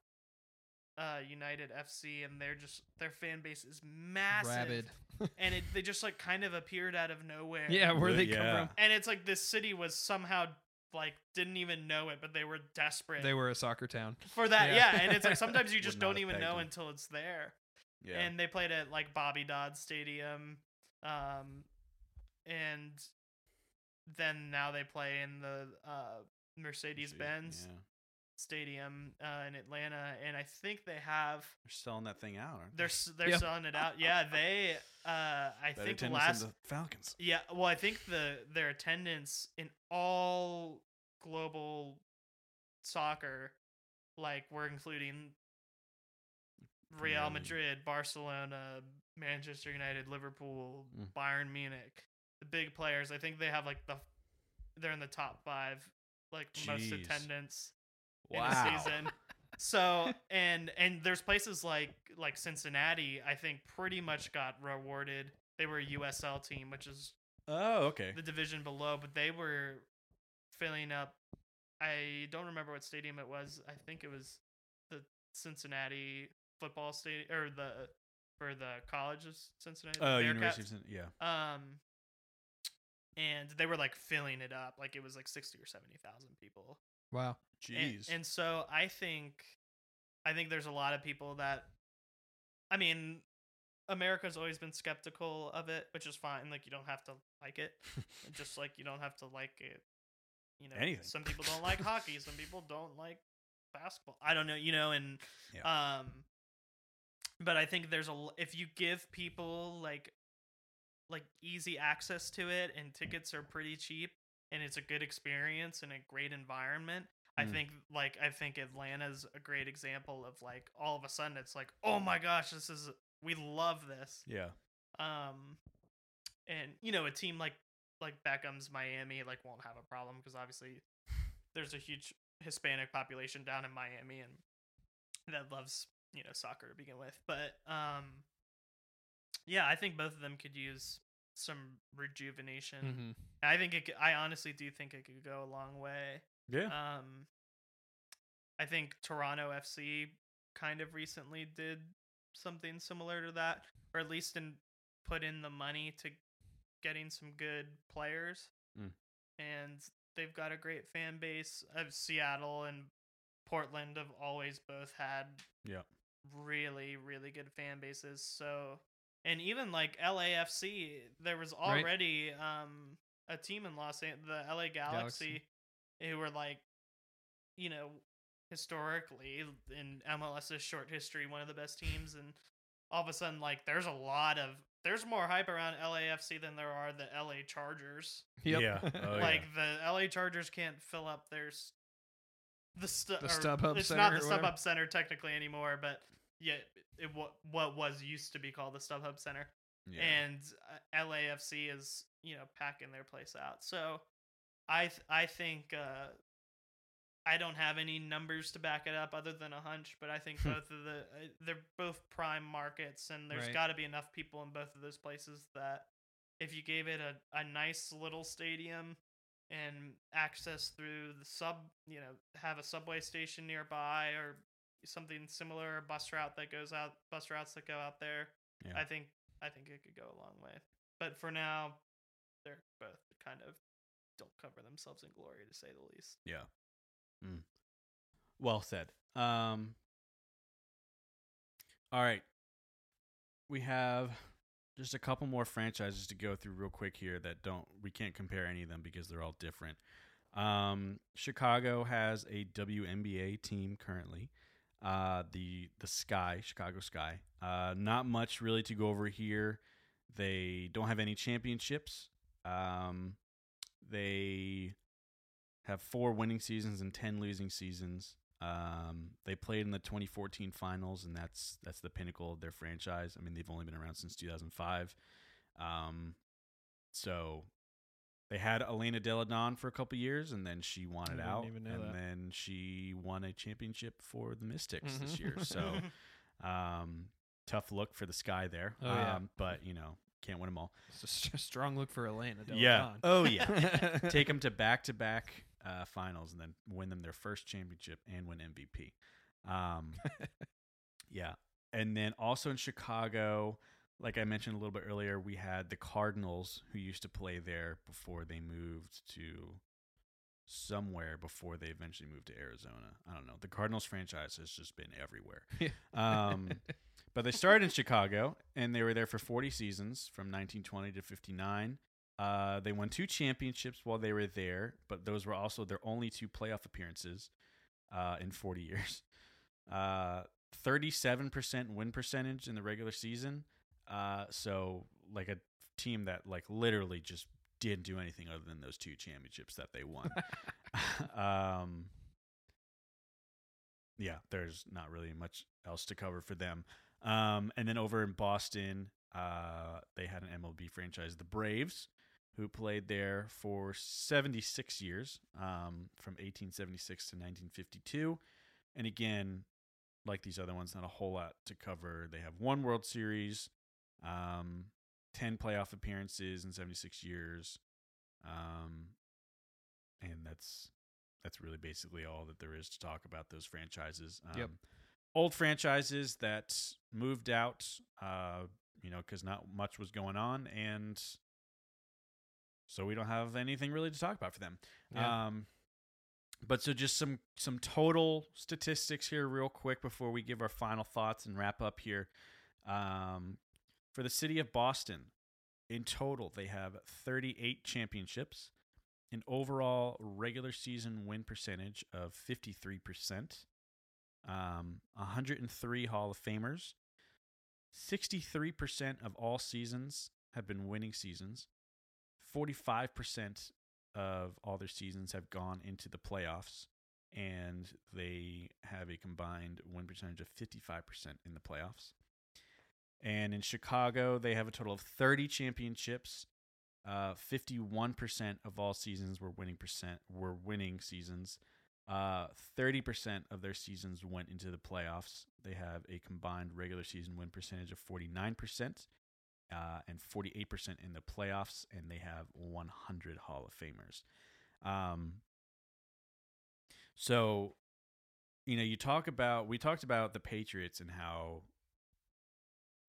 Uh, United FC, and they're just their fan base is massive, Rabid. and it they just like kind of appeared out of nowhere. yeah, where they Yeah. come from. and it's like this city was somehow like didn't even know it, but they were desperate They were a soccer town. for that. Yeah. Yeah. and it's like sometimes you just don't even know them. until it's there. Yeah. And they played at like Bobby Dodd Stadium, um, and then now they play in the uh, Mercedes Benz Yeah. Stadium uh, in Atlanta, and I think they have They're selling that thing out, aren't they're they? s- they're Yeah. selling it out. Yeah, they uh, I Better think last the Falcons. yeah, well, I think the their attendance in all global soccer, like we're including Real Madrid, Barcelona, Manchester United, Liverpool, Mm. Bayern Munich, the big players. I think they have like the they're in the top five, like most attendance Wow. in a season. So and and there's places like like Cincinnati. I think pretty much got rewarded. They were a USL team, which is Oh, okay. the division below, but they were filling up. I don't remember what stadium it was. I think it was the Cincinnati football stadium or the for the college of Cincinnati. Oh, Bearcats. University of Cin- yeah. Um, and they were like filling it up, like it was like sixty or seventy thousand people. Wow. Jeez. And, so I think, I think there's a lot of people that, I mean, America's always been skeptical of it, which is fine. Like you don't have to like it, just like you don't have to like it. You know, Anything. some people don't like hockey. Some people don't like basketball. I don't know. You know, and um, but I think there's a l- if you give people like like easy access to it and tickets are pretty cheap and it's a good experience and a great environment i Mm. think like i think atlanta's a great example of like all of a sudden it's like oh my gosh this is we love this yeah. um and you know a team like like beckham's miami like won't have a problem because obviously there's a huge hispanic population down in miami and that loves you know soccer to begin with but um yeah i think both of them could use some rejuvenation Mm-hmm. i think it i honestly do think it could go a long way Yeah. um, I think Toronto FC kind of recently did something similar to that, or at least in put in the money to getting some good players, Mm. and they've got a great fan base. Of Seattle and Portland have always both had yeah. really really good fan bases. So, and even like LAFC, there was Right. already um a team in Los Angeles, the LA Galaxy, who were like, you know, historically in MLS's short history, one of the best teams, and all of a sudden, like, there's a lot of there's more hype around LAFC than there are the LA Chargers. Yep. Yeah. Oh, yeah. like the LA Chargers can't fill up their s- the, stu- The or StubHub It's Center not the whatever? StubHub Center technically anymore, but yeah, it what what was used to be called the StubHub Center, yeah. and uh, LAFC is you know packing their place out. So I th- I think uh, I don't have any numbers to back it up other than a hunch, but I think Hmm. both of the uh, they're both prime markets, and there's Right. got to be enough people in both of those places that if you gave it a, a nice little stadium and access through the sub, you know, have a subway station nearby or something similar, bus route that goes out, bus routes that go out there. Yeah. I think I think it could go a long way. But for now, they're both kind of don't cover themselves in glory to say the least. Yeah. Mm. Well said. Um. All right. We have just a couple more franchises to go through real quick here that don't we can't compare any of them because they're all different. Um, Chicago has a WNBA team currently. Uh, the the Sky Chicago Sky. Uh, not much really to go over here. They don't have any championships. Um, they have four winning seasons and 10 losing seasons. Um, they played in the 2014 finals, and that's that's the pinnacle of their franchise. I mean, they've only been around since 2005. Um, so they had Elena Delle Donne for a couple years, and then she wanted out, and that. then she won a championship for the Mystics this Mhm. year. So um, tough look for the Sky there. Oh, yeah. um, but you know, can't win them all. It's a st- strong look for Elena. Del Yeah. Oh yeah. take them to back to back finals and then win them their first championship and win MVP. Um, yeah, and then also in Chicago, like I mentioned a little bit earlier, we had the Cardinals who used to play there before they moved to somewhere before they eventually moved to Arizona. I don't know. The Cardinals franchise has just been everywhere. Um, but they started in Chicago and they were there for 40 seasons from 1920 to 59. Uh, they won two championships while they were there, but those were also their only two playoff appearances. uh, in 40 years. Uh, 37% win percentage in the regular season. Uh, so like a team that like literally just didn't do anything other than those two championships that they won. um, yeah, there's not really much else to cover for them. Um, and then over in Boston, uh, they had an MLB franchise, the Braves, who played there for 76 years, um, from 1876 to 1952. And again, like these other ones, not a whole lot to cover. They have one World Series, um, 10 playoff appearances in 76 years. Um, and that's that's really basically all that there is to talk about those franchises. Um, Yep. Old franchises that moved out, uh, you know, because not much was going on, and so we don't have anything really to talk about for them. Yeah. Um, but so just some some total statistics here, real quick, before we give our final thoughts and wrap up here. Um, for the city of Boston, in total, they have 38 championships, an overall regular season win percentage of 53%, um, 103 Hall of Famers, 63% of all seasons have been winning seasons, 45% of all their seasons have gone into the playoffs, and they have a combined win percentage of 55% in the playoffs. And in Chicago, they have a total of 30 championships. Uh, 51% of all seasons were winning percent were winning seasons. Uh, 30% of their seasons went into the playoffs. They have a combined regular season win percentage of 49%, uh, and 48% in the playoffs, and they have 100 Hall of Famers. Um, so, you know, you talk about, we talked about the Patriots and how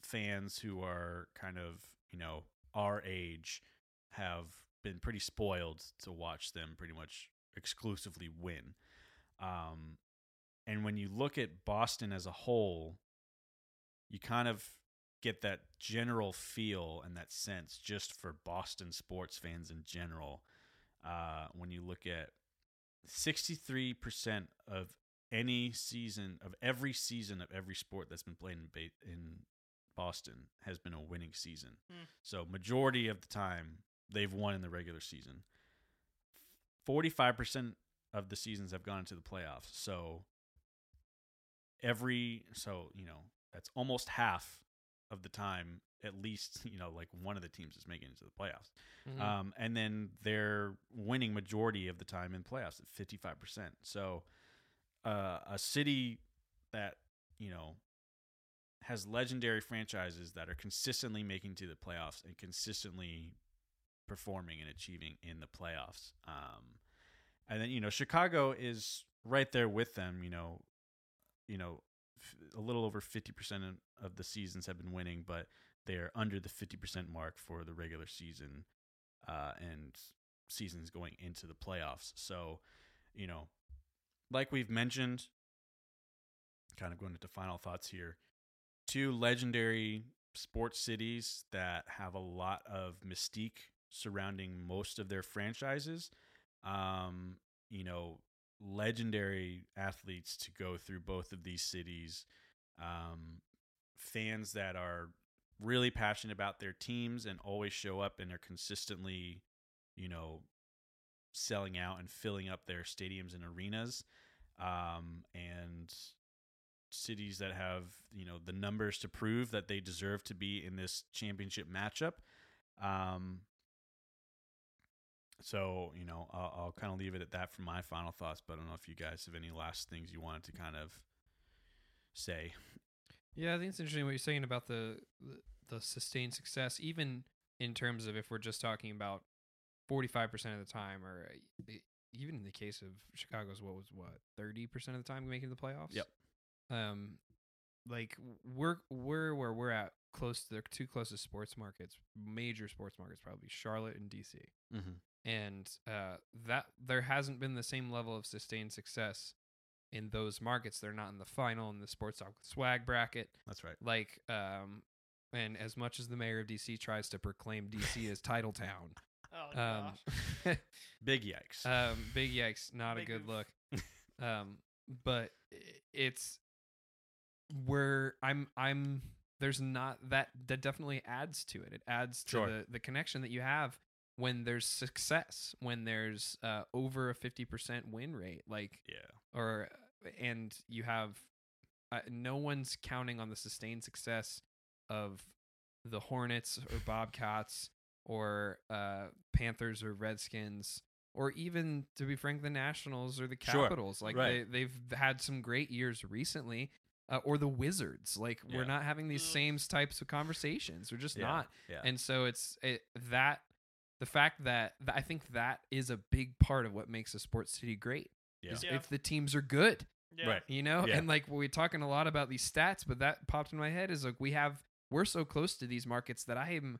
fans who are kind of, you know, our age have been pretty spoiled to watch them pretty much exclusively win. Um, and when you look at Boston as a whole, you kind of get that general feel and that sense just for Boston sports fans in general. Uh, when you look at 63% of any season of every season of every sport that's been played in in Boston has been a winning season. Hmm. So majority of the time they've won in the regular season. 45% of the seasons have gone into the playoffs. So every so, you know, that's almost half of the time at least, you know, like one of the teams is making it to the playoffs. Mhm. Um, and then they're winning majority of the time in playoffs at 55%. So uh, a city that, you know, has legendary franchises that are consistently making to the playoffs and consistently performing and achieving in the playoffs. Um, and then, you know, Chicago is right there with them, you know, you know, f- a little over 50% of- of the seasons have been winning, but they're under the 50% mark for the regular season uh, and seasons going into the playoffs. So, you know, like we've mentioned, kind of going into final thoughts here, two legendary sports cities that have a lot of mystique surrounding most of their franchises. Um, you know, legendary athletes to go through both of these cities. Um, fans that are really passionate about their teams and always show up and are consistently, you know, selling out and filling up their stadiums and arenas. Um, and cities that have, you know, the numbers to prove that they deserve to be in this championship matchup. Um, so, you know, I'll, I'll kind of leave it at that for my final thoughts, but I don't know if you guys have any last things you wanted to kind of say. Yeah, I think it's interesting what you're saying about the, the the sustained success, even in terms of if we're just talking about 45% of the time, or uh, e- even in the case of Chicago's, what was what 30% of the time making the playoffs. Yep. Um, like we're we're where we're at close to the two closest sports markets, major sports markets, probably Charlotte and DC Mm-hmm. and uh, that there hasn't been the same level of sustained success in those markets. They're not in the final in the Sports Talk Swag bracket. That's right. Like, um, and as much as the mayor of DC tries to proclaim DC as title town, Oh um, gosh. Big yikes. um, big yikes, not Big a good oof. look. Um, but it's where I'm I'm there's not that that definitely adds to it. It adds to Sure. the the connection that you have when there's success, when there's uh, over a 50% win rate, like Yeah. or and you have uh, no one's counting on the sustained success of the Hornets or Bobcats or uh, Panthers or Redskins or even to be frank the Nationals or the Sure. Capitals like Right. they they've had some great years recently uh, or the Wizards like Yeah. we're not having these Ugh. same types of conversations we're just yeah. not Yeah. and so it's it, that the fact that, that I think that is a big part of what makes a sports city great yeah. is Yeah. if the teams are good Yeah. Right. you know Yeah. and like we're talking a lot about these stats but that popped in my head is like we have we're so close to these markets that i am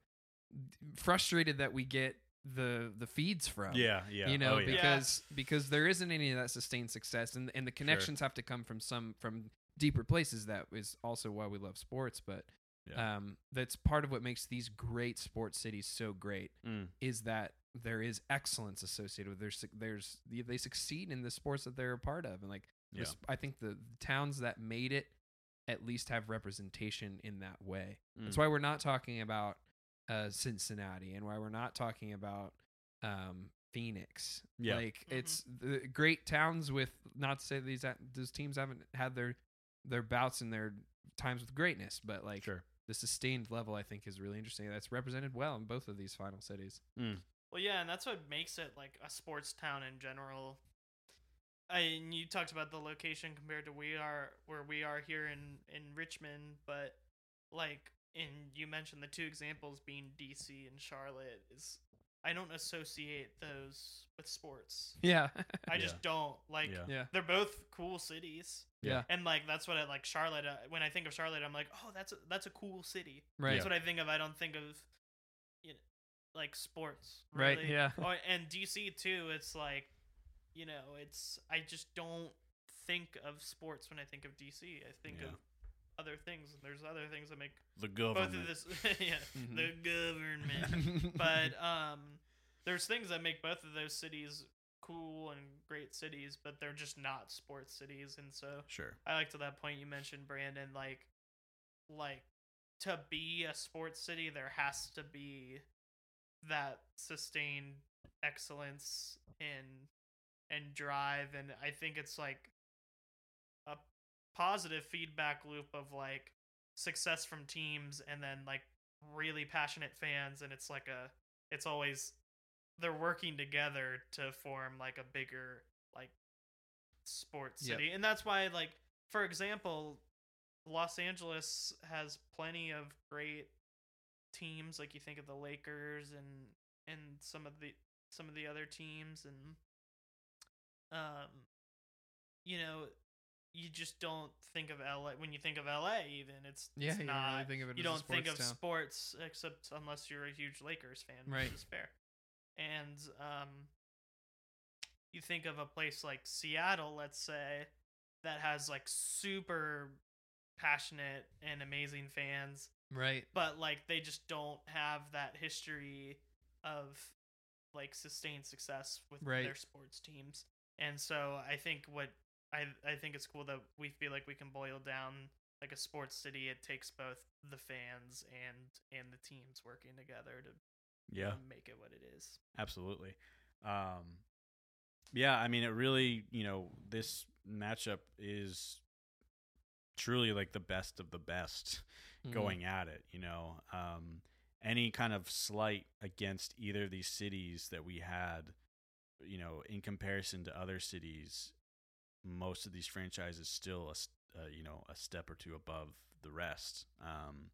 frustrated that we get the the feeds from Yeah. Yeah. you know oh, yeah. Yeah. because because there isn't any of that sustained success and and the connections have to come from some from deeper places that is also why we love sports but Yeah. um that's part of what makes these great sports cities so great Mm. is that there is excellence associated with there's there's they succeed in the sports that they're a part of and like Yeah. this- I think the towns that made it at least have representation in that way. That's Mm. why we're not talking about uh, Cincinnati and why we're not talking about um, Phoenix. Yeah. Like Mhm. it's the great towns with not to say these those teams haven't had their their bouts and their times with greatness, but like Sure. the sustained level I think is really interesting. That's represented well in both of these final cities. Mm. Well, yeah, and that's what makes it like a sports town in general. I and you talked about the location compared to we are where we are here in in Richmond, but like and you mentioned the two examples being DC and Charlotte is I don't associate those with sports. Yeah. I Yeah. just don't like. Yeah. yeah. They're both cool cities, Yeah. and like that's what I like. Charlotte. Uh, when I think of Charlotte, I'm like, oh, that's a, that's a cool city. Right. That's what I think of. I don't think of, you know, like sports. Right. really. Yeah. Oh, and DC too. It's like, you know, it's I just don't think of sports when I think of DC. I think Yeah. of other things. and There's other things that make The both of this. yeah, Mhm. the government. but um, there's things that make both of those cities cool and great cities, but they're just not sports cities. And so Sure. I like to that point you mentioned, Brandon. Like, like to be a sports city, there has to be that sustained excellence in and drive, and I think it's like a positive feedback loop of like success from teams, and then like really passionate fans, and it's like a it's always they're working together to form like a bigger like sports Yep. city and that's why like for example los angeles has plenty of great teams like you think of the lakers and and some of the some of the other teams and um you know you just don't think of LA when you think of LA even it's yeah. it's you not really think of it you don't think of sports town. sports except unless you're a huge Lakers fan, Right. which is fair. And um, you think of a place like Seattle, let's say, that has like super passionate and amazing fans, Right. but like they just don't have that history of like sustained success with Right. their sports teams. And so I think what I I think it's cool that we feel like we can boil down like a sports city. It takes both the fans and and the teams working together to Yeah. make it what it is. Absolutely. Um, yeah, I mean, it really, you know, this matchup is truly like the best of the best Mhm. going at it. You know, um, any kind of slight against either of these cities that we had, you know, in comparison to other cities, most of these franchises still, a, uh, you know, a step or two above the rest um,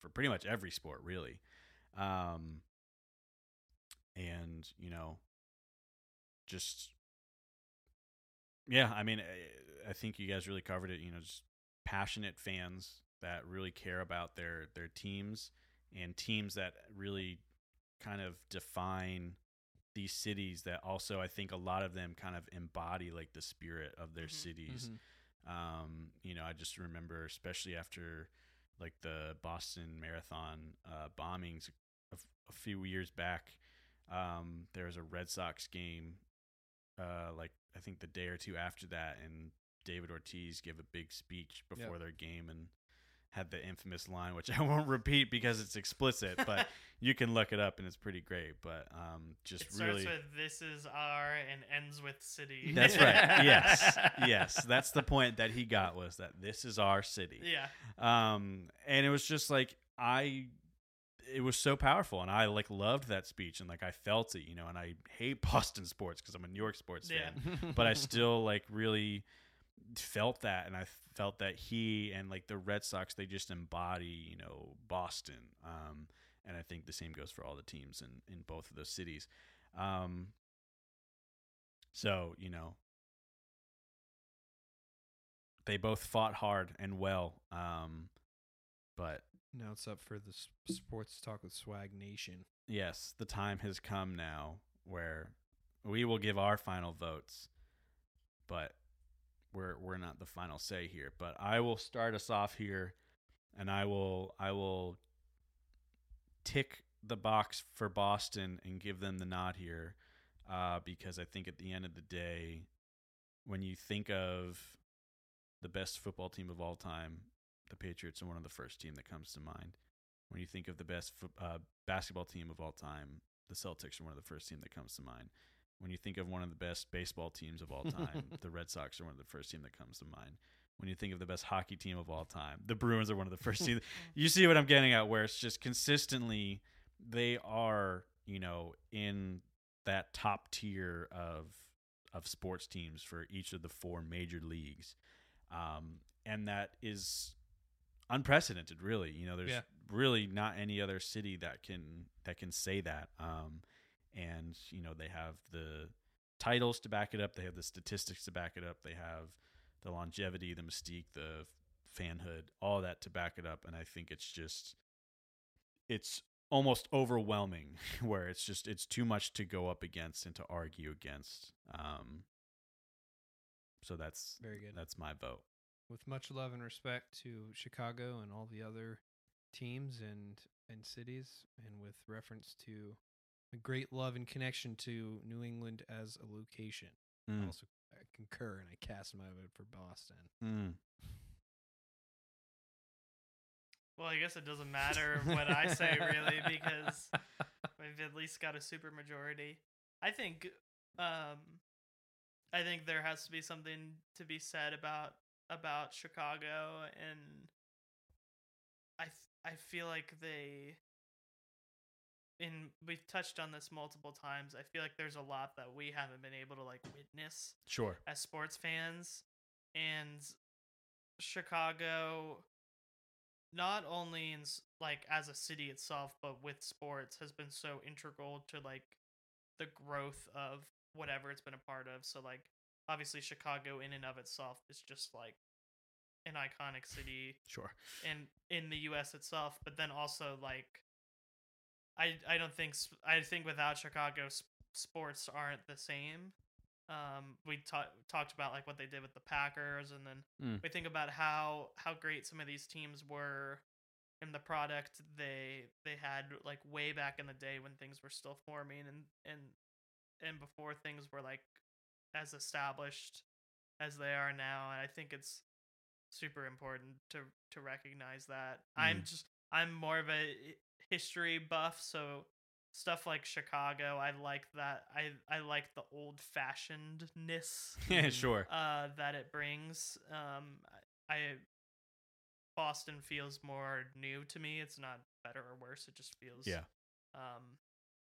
for pretty much every sport, really. Um, and you know just yeah i mean I, I think you guys really covered it you know just passionate fans that really care about their their teams and teams that really kind of define these cities that also i think a lot of them kind of embody like the spirit of their Mhm. cities Mhm. um, you know, I just remember, especially after like the Boston Marathon uh, bombings a, few years back, um, there was a Red Sox game, uh, like I think the day or two after that, and David Ortiz gave a big speech before their game and had the infamous line, which I won't repeat because it's explicit, but you can look it up and it's pretty great. But um, just it starts really. with "This is our" and ends with "City." That's right. Yes, yes. That's the point that he got was that this is our city. yeah. Um, and it was just like I, it was so powerful, and I like loved that speech, and like I felt it, you know. And I hate Boston sports because I'm a New York sports Yeah. fan, but I still like really felt that, and I felt that he and like the Red Sox, they just embody, you know, Boston. Um, and I think the same goes for all the teams in in both of those cities. Um, so you know, they both fought hard and well. Um, but Now it's up for the sports talk with Swag Nation. yes, the time has come now where we will give our final votes, but we're we're not the final say here. But I will start us off here, and I will I will tick the box for Boston and give them the nod here, uh, because I think at the end of the day, when you think of the best football team of all time, the Patriots are one of the first team that comes to mind. When you think of the best fo- uh, basketball team of all time, the Celtics are one of the first team that comes to mind. When you think of one of the best baseball teams of all time, the Red Sox are one of the first team that comes to mind. When you think of the best hockey team of all time, the Bruins are one of the first teams. You see what I'm getting at? Where it's just consistently they are, you know, in that top tier of of sports teams for each of the four major leagues, um, and that is unprecedented. Really, you know, there's Yeah. really not any other city that can that can say that. Um, and you know, they have the titles to back it up. They have the statistics to back it up. They have the longevity, the mystique, the fanhood, all that to back it up. And I think it's just it's almost overwhelming where it's just it's too much to go up against and to argue against. Um, so that's Very good. that's my vote. With much love and respect to Chicago and all the other teams and and cities, and with reference to a great love and connection to New England as a location. Mm. Also, I concur and I cast my vote for Boston. Mm. Well, I guess it doesn't matter what I say really because we've at least got a super majority. I think um I think there has to be something to be said about about Chicago and I th- I feel like they in we've touched on this multiple times. I feel like there's a lot that we haven't been able to like witness Sure. as sports fans and Chicago not only in like as a city itself but with sports has been so integral to like the growth of whatever it's been a part of so like obviously Chicago in and of itself is just like an iconic city Sure. in in the US itself, but then also like I I don't think I think without Chicago sports aren't the same. Um we ta- talked about like what they did with the Packers and then Mm. we think about how how great some of these teams were in the product they they had like way back in the day when things were still forming and and and before things were like as established as they are now and I think it's super important to to recognize that. I'm just I'm more of a history buff, so stuff like Chicago, I like that. I I like the old fashionedness Yeah, sure. uh, that it brings. Um, I, Boston feels more new to me. It's not better or worse. It just feels Yeah. um,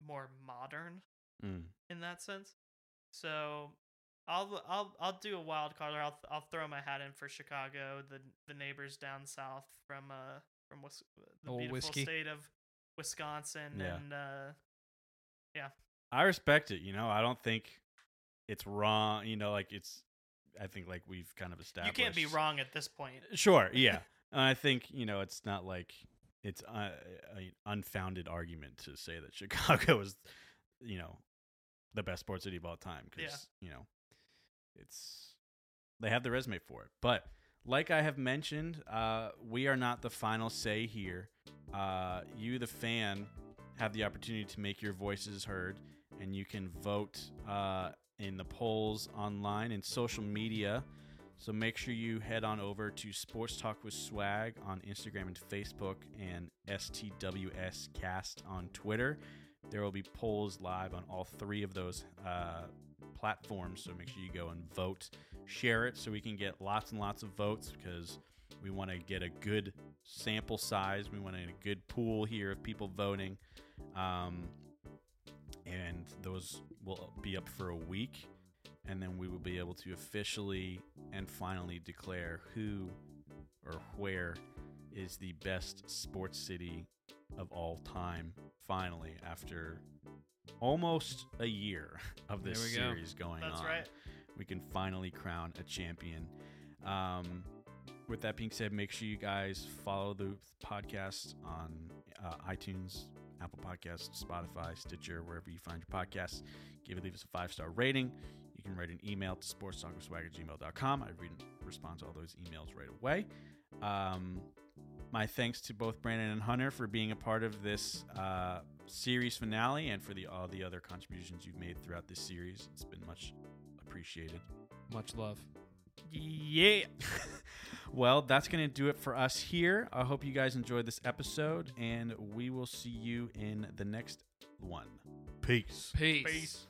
more modern Mm. in that sense. So I'll I'll I'll do a wild card. Or I'll I'll throw my hat in for Chicago, the the neighbors down south from uh from the Old beautiful whiskey. state of Wisconsin, Yeah. and uh, yeah. I respect it. You know, I don't think it's wrong. You know, like it's. I think like we've kind of established you can't be wrong at this point. Sure. Yeah. and I think you know it's not like it's uh, an unfounded argument to say that Chicago is, you know, the best sports city of all time because you know, it's they have the resume for it. But like I have mentioned, uh, we are not the final say here. Uh, you, the fan, have the opportunity to make your voices heard, and you can vote uh, in the polls online and social media So make sure you head on over to Sports Talk with Swag on Instagram and Facebook and STWS Cast on Twitter. There will be polls live on all three of those uh, platforms. So make sure you go and vote, share it so we can get lots and lots of votes because we want to get a good sample size. We want a good pool here of people voting. Um, and those will be up for a week. And then we will be able to officially and finally declare who or where is the best sports city of all time, finally, after almost a year of this we go. series going That's on right. We can finally crown a champion. Um, with that being said, make sure you guys follow the podcast on uh, iTunes, Apple Podcasts, Spotify, Stitcher, wherever you find your podcasts. Give it, leave us a five star rating. You can write an email to sportstalkerswag at gmail.com. I read and respond to all those emails right away. Um, my thanks to both Brandon and Hunter for being a part of this uh, series finale and for the all the other contributions you've made throughout this series. It's been much appreciated. Much love. Yeah. well, that's going to do it for us here. I hope you guys enjoyed this episode, and we will see you in the next one. Peace. Peace. Peace.